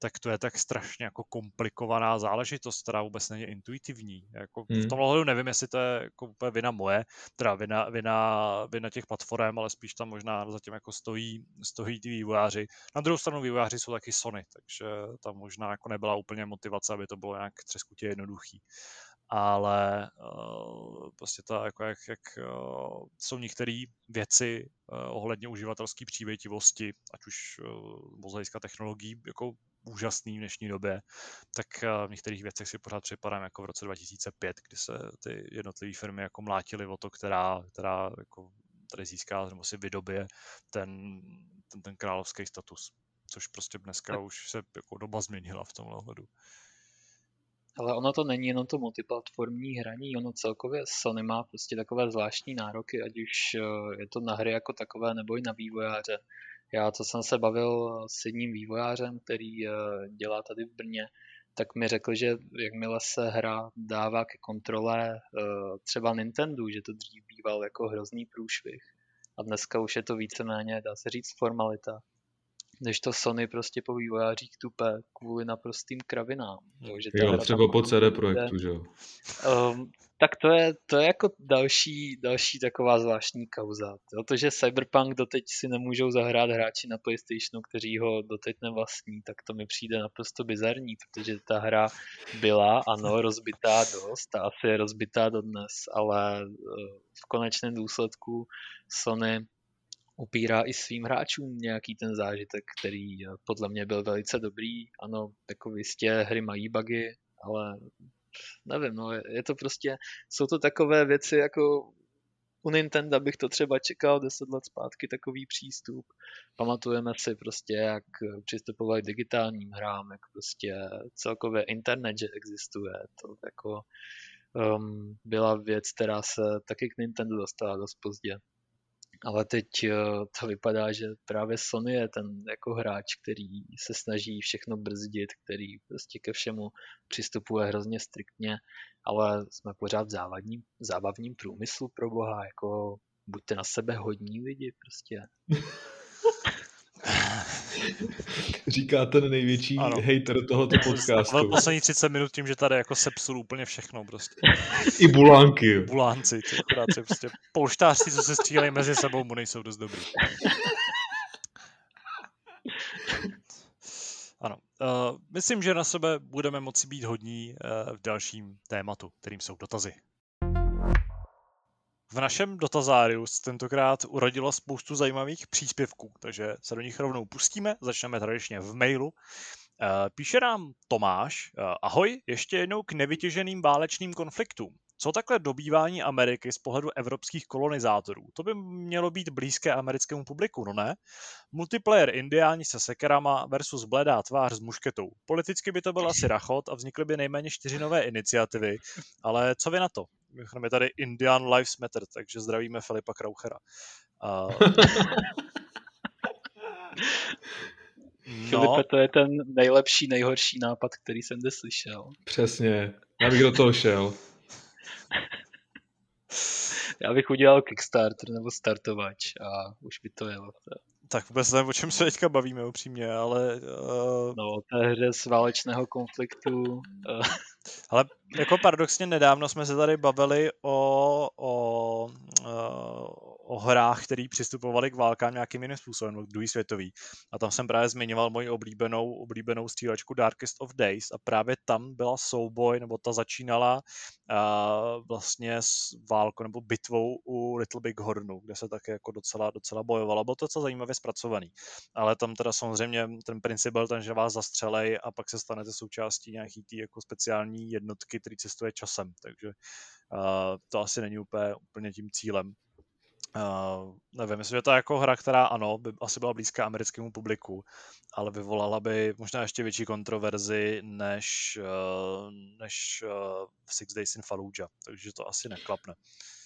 tak to je tak strašně jako komplikovaná záležitost, která vůbec není intuitivní. Jako hmm. V tom ohledu nevím, jestli to je jako úplně vina moje, teda vina, vina, vina těch platform, ale spíš tam možná zatím jako stojí, stojí ty vývojáři. Na druhou stranu vývojáři jsou taky Sony, takže tam možná jako nebyla úplně motivace, aby to bylo nějak třeskutě jednoduchý ale uh, prostě to, jako jak, jak uh, jsou některé věci uh, ohledně uživatelské přívětivosti, ať už uh, z hlediska technologií, jako úžasný v dnešní době, tak v některých věcech si pořád připadám jako v roce 2005, kdy se ty jednotlivé firmy jako mlátily o to, která, která jako tady získá nebo si vydobije ten, ten, ten královský status. Což prostě dneska tak. už se jako doba změnila v tomhle ohledu. Ale ono to není jenom to multiplatformní hraní, ono celkově Sony má prostě takové zvláštní nároky, ať už eh, je to na hry jako takové, nebo i na vývojáře. Já, co jsem se bavil s jedním vývojářem, který eh, dělá tady v Brně, tak mi řekl, že jakmile se hra dává ke kontrole eh, třeba Nintendo, že to dřív býval jako hrozný průšvih. A dneska už je to víceméně, dá se říct, formalita než to Sony prostě po vývojářích tupe kvůli naprostým kravinám. Jo, že jo třeba po CD Projektu, že jo. Um, tak to je, to je jako další, další taková zvláštní kauza. To, že Cyberpunk doteď si nemůžou zahrát hráči na PlayStationu, kteří ho doteď nevlastní, tak to mi přijde naprosto bizarní, protože ta hra byla, ano, rozbitá dost a asi je rozbitá dodnes, ale eh, v konečném důsledku Sony upírá i svým hráčům nějaký ten zážitek, který eh, podle mě byl velice dobrý. Ano, jako jistě hry mají bugy, ale nevím, no, je to prostě, jsou to takové věci jako u Nintendo bych to třeba čekal deset let zpátky takový přístup. Pamatujeme si prostě, jak přistupovali digitálním hrám, jak prostě celkově internet, že existuje. To jako um, byla věc, která se taky k Nintendo dostala dost pozdě. Ale teď eh, to vypadá, že právě Sony je ten jako hráč, který se snaží všechno brzdit, který prostě ke všemu přistupuje hrozně striktně, ale jsme pořád v závadním, zábavním průmyslu pro boha, jako buďte na sebe hodní lidi prostě. Říká ten největší ano. hater tohoto podcastu. Ale poslední 30 minut tím, že tady jako sepsul úplně všechno prostě. I bulánky. Bulánci, ty prostě polštářci, co se střílejí mezi sebou, mu nejsou dost dobrý. Ano. Uh, myslím, že na sebe budeme moci být hodní uh, v dalším tématu, kterým jsou dotazy. V našem dotazáriu se tentokrát urodilo spoustu zajímavých příspěvků, takže se do nich rovnou pustíme. Začneme tradičně v mailu. Eh, píše nám Tomáš, eh, ahoj, ještě jednou k nevytěženým válečným konfliktům. Co takhle dobývání Ameriky z pohledu evropských kolonizátorů? To by mělo být blízké americkému publiku, no ne? Multiplayer indiáni se sekerama versus bledá tvář s mušketou. Politicky by to byl asi rachot a vznikly by nejméně čtyři nové iniciativy, ale co vy na to? Mimochodem je tady Indian Lives Matter, takže zdravíme Filipa Krauchera. Uh... no. Filipe, to je ten nejlepší, nejhorší nápad, který jsem zde slyšel. Přesně, já bych do toho šel. Já bych udělal Kickstarter nebo startovač a už by to jelo. Tak vůbec nevím, o čem se teďka bavíme upřímně, ale... Uh... No, o té hře z válečného konfliktu. Uh... Ale jako paradoxně nedávno jsme se tady bavili o, o, uh, o hrách, které přistupovaly k válkám nějakým jiným způsobem, druhý světový. A tam jsem právě zmiňoval moji oblíbenou, oblíbenou střílečku Darkest of Days a právě tam byla souboj, nebo ta začínala uh, vlastně s válkou nebo bitvou u Little Big Hornu, kde se také jako docela, docela bojovalo. Bylo to docela zajímavě zpracovaný. Ale tam teda samozřejmě ten princip byl ten, že vás zastřelej a pak se stanete součástí nějaký tý jako speciální jednotky, který cestuje časem. Takže uh, to asi není úplně, úplně tím cílem. Uh, nevím, myslím, že to je jako hra, která ano, by asi byla blízká americkému publiku, ale vyvolala by možná ještě větší kontroverzi než, uh, než uh, Six Days in Fallujah, takže to asi neklapne.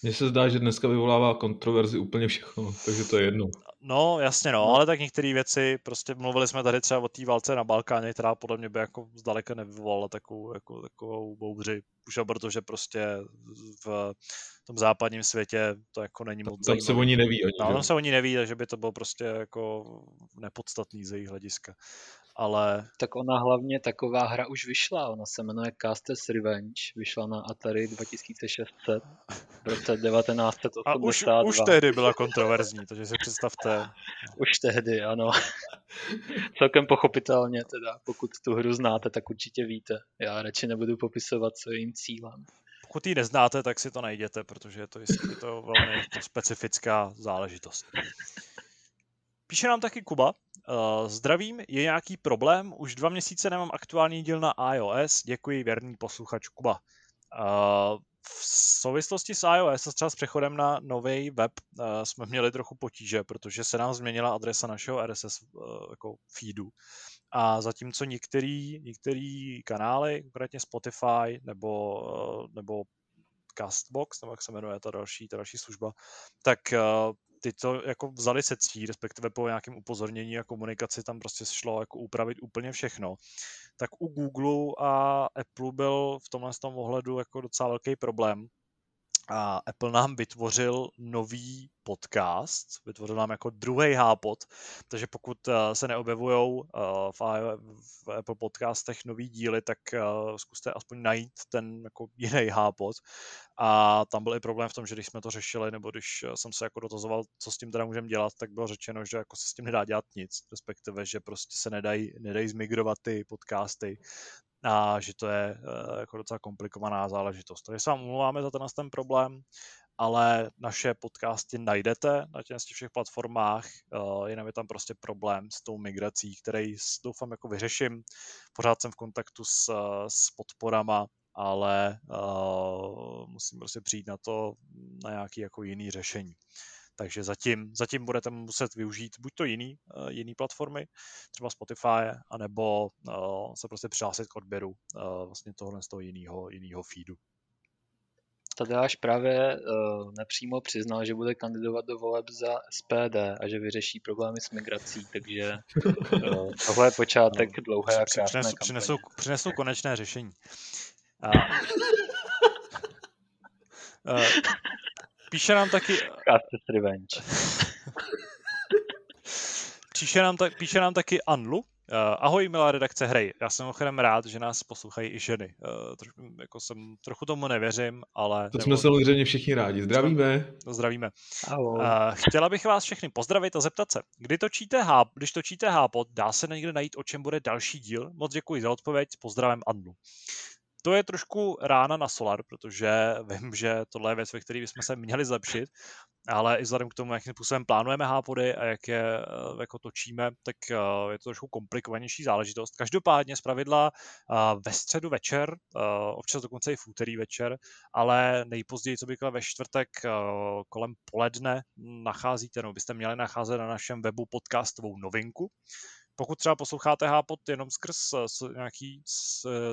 Mně se zdá, že dneska vyvolává kontroverzi úplně všechno, takže to je jedno. No, jasně no, ale tak některé věci, prostě mluvili jsme tady třeba o té válce na Balkáně, která podle mě by jako zdaleka nevyvolala takovou, jako, takovou bouři, už protože prostě v tom západním světě to jako není moc Tam se oni neví. Oni, no, tam se oni neví, takže by to bylo prostě jako nepodstatný z jejich hlediska ale... Tak ona hlavně taková hra už vyšla, ona se jmenuje Casters Revenge, vyšla na Atari 2600 v roce 1982. A už, už tehdy byla kontroverzní, takže si představte. Už tehdy, ano. Celkem pochopitelně teda, pokud tu hru znáte, tak určitě víte. Já radši nebudu popisovat, co je jejím cílem. Pokud ji neznáte, tak si to najděte, protože je to, je to velmi specifická záležitost. Píše nám taky Kuba. Uh, zdravím, je nějaký problém? Už dva měsíce nemám aktuální díl na iOS. Děkuji, věrný posluchač Kuba. Uh, v souvislosti s iOS a třeba s přechodem na nový web uh, jsme měli trochu potíže, protože se nám změnila adresa našeho RSS uh, jako feedu. A zatímco některý, některý kanály, konkrétně Spotify nebo, uh, nebo Castbox, nebo jak se jmenuje ta další, ta další služba, tak ty to jako vzali se ctí, respektive po nějakém upozornění a komunikaci tam prostě šlo jako upravit úplně všechno. Tak u Google a Apple byl v tomhle tom ohledu jako docela velký problém. A Apple nám vytvořil nový podcast, vytvořil nám jako druhý hápot, takže pokud eh, se neobjevují eh, v Apple podcastech nový díly, tak eh, zkuste aspoň najít ten jako jiný hápot. A tam byl i problém v tom, že když jsme to řešili, nebo když jsem se jako dotazoval, co s tím teda můžeme dělat, tak bylo řečeno, že jako se s tím nedá dělat nic, respektive, že prostě se nedají, nedají zmigrovat ty podcasty a že to je jako docela komplikovaná záležitost. Takže se vám umluváme za ten, ten problém ale naše podcasty najdete na těch všech platformách, uh, jenom je tam prostě problém s tou migrací, který doufám jako vyřeším. Pořád jsem v kontaktu s, s podporama, ale uh, musím prostě přijít na to, na nějaký jako jiný řešení. Takže zatím, zatím budete muset využít buď to jiný, uh, jiný platformy, třeba Spotify, anebo uh, se prostě přihlásit k odběru uh, vlastně tohle z toho jiného, jiného feedu. Tadeáš právě uh, nepřímo přiznal, že bude kandidovat do voleb za SPD a že vyřeší problémy s migrací, takže uh, tohle je počátek no, dlouhé a krásné přinesou, přinesou, přinesou konečné řešení. A, uh, píše nám taky... revenge. píše, nám tak, píše nám taky Anlu, Uh, ahoj, milá redakce hry. Já jsem ochrém rád, že nás poslouchají i ženy. Uh, troš, jako jsem, trochu tomu nevěřím, ale... To nebo... jsme samozřejmě všichni rádi. Zdravíme. To zdravíme. Uh, chtěla bych vás všechny pozdravit a zeptat se, kdy točíte háp, když točíte hápot, dá se někde najít, o čem bude další díl? Moc děkuji za odpověď, pozdravím Annu. To je trošku rána na Solar, protože vím, že tohle je věc, ve které bychom se měli zlepšit, ale i vzhledem k tomu, jakým způsobem plánujeme hápody a jak je eh, jako točíme, tak eh, je to trošku komplikovanější záležitost. Každopádně z pravidla eh, ve středu večer, občas dokonce i v úterý večer, ale nejpozději, co bych ve čtvrtek kolem poledne nacházíte, no byste měli nacházet na našem webu podcastovou novinku, pokud třeba posloucháte Hápot jenom skrz s nějaký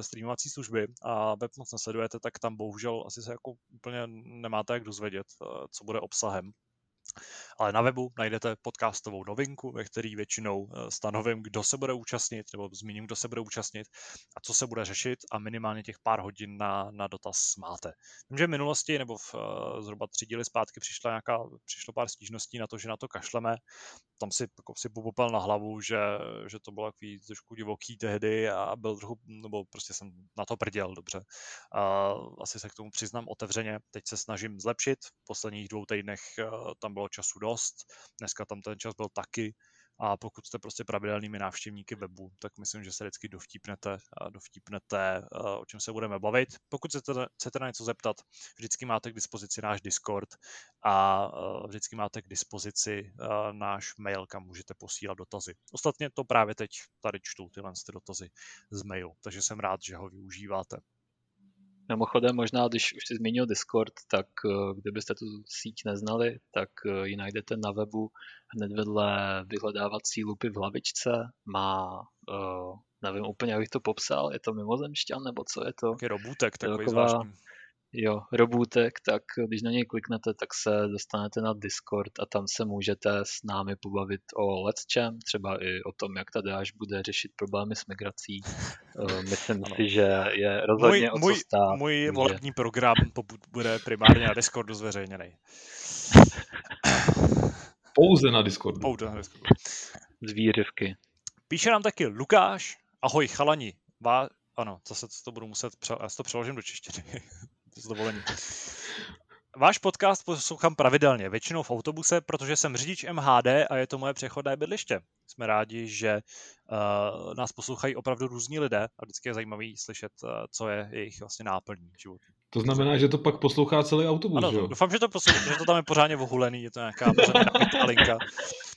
streamovací služby a web moc nesledujete, tak tam bohužel asi se jako úplně nemáte jak dozvědět, co bude obsahem. Ale na webu najdete podcastovou novinku, ve který většinou eh, stanovím, kdo se bude účastnit, nebo zmíním, kdo se bude účastnit a co se bude řešit a minimálně těch pár hodin na, na dotaz máte. Vím, že v minulosti nebo v, uh, zhruba tři díly zpátky přišla nějaká, přišlo pár stížností na to, že na to kašleme. Tam si, jako, si popel na hlavu, že, že to bylo takový trošku divoký tehdy a byl trochu, nebo prostě jsem na to prděl dobře. A asi se k tomu přiznám otevřeně. Teď se snažím zlepšit. V posledních dvou týdnech uh, tam bylo času dost, dneska tam ten čas byl taky, a pokud jste prostě pravidelnými návštěvníky webu, tak myslím, že se vždycky dovtípnete, dovtípnete o čem se budeme bavit. Pokud chcete, chcete na něco zeptat, vždycky máte k dispozici náš Discord a vždycky máte k dispozici náš mail, kam můžete posílat dotazy. Ostatně to právě teď tady čtu tyhle ty dotazy z mailu, takže jsem rád, že ho využíváte. Mimochodem, možná když už jsi zmínil Discord, tak eh, kdybyste tu síť neznali, tak eh, ji najdete na webu hned vedle vyhledávací lupy v hlavičce. Má, uh, nevím úplně, jak bych to popsal, je to mimozemšťan, nebo co je to? Robůtek, takový taková, zvláštní jo, robůtek, tak když na něj kliknete, tak se dostanete na Discord a tam se můžete s námi pobavit o let's čem, třeba i o tom, jak tady až bude řešit problémy s migrací. Eh, myslím si, že je rozhodně můj, o co stát. Můj volební program bude primárně na Discordu zveřejněný. Pouze na Discordu. Pouze na Discordu. Zvířivky. Píše nám taky Lukáš. Ahoj chalani. Vá... Ano, zase to budu muset, já to přeložím do češtiny s dovolením. Váš podcast poslouchám pravidelně, většinou v autobuse, protože jsem řidič MHD a je to moje přechodné bydliště. Jsme rádi, že uh, nás poslouchají opravdu různí lidé a vždycky je zajímavý slyšet, uh, co je jejich vlastně náplní životní. To znamená, že to pak poslouchá celý autobus, ano, že jo? doufám, že to poslouchá, že to tam je pořádně vohulený, je to nějaká pořádně linka.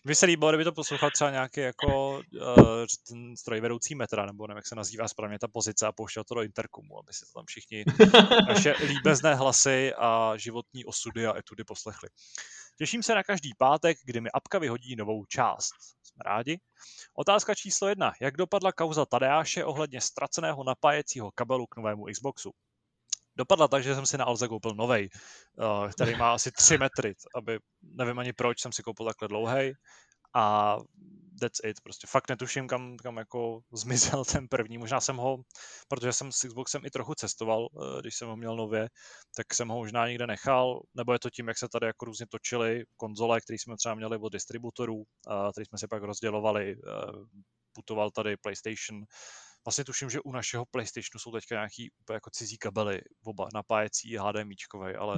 Mně se líbilo, kdyby to poslouchal třeba nějaký jako uh, ten strojvedoucí metra, nebo nevím, jak se nazývá správně ta pozice a pouštěl to do interkomu, aby si to tam všichni naše líbezné hlasy a životní osudy a etudy poslechli. Těším se na každý pátek, kdy mi apka vyhodí novou část. Jsme rádi. Otázka číslo jedna. Jak dopadla kauza Tadeáše ohledně ztraceného napájecího kabelu k novému Xboxu? Dopadla tak, že jsem si na Alze koupil novej, uh, který má asi 3 metry, aby, nevím ani proč jsem si koupil takhle dlouhý a that's it, prostě fakt netuším, kam, kam jako zmizel ten první, možná jsem ho, protože jsem s Xboxem i trochu cestoval, uh, když jsem ho měl nově, tak jsem ho možná někde nechal, nebo je to tím, jak se tady jako různě točily konzole, které jsme třeba měli od distributorů, uh, který jsme si pak rozdělovali, putoval tady PlayStation, vlastně tuším, že u našeho PlayStationu jsou teďka nějaký úplně jako cizí kabely, oba napájecí HDMIčkovej, ale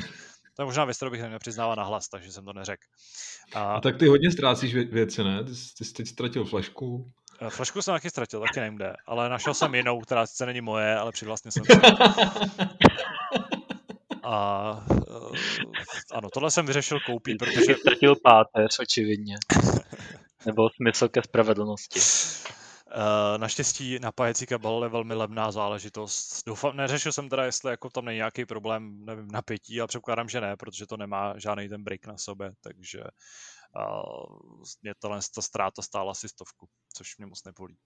to je možná věc, kterou bych neměl přiznávat na hlas, takže jsem to neřekl. A, a tak ty hodně ztrácíš vě- věci, ne? Ty, ty jsi teď ztratil flašku. Eh, flašku jsem taky ztratil, taky nevím kde, ale našel jsem jinou, která sice není moje, ale přivlastnil jsem. A uh, ano, tohle jsem vyřešil koupit, protože... Ztratil páteř, očividně. Nebo smysl ke spravedlnosti. Uh, naštěstí napájecí kabel je velmi levná záležitost. Doufám, neřešil jsem teda, jestli jako tam není nějaký problém, nevím, napětí, ale předpokládám, že ne, protože to nemá žádný ten break na sobě, takže uh, mě tohle ta ztráta stála asi stovku, což mě moc nepolí.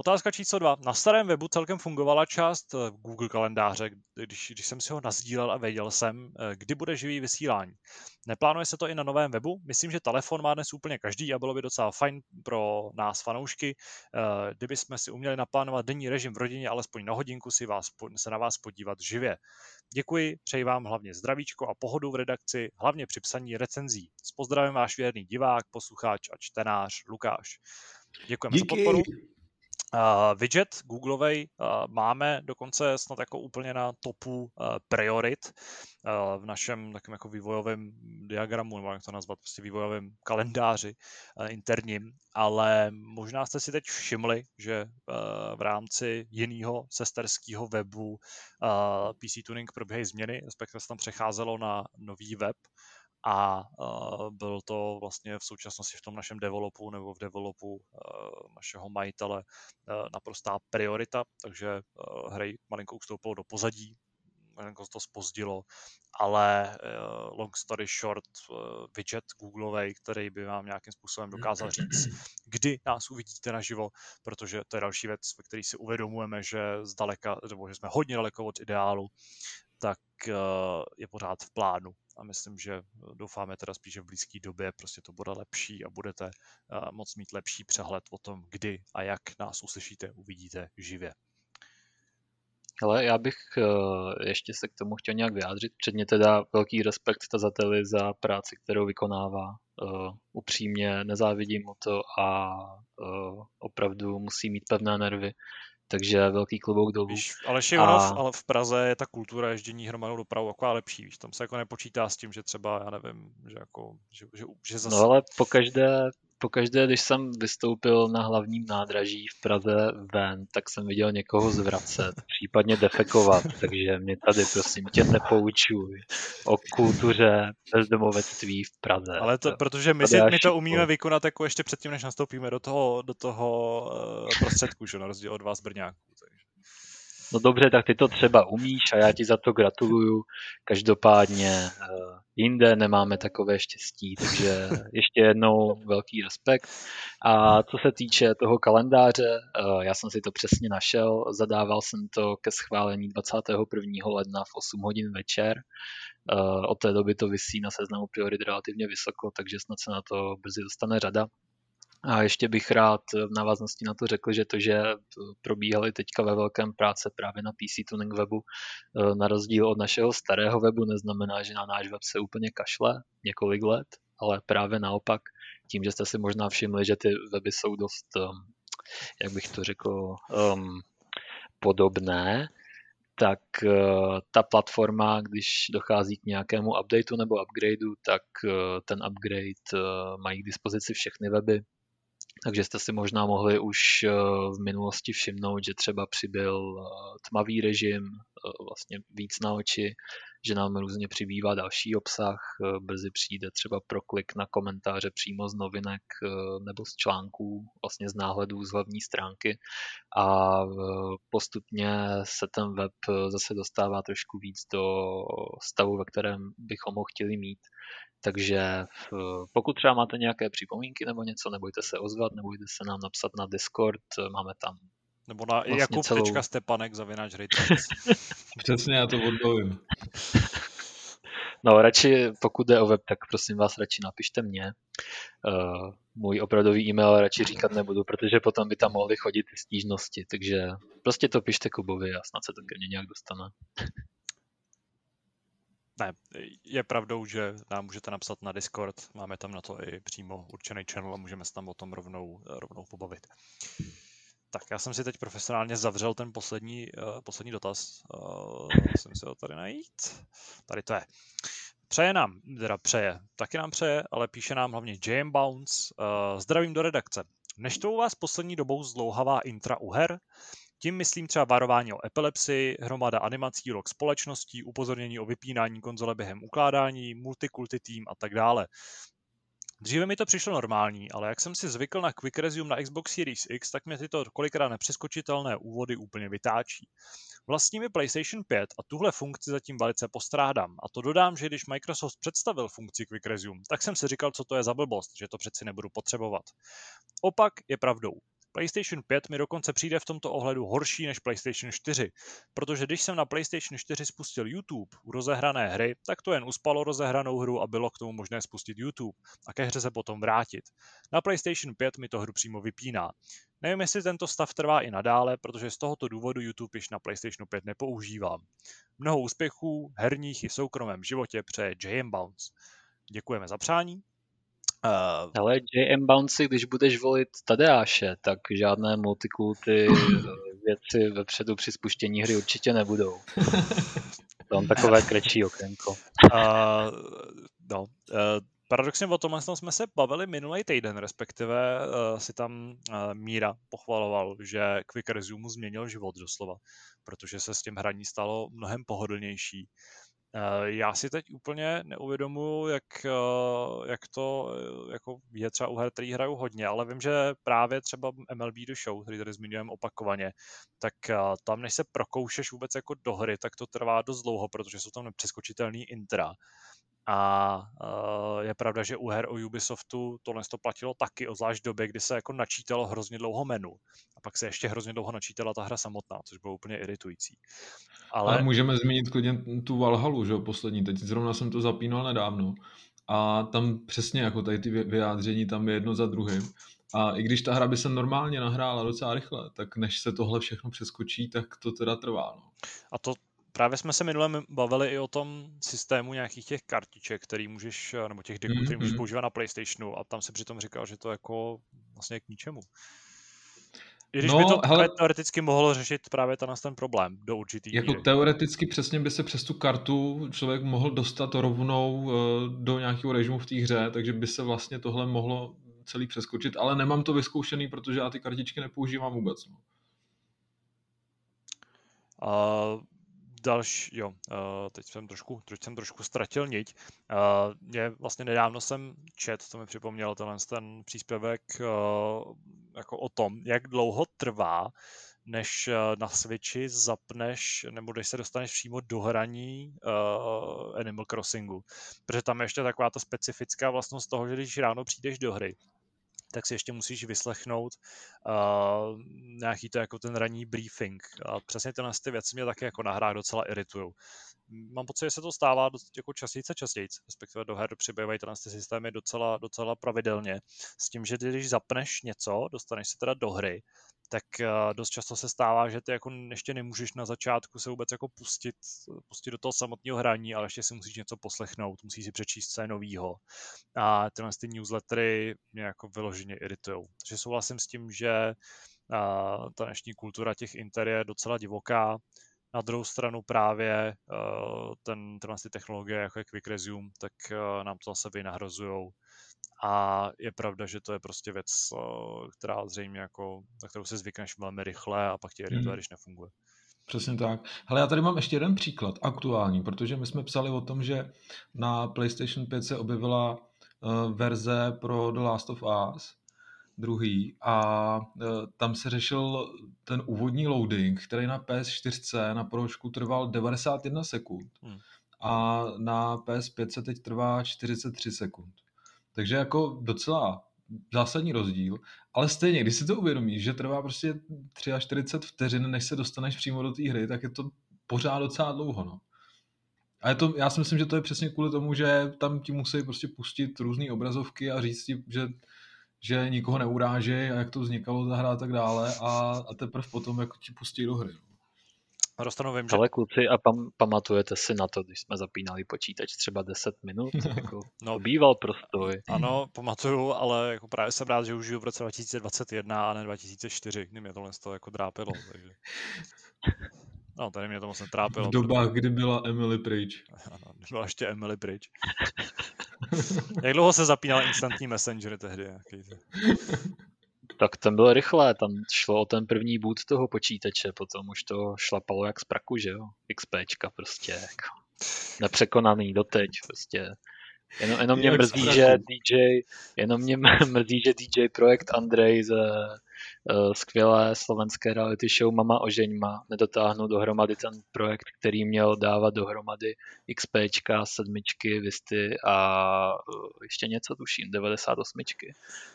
Otázka číslo dva. Na starém webu celkem fungovala část eh, Google kalendáře, když, když jsem si ho nazdílel a věděl jsem, eh, kdy bude živý vysílání. Neplánuje se to i na novém webu. Myslím, že telefon má dnes úplně každý a bylo by docela fajn pro nás fanoušky, eh, kdyby jsme si uměli naplánovat denní režim v rodině, alespoň na hodinku si vás, se na vás podívat živě. Děkuji, přeji vám hlavně zdravíčko a pohodu v redakci, hlavně při psaní recenzí. S pozdravem váš věrný divák, posluchač a čtenář Lukáš. Děkujeme Díky. za podporu. Uh, widget Googleovej uh, máme dokonce snad jako úplně na topu uh, priorit v našem takovém jako vývojovém diagramu, nebo jak to nazvat, prostě vývojovém kalendáři interním, ale možná jste si teď všimli, že v rámci jiného sesterského webu PC Tuning probíhají změny, respektive se tam přecházelo na nový web, a uh, byl to vlastně v současnosti v tom našem developu nebo v developu uh, našeho majitele uh, naprostá priorita, takže hry malinko ustoupilo do pozadí, malinko to spozdilo, ale uh, long story short, uh, widget Googleovej, který by vám nějakým způsobem dokázal říct, kdy nás uvidíte naživo, protože to je další věc, ve které si uvědomujeme, že zdaleka, nebo že jsme hodně daleko od ideálu, tak uh, je pořád v plánu a myslím, že eh, doufáme teda spíše v blízké době prostě to bude lepší a budete uh, moc mít lepší přehled o tom, kdy a jak nás uslyšíte, uvidíte živě. Ale já bych ještě se k tomu chtěl nějak vyjádřit. Předně teda velký respekt tazateli za práci, kterou vykonává. Upřímně nezávidím mu to a opravdu musí mít pevné nervy, takže velký klobouk dolů. Víš, ale a... ale v Praze je ta kultura ježdění hromadnou dopravu jako lepší, víš, tam se jako nepočítá s tím, že třeba, já nevím, že jako, že, že, že zase... No ale pokaždé, pokaždé, když jsem vystoupil na hlavním nádraží v Praze ven, tak jsem viděl někoho zvracet, případně defekovat, takže mě tady prosím tě nepoučuj o kultuře bezdomovectví v Praze. Ale to, protože my, si, my to umíme vykonat jako ještě předtím, než nastoupíme do toho, do toho uh, prostředku, že na rozdíl od vás Brňáků. Takže no dobře, tak ty to třeba umíš a já ti za to gratuluju. Každopádně uh, jinde nemáme takové štěstí, takže ještě jednou velký respekt. A co se týče toho kalendáře, uh, já jsem si to přesně našel, zadával jsem to ke schválení 21. ledna v 8 hodin večer. Uh, od té doby to vysí na seznamu priorit relativně vysoko, takže snad se na to brzy dostane řada. A ještě bych rád v návaznosti na to řekl, že to, že probíhaly teďka ve velkém práce právě na PC Tuning webu, eh, na rozdíl od našeho starého webu, neznamená, že na náš web se úplně kašle několik let, ale právě naopak, tím, že jste si možná všimli, že ty weby jsou dost, ehm, jak bych to řekl, um, podobné, tak ta platforma, když dochází k nějakému updateu nebo upgradeu, tak ten upgrade mají k dispozici všechny weby, takže jste si možná mohli už eh, v minulosti všimnout, že třeba přibyl eh, tmavý režim, eh, vlastně víc na oči, že nám různě přibývá další obsah, brzy přijde třeba proklik na komentáře přímo z novinek nebo z článků, vlastně z náhledů z hlavní stránky a postupně se ten web zase dostává trošku víc do stavu, ve kterém bychom ho chtěli mít. Takže pokud třeba máte nějaké připomínky nebo něco, nebojte se ozvat, nebojte se nám napsat na Discord, máme tam nebo na vlastně Jakub celou... Stepanek zavináč Přesně, já to odbavím. No, radši, pokud jde o web, tak prosím vás, radši napište mě. Uh, můj opravdový e-mail radši říkat nebudu, protože potom by tam mohly chodit stížnosti, takže prostě to pište Kubovi a snad se to ke mně nějak dostane. Ne, je pravdou, že nám můžete napsat na Discord, máme tam na to i přímo určený channel a můžeme se tam o tom rovnou, rovnou pobavit. Tak já jsem si teď profesionálně zavřel ten poslední, uh, poslední dotaz. Uh, musím si ho tady najít. Tady to je. Přeje nám, teda přeje, taky nám přeje, ale píše nám hlavně JM Bounce. Uh, zdravím do redakce. Neštvou vás poslední dobou zdlouhavá intra u her? Tím myslím třeba varování o epilepsii, hromada animací, log společností, upozornění o vypínání konzole během ukládání, multikulty tým a tak dále. Dříve mi to přišlo normální, ale jak jsem si zvykl na Quick Resume na Xbox Series X, tak mě tyto kolikrát nepřeskočitelné úvody úplně vytáčí. Vlastní mi PlayStation 5 a tuhle funkci zatím velice postrádám. A to dodám, že když Microsoft představil funkci Quick Resume, tak jsem si říkal, co to je za blbost, že to přeci nebudu potřebovat. Opak je pravdou. PlayStation 5 mi dokonce přijde v tomto ohledu horší než PlayStation 4, protože když jsem na PlayStation 4 spustil YouTube u rozehrané hry, tak to jen uspalo rozehranou hru a bylo k tomu možné spustit YouTube a ke hře se potom vrátit. Na PlayStation 5 mi to hru přímo vypíná. Nevím, jestli tento stav trvá i nadále, protože z tohoto důvodu YouTube již na PlayStation 5 nepoužívám. Mnoho úspěchů, herních i soukromém životě přeje Bounce. Děkujeme za přání Uh, Ale JM Bouncy, když budeš volit Tadeáše, tak žádné multikulty věci vepředu při spuštění hry určitě nebudou. Tam takové krečí okénko. Uh, no, uh, paradoxně o tomhle jsme se bavili minulý týden, respektive uh, si tam uh, Míra pochvaloval, že Quick Resume změnil život doslova, protože se s tím hraní stalo mnohem pohodlnější. Eh, já si teď úplně neuvědomuji, jak, eh, jak to eh, jako je třeba u her, který hraju hodně, ale vím, že právě třeba MLB The Show, který tady zmiňujeme opakovaně, tak tam, než se prokoušeš vůbec jako do hry, tak to trvá dost dlouho, protože jsou tam nepřeskočitelný intra. A je pravda, že u her o Ubisoftu tohle to platilo taky, zvlášť v době, kdy se jako načítalo hrozně dlouho menu. A pak se ještě hrozně dlouho načítala ta hra samotná, což bylo úplně iritující. Ale, Ale můžeme zmínit klidně tu Valhalu, že jo, poslední. Teď zrovna jsem to zapínal nedávno. A tam přesně jako tady ty vyjádření tam je jedno za druhým. A i když ta hra by se normálně nahrála docela rychle, tak než se tohle všechno přeskočí, tak to teda trvá. No. A to právě jsme se minule bavili i o tom systému nějakých těch kartiček, který můžeš, nebo těch deků, mm-hmm. který můžeš mhm. používat na PlayStationu a tam se přitom říkal, že to jako vlastně k ničemu. I když no, by to hele, teoreticky mohlo řešit právě ten, ten problém do určitý Jako míry. teoreticky přesně by se přes tu kartu člověk mohl dostat rovnou eh, do nějakého režimu v té hře, takže by se vlastně tohle mohlo celý přeskočit, ale nemám to vyzkoušený, protože já ty kartičky nepoužívám vůbec. No. Uh, další, jo, uh, teď jsem trošku, teď jsem trošku ztratil niť. Uh, mě vlastně nedávno jsem čet, to mi připomněl tenhle ten příspěvek uh, jako o tom, jak dlouho trvá, než na Switchi zapneš, nebo když se dostaneš přímo do hraní uh, Animal Crossingu. Protože tam je ještě taková ta specifická vlastnost toho, že když ráno přijdeš do hry, tak si ještě musíš vyslechnout uh, nějaký to jako ten ranní briefing. A přesně tyhle ty věci mě taky jako na hrách docela iritují. Mám pocit, že se to stává dost, jako častěji a častěji, respektive do her přibývají ty systémy docela, docela pravidelně. S tím, že když zapneš něco, dostaneš se teda do hry, tak uh, dost často se stává, že ty jako ještě nemůžeš na začátku se vůbec jako pustit, pustit do toho samotného hraní, ale ještě si musíš něco poslechnout, musíš si přečíst co novýho. A tyhle ty newslettery mě jako vyloženě iritují. Takže souhlasím s tím, že uh, ta dnešní kultura těch inter je docela divoká. Na druhou stranu právě uh, ten, tyhle ty technologie, jako je Quick Resume, tak uh, nám to zase vynahrazují a je pravda, že to je prostě věc, eh, která zřejmě jako, na kterou se zvykneš velmi rychle a pak ti irituje, hmm. když nefunguje. Přesně tak. Hele, já tady mám ještě jeden příklad, aktuální, protože my jsme psali o tom, že na PlayStation 5 se objevila verze pro The Last of Us, druhý, a uh, tam se řešil ten úvodní loading, který na PS4 na pročku trval 91 sekund hmm. a na PS5 se teď trvá 43 sekund. Takže jako docela zásadní rozdíl, ale stejně, když si to uvědomíš, že trvá prostě 43 vteřin, než se dostaneš přímo do té hry, tak je to pořád docela dlouho, no. A je to, já si myslím, že to je přesně kvůli tomu, že tam ti musí prostě pustit různé obrazovky a říct ti, že, že nikoho neuráží a jak to vznikalo ta hra a tak dále a, a teprve potom jako ti pustí do hry. No. Rostanu vím, že... Ale kluci, a pam, pamatujete si na to, když jsme zapínali počítač třeba 10 minut? Jako no, býval prostoj. Ano, pamatuju, ale jako právě jsem rád, že už žiju v roce 2021 a ne 2004, kdy mě tohle z toho jako drápilo. Takže... No, tady mě to moc netrápilo. V dobách, protože... kdy byla Emily pryč. Ano, byla ještě Emily pryč. Jak dlouho se zapínal instantní messenger tehdy? Jaký to... Tak ten byl rychle, tam šlo o ten první boot toho počítače, potom už to šlapalo jak z praku, že jo, XPčka prostě, jako nepřekonaný doteď, prostě. Jenom, jenom mě mrzí, že DJ, jenom mě mrzí, že DJ Projekt Andrej ze skvělé slovenské reality show Mama ožeňma nedotáhnu dohromady ten projekt, který měl dávat dohromady XPčka, sedmičky, Visty a uh, ještě něco tuším, 98.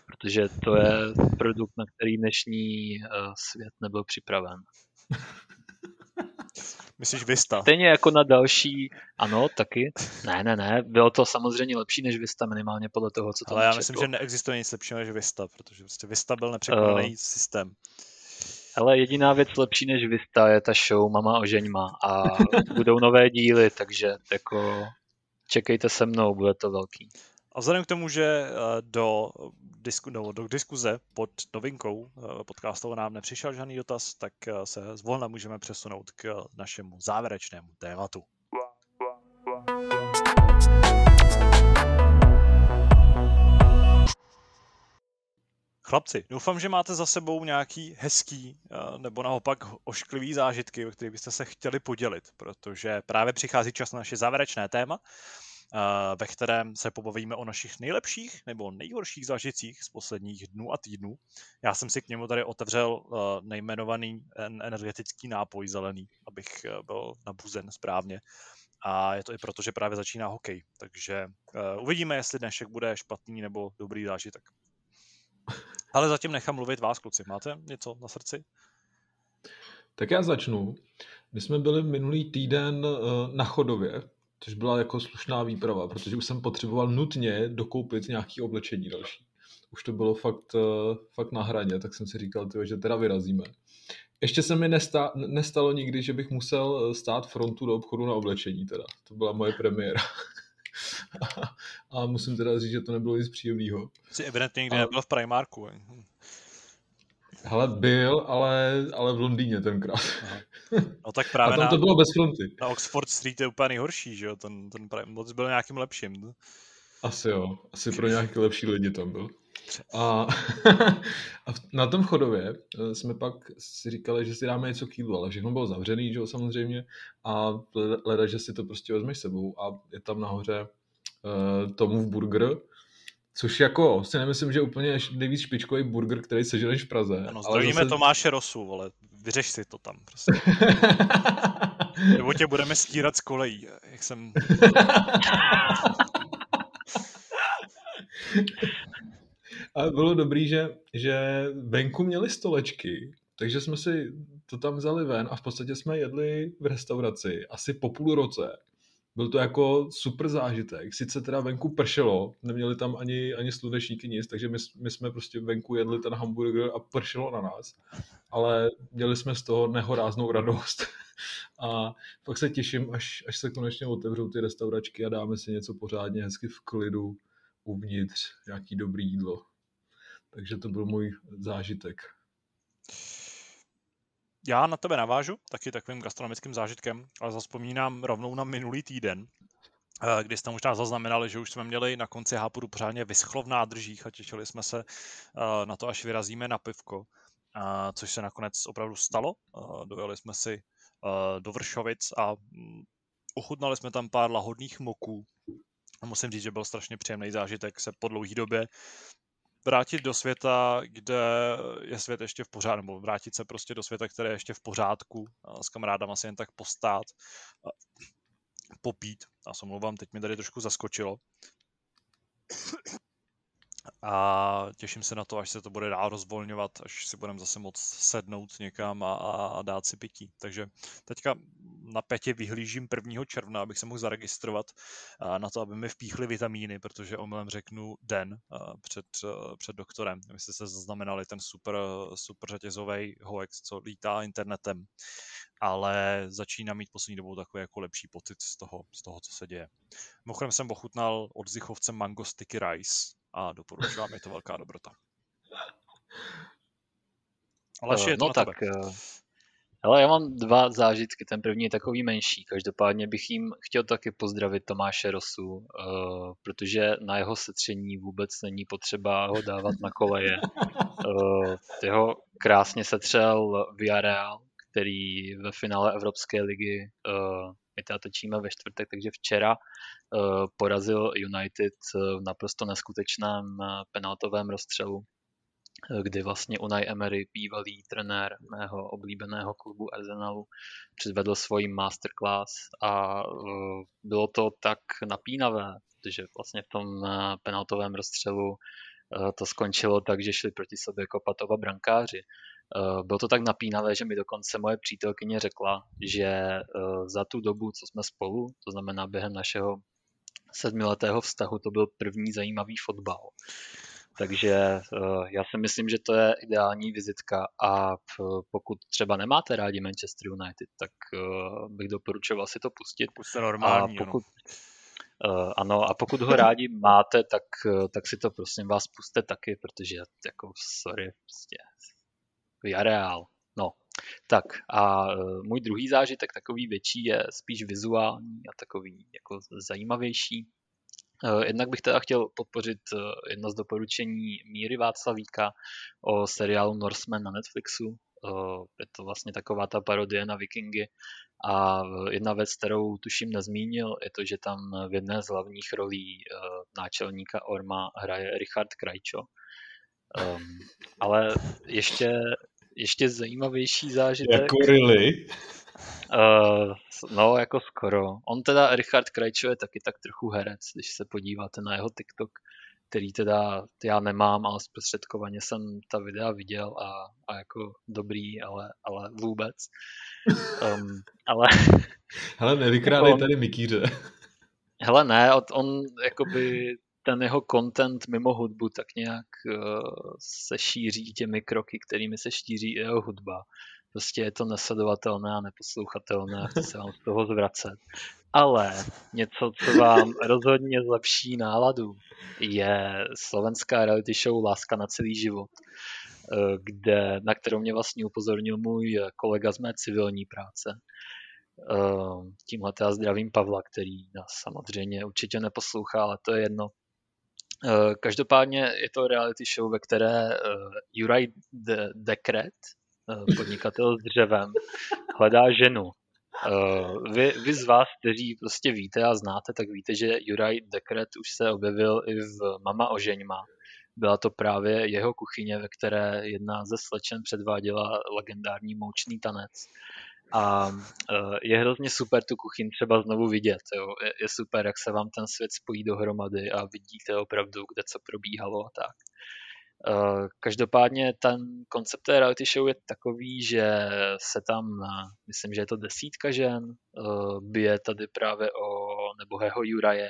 Protože to je produkt, na který dnešní uh, svět nebyl připraven. Myslíš Vista? Stejně jako na další, ano, taky. Ne, ne, ne, bylo to samozřejmě lepší než Vista, minimálně podle toho, co tam Ale já četlo. myslím, že neexistuje nic lepšího než Vista, protože prostě Vista byl nepřekonaný uh, systém. Ale jediná věc lepší než Vista je ta show Mama ožeňma a budou nové díly, takže jako čekejte se mnou, bude to velký. A vzhledem k tomu, že eh, do, disku, no, do diskuze pod novinkou eh, podcastu nám nepřišel žádný dotaz, tak eh, se zvolna můžeme přesunout k našemu závěrečnému tématu. Chlapci, doufám, že máte za sebou nějaký hezký nebo naopak ošklivý zážitky, o kterých byste se chtěli podělit, protože právě přichází čas na naše závěrečné téma ve kterém se pobavíme o našich nejlepších nebo nejhorších zážitcích z posledních dnů a týdnů. Já jsem si k němu tady otevřel nejmenovaný energetický nápoj zelený, abych e, byl nabuzen správně. A je to i proto, že právě začíná hokej. Takže uvidíme, jestli dnešek bude špatný nebo dobrý zážitek. Ale zatím nechám mluvit vás, kluci. Máte něco na srdci? Tak já začnu. My jsme byli minulý týden na Chodově což byla jako slušná výprava, protože už jsem potřeboval nutně dokoupit nějaké oblečení další. Už to bylo fakt, eh, fakt na hraně, tak jsem si říkal, tyjo, že teda vyrazíme. Ještě se mi nesta, nestalo nikdy, že bych musel eh, stát frontu do obchodu na oblečení teda. To byla moje premiéra. a musím teda říct, že to nebylo nic příjemného. Jsi evidentně nikdy a... nebyl v Primarku. Hele, byl, ale, ale v Londýně tenkrát. No tak právě A tam to na, bylo bez fronty. na Oxford Street je úplně nejhorší, že jo? Ten, ten Prime moc byl nějakým lepším. Asi jo, asi pro nějaké lepší lidi tam byl. A, a na tom chodově eh, jsme pak si říkali, že si dáme něco k jídlu, ale všechno bylo zavřený, že jo, samozřejmě, a leda, že si to prostě vezmeš sebou a je tam nahoře uh, Tomův burger, což jako si nemyslím, že úplně nejvíc špičkový burger, který seženeš v Praze. Ano, zdravíme zase... Tomáše Rosu, ale vyřeš si to tam prostě. Nebo tě budeme stírat z kolejí, jak jsem... A bylo dobrý, že, že venku měli stolečky, takže jsme si to tam vzali ven a v podstatě jsme jedli v restauraci asi po půl roce. Byl to jako super zážitek. Sice teda venku pršelo, neměli tam ani, ani slunečníky nic, takže my, my jsme prostě venku jedli ten hamburger a pršelo na nás. Ale měli jsme z toho nehoráznou radost. A pak se těším, až, až se konečně otevřou ty restauračky a dáme si něco pořádně hezky v klidu uvnitř, nějaký dobrý jídlo. Takže to byl můj zážitek. Já na tebe navážu, taky takovým gastronomickým zážitkem, ale zaspomínám rovnou na minulý týden, eh, kdy jste možná zaznamenali, že už jsme měli na konci háporu pořádně vyschlo v nádržích a těšili jsme se eh, na to, až vyrazíme na pivko, eh, což se nakonec opravdu stalo. Dojeli jsme si do Vršovic a mm, ochutnali jsme tam pár lahodných moků. Musím říct, že byl strašně příjemný zážitek se po dlouhé době vrátit do světa, kde je svět ještě v pořádku, nebo vrátit se prostě do světa, které je ještě v pořádku, s kamarádama si jen tak postát, popít. A se omlouvám, teď mi tady trošku zaskočilo. A těším se na to, až se to bude dál rozvolňovat, až si budeme zase moc sednout někam a, a, a dát si pití. Takže teďka na petě vyhlížím 1. června, abych se mohl zaregistrovat na to, aby mi vpíchli vitamíny, protože omylem řeknu den před, před doktorem. Vy jste se zaznamenali ten super, super řetězový hoax, co lítá internetem, ale začíná mít poslední dobou takový jako lepší pocit z toho, z toho co se děje. Mimochodem jsem ochutnal od Zichovce Mango Sticky Rice a doporučuji vám, je to velká dobrota. Ale uh, je to no tak, tebe. Ale já mám dva zážitky. Ten první je takový menší. Každopádně bych jim chtěl taky pozdravit Tomáše Rosu, uh, protože na jeho setření vůbec není potřeba ho dávat na koleje. Uh, jeho krásně setřel Villarreal, který ve finále Evropské ligy, uh, my teda točíme ve čtvrtek, takže včera porazil United v naprosto neskutečném penaltovém rozstřelu kdy vlastně Unai Emery, bývalý trenér mého oblíbeného klubu Arsenalu, předvedl svůj masterclass a e, bylo to tak napínavé, protože vlastně v tom e, penaltovém rozstřelu e, to skončilo tak, že šli proti sobě kopat oba brankáři. Bylo to tak napínavé, že mi dokonce moje přítelkyně řekla, že za tu dobu, co jsme spolu, to znamená během našeho sedmiletého vztahu, to byl první zajímavý fotbal. Takže uh, já si myslím, že to je ideální vizitka a pokud třeba nemáte rádi Manchester United, tak uh, bych doporučoval si to pustit. Puste normální, a pokud, uh, ano, a pokud ho rádi máte, tak, tak si to prosím vás puste taky, protože jako sorry, prostě reál. No, tak a můj druhý zážitek, takový větší, je spíš vizuální a takový jako zajímavější. Eh, jednak bych teda chtěl podpořit eh, jedno z doporučení Míry Václavíka o seriálu Norseman na Netflixu. Eh, je to vlastně taková ta parodie na vikingy a jedna věc, kterou tuším nezmínil, je to, že tam v jedné z hlavních rolí náčelníka Orma hraje Richard Krajčo. Um, ale ještě, ještě zajímavější zážitek. Jako really? Uh, no, jako skoro. On teda, Richard Krajčo je taky tak trochu herec, když se podíváte na jeho TikTok, který teda já nemám, ale zprostředkovaně jsem ta videa viděl a, a jako dobrý, ale, ale vůbec. Um, ale... Hele, nevykrádej on, tady Mikýře. Hele, ne, on jakoby ten jeho content mimo hudbu tak nějak uh, se šíří těmi kroky, kterými se šíří i jeho hudba. Prostě je to nesledovatelné a neposlouchatelné a chci se vám z toho zvracet. Ale něco, co vám rozhodně zlepší náladu, je slovenská reality show Láska na celý život. kde, na kterou mě vlastně upozornil můj kolega z mé civilní práce. Tímhle já zdravím Pavla, který nás samozřejmě určitě neposlouchá, ale to je jedno. Každopádně je to reality show, ve které Juraj De- Dekret, podnikatel s dřevem, hledá ženu. Vy, vy z vás, kteří prostě víte a znáte, tak víte, že Juraj Dekret už se objevil i v Mama ožeňma. Byla to právě jeho kuchyně, ve které jedna ze slečen předváděla legendární moučný tanec. A je hrozně super tu kuchyň třeba znovu vidět. Jo. Je, je super, jak se vám ten svět spojí dohromady a vidíte opravdu, kde co probíhalo a tak. Každopádně ten koncept té reality show je takový, že se tam, myslím, že je to desítka žen, bije tady právě o nebohého Juraje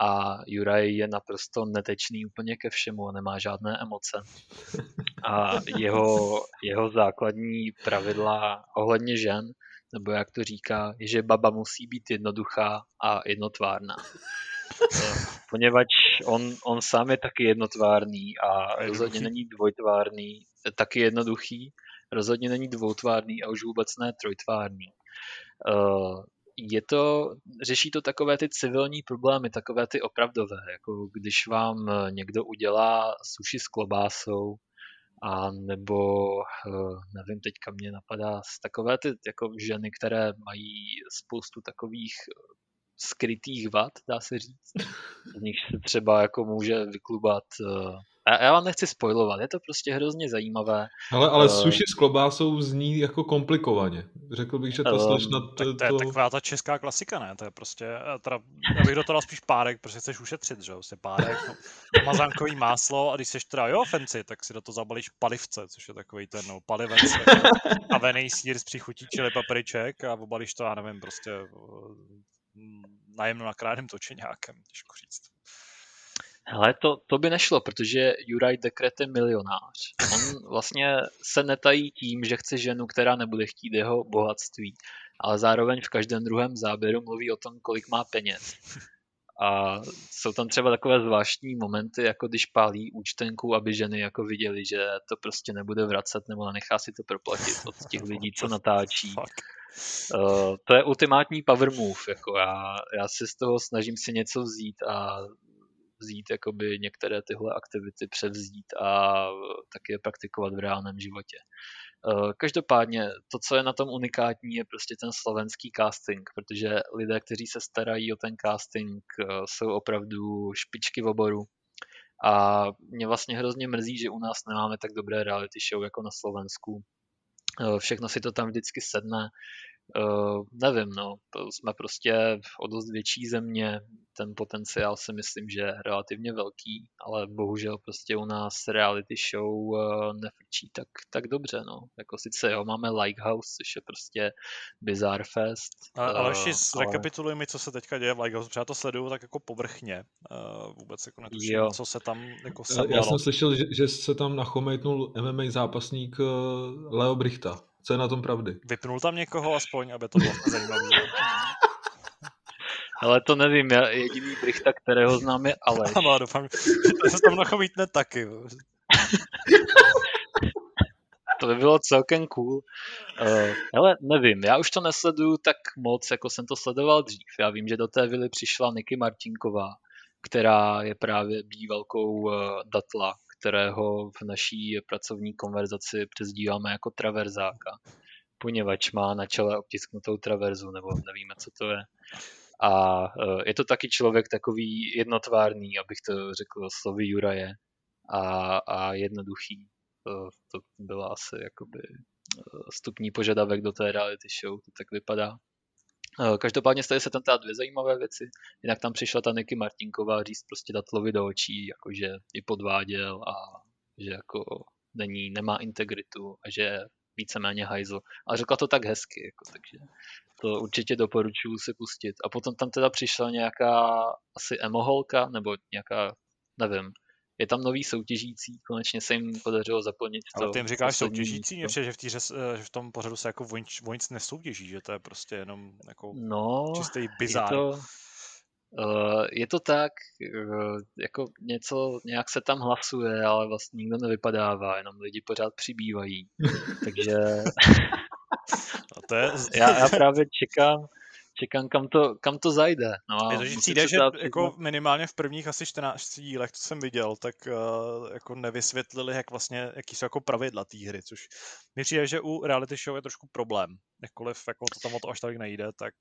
a Juraj je naprosto netečný úplně ke všemu nemá žádné emoce. A jeho, jeho základní pravidla ohledně žen, nebo jak to říká, je, že baba musí být jednoduchá a jednotvárná. Poněvadž on, on sám je taky jednotvárný a rozhodně není dvojtvárný, taky jednoduchý, rozhodně není dvoutvárný a už vůbec ne trojtvárný. Uh, je to, řeší to takové ty civilní problémy, takové ty opravdové, jako když vám někdo udělá suši s klobásou, a nebo nevím, teďka mě napadá takové ty jako ženy, které mají spoustu takových skrytých vad, dá se říct. Z nich se třeba jako může vyklubat já, já vám nechci spojovat, je to prostě hrozně zajímavé. Ale, ale uh, sushi s klobásou zní jako komplikovaně. Řekl bych, že ta um, slečna... To, tak to je to... taková ta česká klasika, ne? To je prostě, eh, teda, já bych do toho dal spíš párek, protože chceš ušetřit, že jo? Prostě párek, no, mazánkový máslo a když jsi teda, jo, fancy, tak si do toho zabalíš palivce, což je takový ten, no, palivec, a venej sír s příchutí čili papriček a obalíš to, já nevím, prostě najemno nakrájeným točeňákem, těžko říct. Hele, to, to by nešlo, protože Juraj Dekret je milionář. On vlastně se netají tím, že chce ženu, která nebude chtít jeho bohatství, ale zároveň v každém druhém záběru mluví o tom, kolik má peněz. A jsou tam třeba takové zvláštní momenty, jako když pálí účtenku, aby ženy jako viděli, že to prostě nebude vracet nebo nechá si to proplatit od těch lidí, co natáčí. Uh, to je ultimátní power move, jako já, já si z toho snažím si něco vzít a vzít jakoby některé tyhle aktivity, převzít a taky je praktikovat v reálném životě. Eh, každopádně to, co je na tom unikátní, je prostě ten slovenský casting, protože lidé, kteří se starají o ten casting, eh, jsou opravdu špičky v oboru. A mě vlastně hrozně mrzí, že u nás nemáme tak dobré reality show jako na Slovensku. Eh, všechno si to tam vždycky sedne. Uh, nevím, no, jsme prostě o dost větší země, ten potenciál si myslím, že je relativně velký, ale bohužel prostě u nás reality show uh, nefrčí tak, tak dobře, no. Jako sice jo, máme Lighthouse, což je prostě Bizarre Fest. A, ale ještě uh, zrekapituluj ale... mi, co se teďka děje v Lighthouse, protože já to sleduju tak jako povrchně. Uh, vůbec jako netuším, jo. co se tam jako se Já jsem slyšel, že, že se tam nachomejtnul MMA zápasník Leo Brichta. Co je na tom pravdy? Vypnul tam někoho aspoň, aby to bylo zajímavé. Ale to nevím, já jediný Brichta, kterého znám je Aleš. Ano, doufám, že se tam nachomítne taky. to by bylo celkem cool. Uh, hele, nevím, já už to nesleduju tak moc, jako jsem to sledoval dřív. Já vím, že do té vily přišla Niky Martinková, která je právě bývalkou uh, Datla, kterého v naší pracovní konverzaci přezdíváme jako traverzáka, poněvadž má na čele obtisknutou traverzu, nebo nevíme, co to je. A e, je to taky člověk takový jednotvárný, abych to řekl slovy Juraje, a, a jednoduchý. To, to byla asi jakoby e, stupní požadavek do té reality show, to tak vypadá. E, každopádně staly se tam teda dvě zajímavé věci. Jinak tam přišla ta Niky Martinková říct prostě Datlovi do očí, jakože ji podváděl a že jako není, nemá integritu a že víceméně hajzl. A řekla to tak hezky, jako, takže to určitě doporučuji si pustit. A potom tam teda přišla nějaká asi emoholka, nebo nějaká, nevím, je tam nový soutěžící, konečně se jim podařilo zaplnit Ale ty jim říkáš soutěžící, mě že v, týře, že v tom pořadu se jako voňc nesoutěží, že to je prostě jenom jako no, čistý bizár. Je to, Uh, je to tak, uh, jako něco, nějak se tam hlasuje, ale vlastně nikdo nevypadává, jenom lidi pořád přibývají. Takže A to je... já, já právě čekám, čekám, kam to, kam to zajde. No, Mně to musím přijde, že jako minimálně v prvních asi 14 dílech, co jsem viděl, tak uh, jako nevysvětlili, jak vlastně, jaký jsou jako pravidla té hry, což mi přijde, že u reality show je trošku problém. Jakkoliv jako to tam o to až tak nejde, tak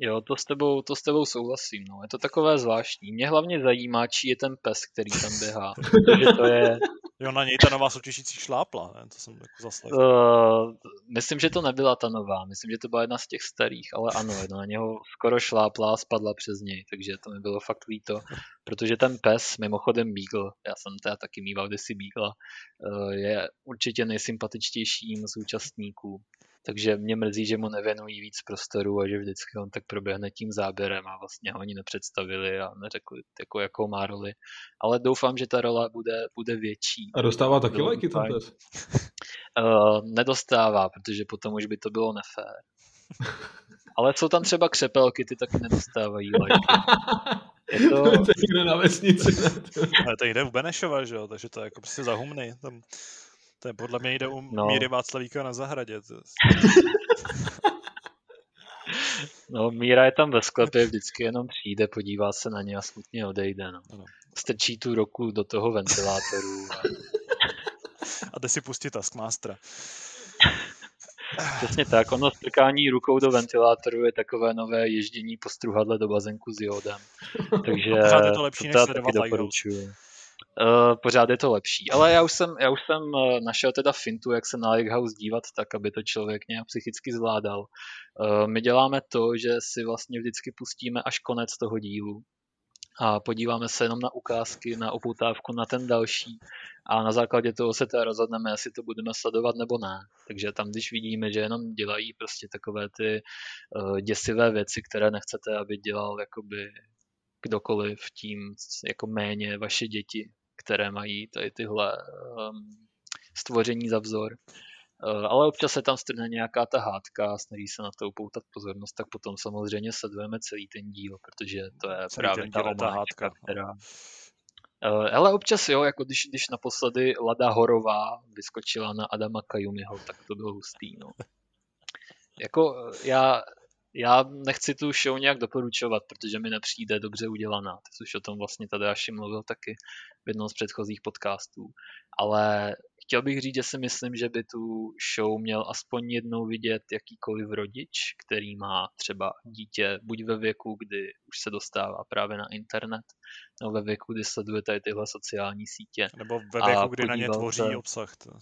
Jo, to s, tebou, to s tebou souhlasím. No. Je to takové zvláštní. Mě hlavně zajímá, čí je ten pes, který tam běhá. Protože to je... jo, na něj ta nová soutěžící šlápla, ne? to jsem jako zaslechl. Uh, myslím, že to nebyla ta nová. Myslím, že to byla jedna z těch starých, ale ano, na něho skoro šlápla a spadla přes něj, takže to mi bylo fakt líto. Protože ten pes, mimochodem Beagle, já jsem teda taky mýval kdysi Beagle, uh, je určitě nejsympatičtějším z účastníků. Takže mě mrzí, že mu nevěnují víc prostoru a že vždycky on tak proběhne tím záběrem a vlastně ho ani nepředstavili a neřekli, jako, jakou má roli. Ale doufám, že ta rola bude, bude větší. A dostává taky lajky ten. Uh, nedostává, protože potom už by to bylo nefér. Ale jsou tam třeba křepelky, ty taky nedostávají lajky. Je to, to je někde na vesnici. Ale to jde u Benešova, že jo, takže to je jako prostě za humny. Tam, to je podle mě jde u No. Míry Václavíka na zahradě. To, no, Míra je tam ve sklepě, vždycky jenom přijde, podívá se na ně a smutně odejde. No. Ano. Strčí tu roku do toho ventilátoru. A a jde si pustit Taskmastera. přesně tak, ono strkání rukou do ventilátoru je takové nové ježdění po struhadle do bazénku s jodem. Takže je to lepší, než teda sledovat doporučuji. Uh, pořád je to lepší. Ale já už jsem, já už jsem uh, našel teda fintu, jak se na Lighthouse dívat tak, aby to člověk nějak psychicky zvládal. Uh, my děláme to, že si vlastně vždycky pustíme až konec toho dílu a podíváme se jenom na ukázky, na upoutávku, na ten další a na základě toho se teda rozhodneme, jestli to budeme sledovat nebo ne. Takže tam, když vidíme, že jenom dělají prostě takové ty uh, děsivé věci, které nechcete, aby dělal jakoby kdokoliv tím jako méně vaše děti, které mají tady tyhle um, stvoření za vzor. Uh, ale občas se tam strne nějaká ta hádka a snaží se na to upoutat pozornost, tak potom samozřejmě sledujeme celý ten díl, protože to je Celý právě ta díl ta hádka, no. která... Uh, ale občas jo, jako když, když naposledy Lada Horová vyskočila na Adama Kajumiho, tak to bylo hustý, no. Jako eh, já, já nechci tu show nějak doporučovat, protože mi nepřijde dobře udělaná. Ty už o tom vlastně tady Aši mluvil taky v jednom z předchozích podcastů. Ale chtěl bych říct, že si myslím, že by tu show měl aspoň jednou vidět jakýkoliv rodič, který má třeba dítě buď ve věku, kdy už se dostává právě na internet, nebo ve věku, kdy sleduje tady tyhle sociální sítě. Nebo ve věku, kdy na ně tvoří se- obsah. To.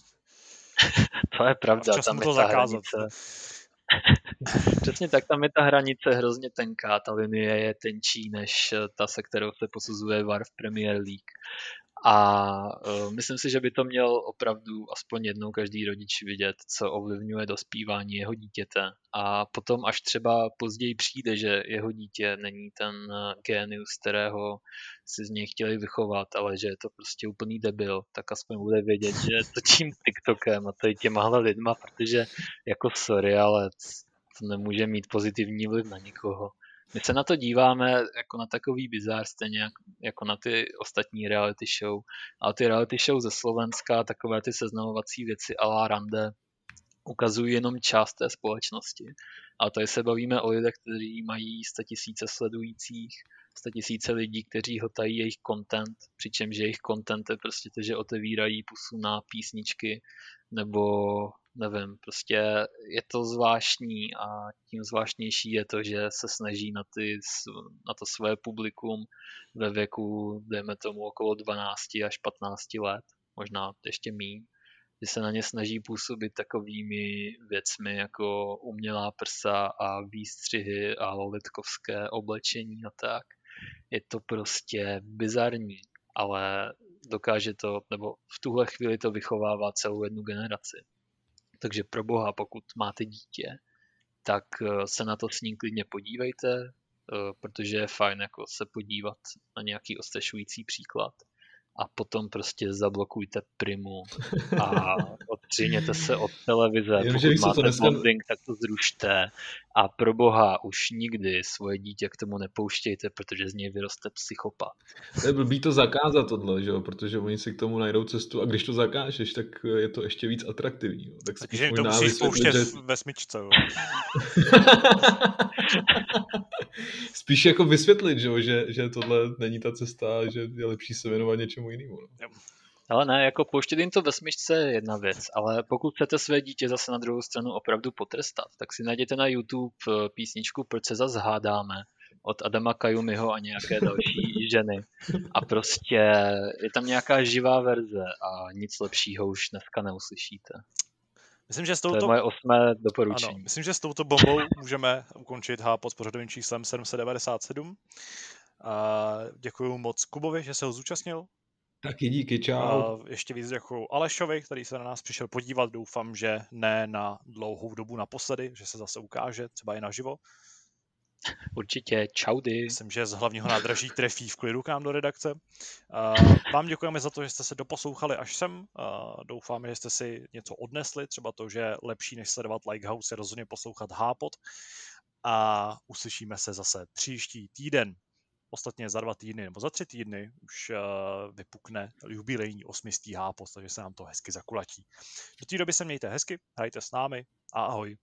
To je pravda, tam je to ta zakázat. hranice. Přesně tak, tam je ta hranice hrozně tenká, ta linie je tenčí než eh, ta, se kterou se posuzuje VAR v Premier League. A uh, myslím si, že by to měl opravdu aspoň jednou každý rodič vidět, co ovlivňuje dospívání jeho dítěte. A potom až třeba později přijde, že jeho dítě není ten eh, génius, kterého si z něj chtěli vychovat, ale že je to prostě úplný debil, tak aspoň bude vědět, že to tím TikTokem a tady těmahle lidma, protože jako sorry, ale to nemůže mít pozitivní vliv na nikoho. My se na to díváme jako na takový bizár, stejně jak, jako na ty ostatní reality show. Ale ty reality show ze Slovenska, takové ty seznamovací věci a la rande, ukazují jenom část té společnosti. A tady se bavíme o lidech, kteří mají tisíce sledujících, tisíce lidí, kteří hotají jejich content, přičemž jejich content je prostě to, že otevírají pusu na písničky, nebo nevím, prostě je to zvláštní a tím zvláštnější je to, že se snaží na, ty, na to své publikum ve věku, dejme tomu, okolo 12 až 15 let, možná ještě míň, že se na ně snaží působit takovými věcmi jako umělá prsa a výstřihy a lolitkovské oblečení a tak. Je to prostě bizarní, ale dokáže to, nebo v tuhle chvíli to vychovává celou jednu generaci. Takže pro boha, pokud máte dítě, tak se na to s ním klidně podívejte, protože je fajn jako se podívat na nějaký ostešující příklad. A potom prostě zablokujte primu a od Odstříněte se od televize, Jen, pokud co, to máte dneska- bonding, tak to zrušte. A pro boha už nikdy svoje dítě k tomu nepouštějte, protože z něj vyroste psychopat. To je blbý to zakázat tohle, že jo? protože oni si k tomu najdou cestu a když to zakážeš, tak je to ještě víc atraktivní. Jo? Tak spíš Takže to musíš vysvětlit, pouštět že- ve smyčce. Jo. Spíš jako vysvětlit, že, jo, že, že tohle není ta cesta, že je lepší se věnovat něčemu jinému. No. Ale ne, jako pouštět jim to ve smyčce je jedna věc, ale pokud chcete své dítě zase na druhou stranu opravdu potrestat, tak si najděte na YouTube eh, písničku Proč se zase hádáme od Adama Kajumiho a nějaké další ženy. A prostě je tam nějaká živá verze a nic lepšího už dneska neuslyšíte. Myslím, že s To je touto, moje osmé ano, doporučení. myslím, že s touto bombou můžeme ukončit hápot s pořadovým číslem 797. A děkuji moc Kubovi, že se ho zúčastnil. Taky díky, čau. A ještě víc děkuji Alešovi, který se na nás přišel podívat. Doufám, že ne na dlouhou dobu naposledy, že se zase ukáže, třeba i naživo. Určitě čaudy. Myslím, že z hlavního nádraží trefí v klidu k nám do redakce. A vám děkujeme za to, že jste se doposlouchali až sem. A doufáme, že jste si něco odnesli, třeba to, že lepší než sledovat Likehouse je rozhodně poslouchat Hápot. A uslyšíme se zase příští týden. Ostatně za dva týdny nebo za tři týdny už uh, vypukne jubilejní osmistý hápot, takže se nám to hezky zakulatí. Do té doby se mějte hezky, hrajte s námi a ahoj.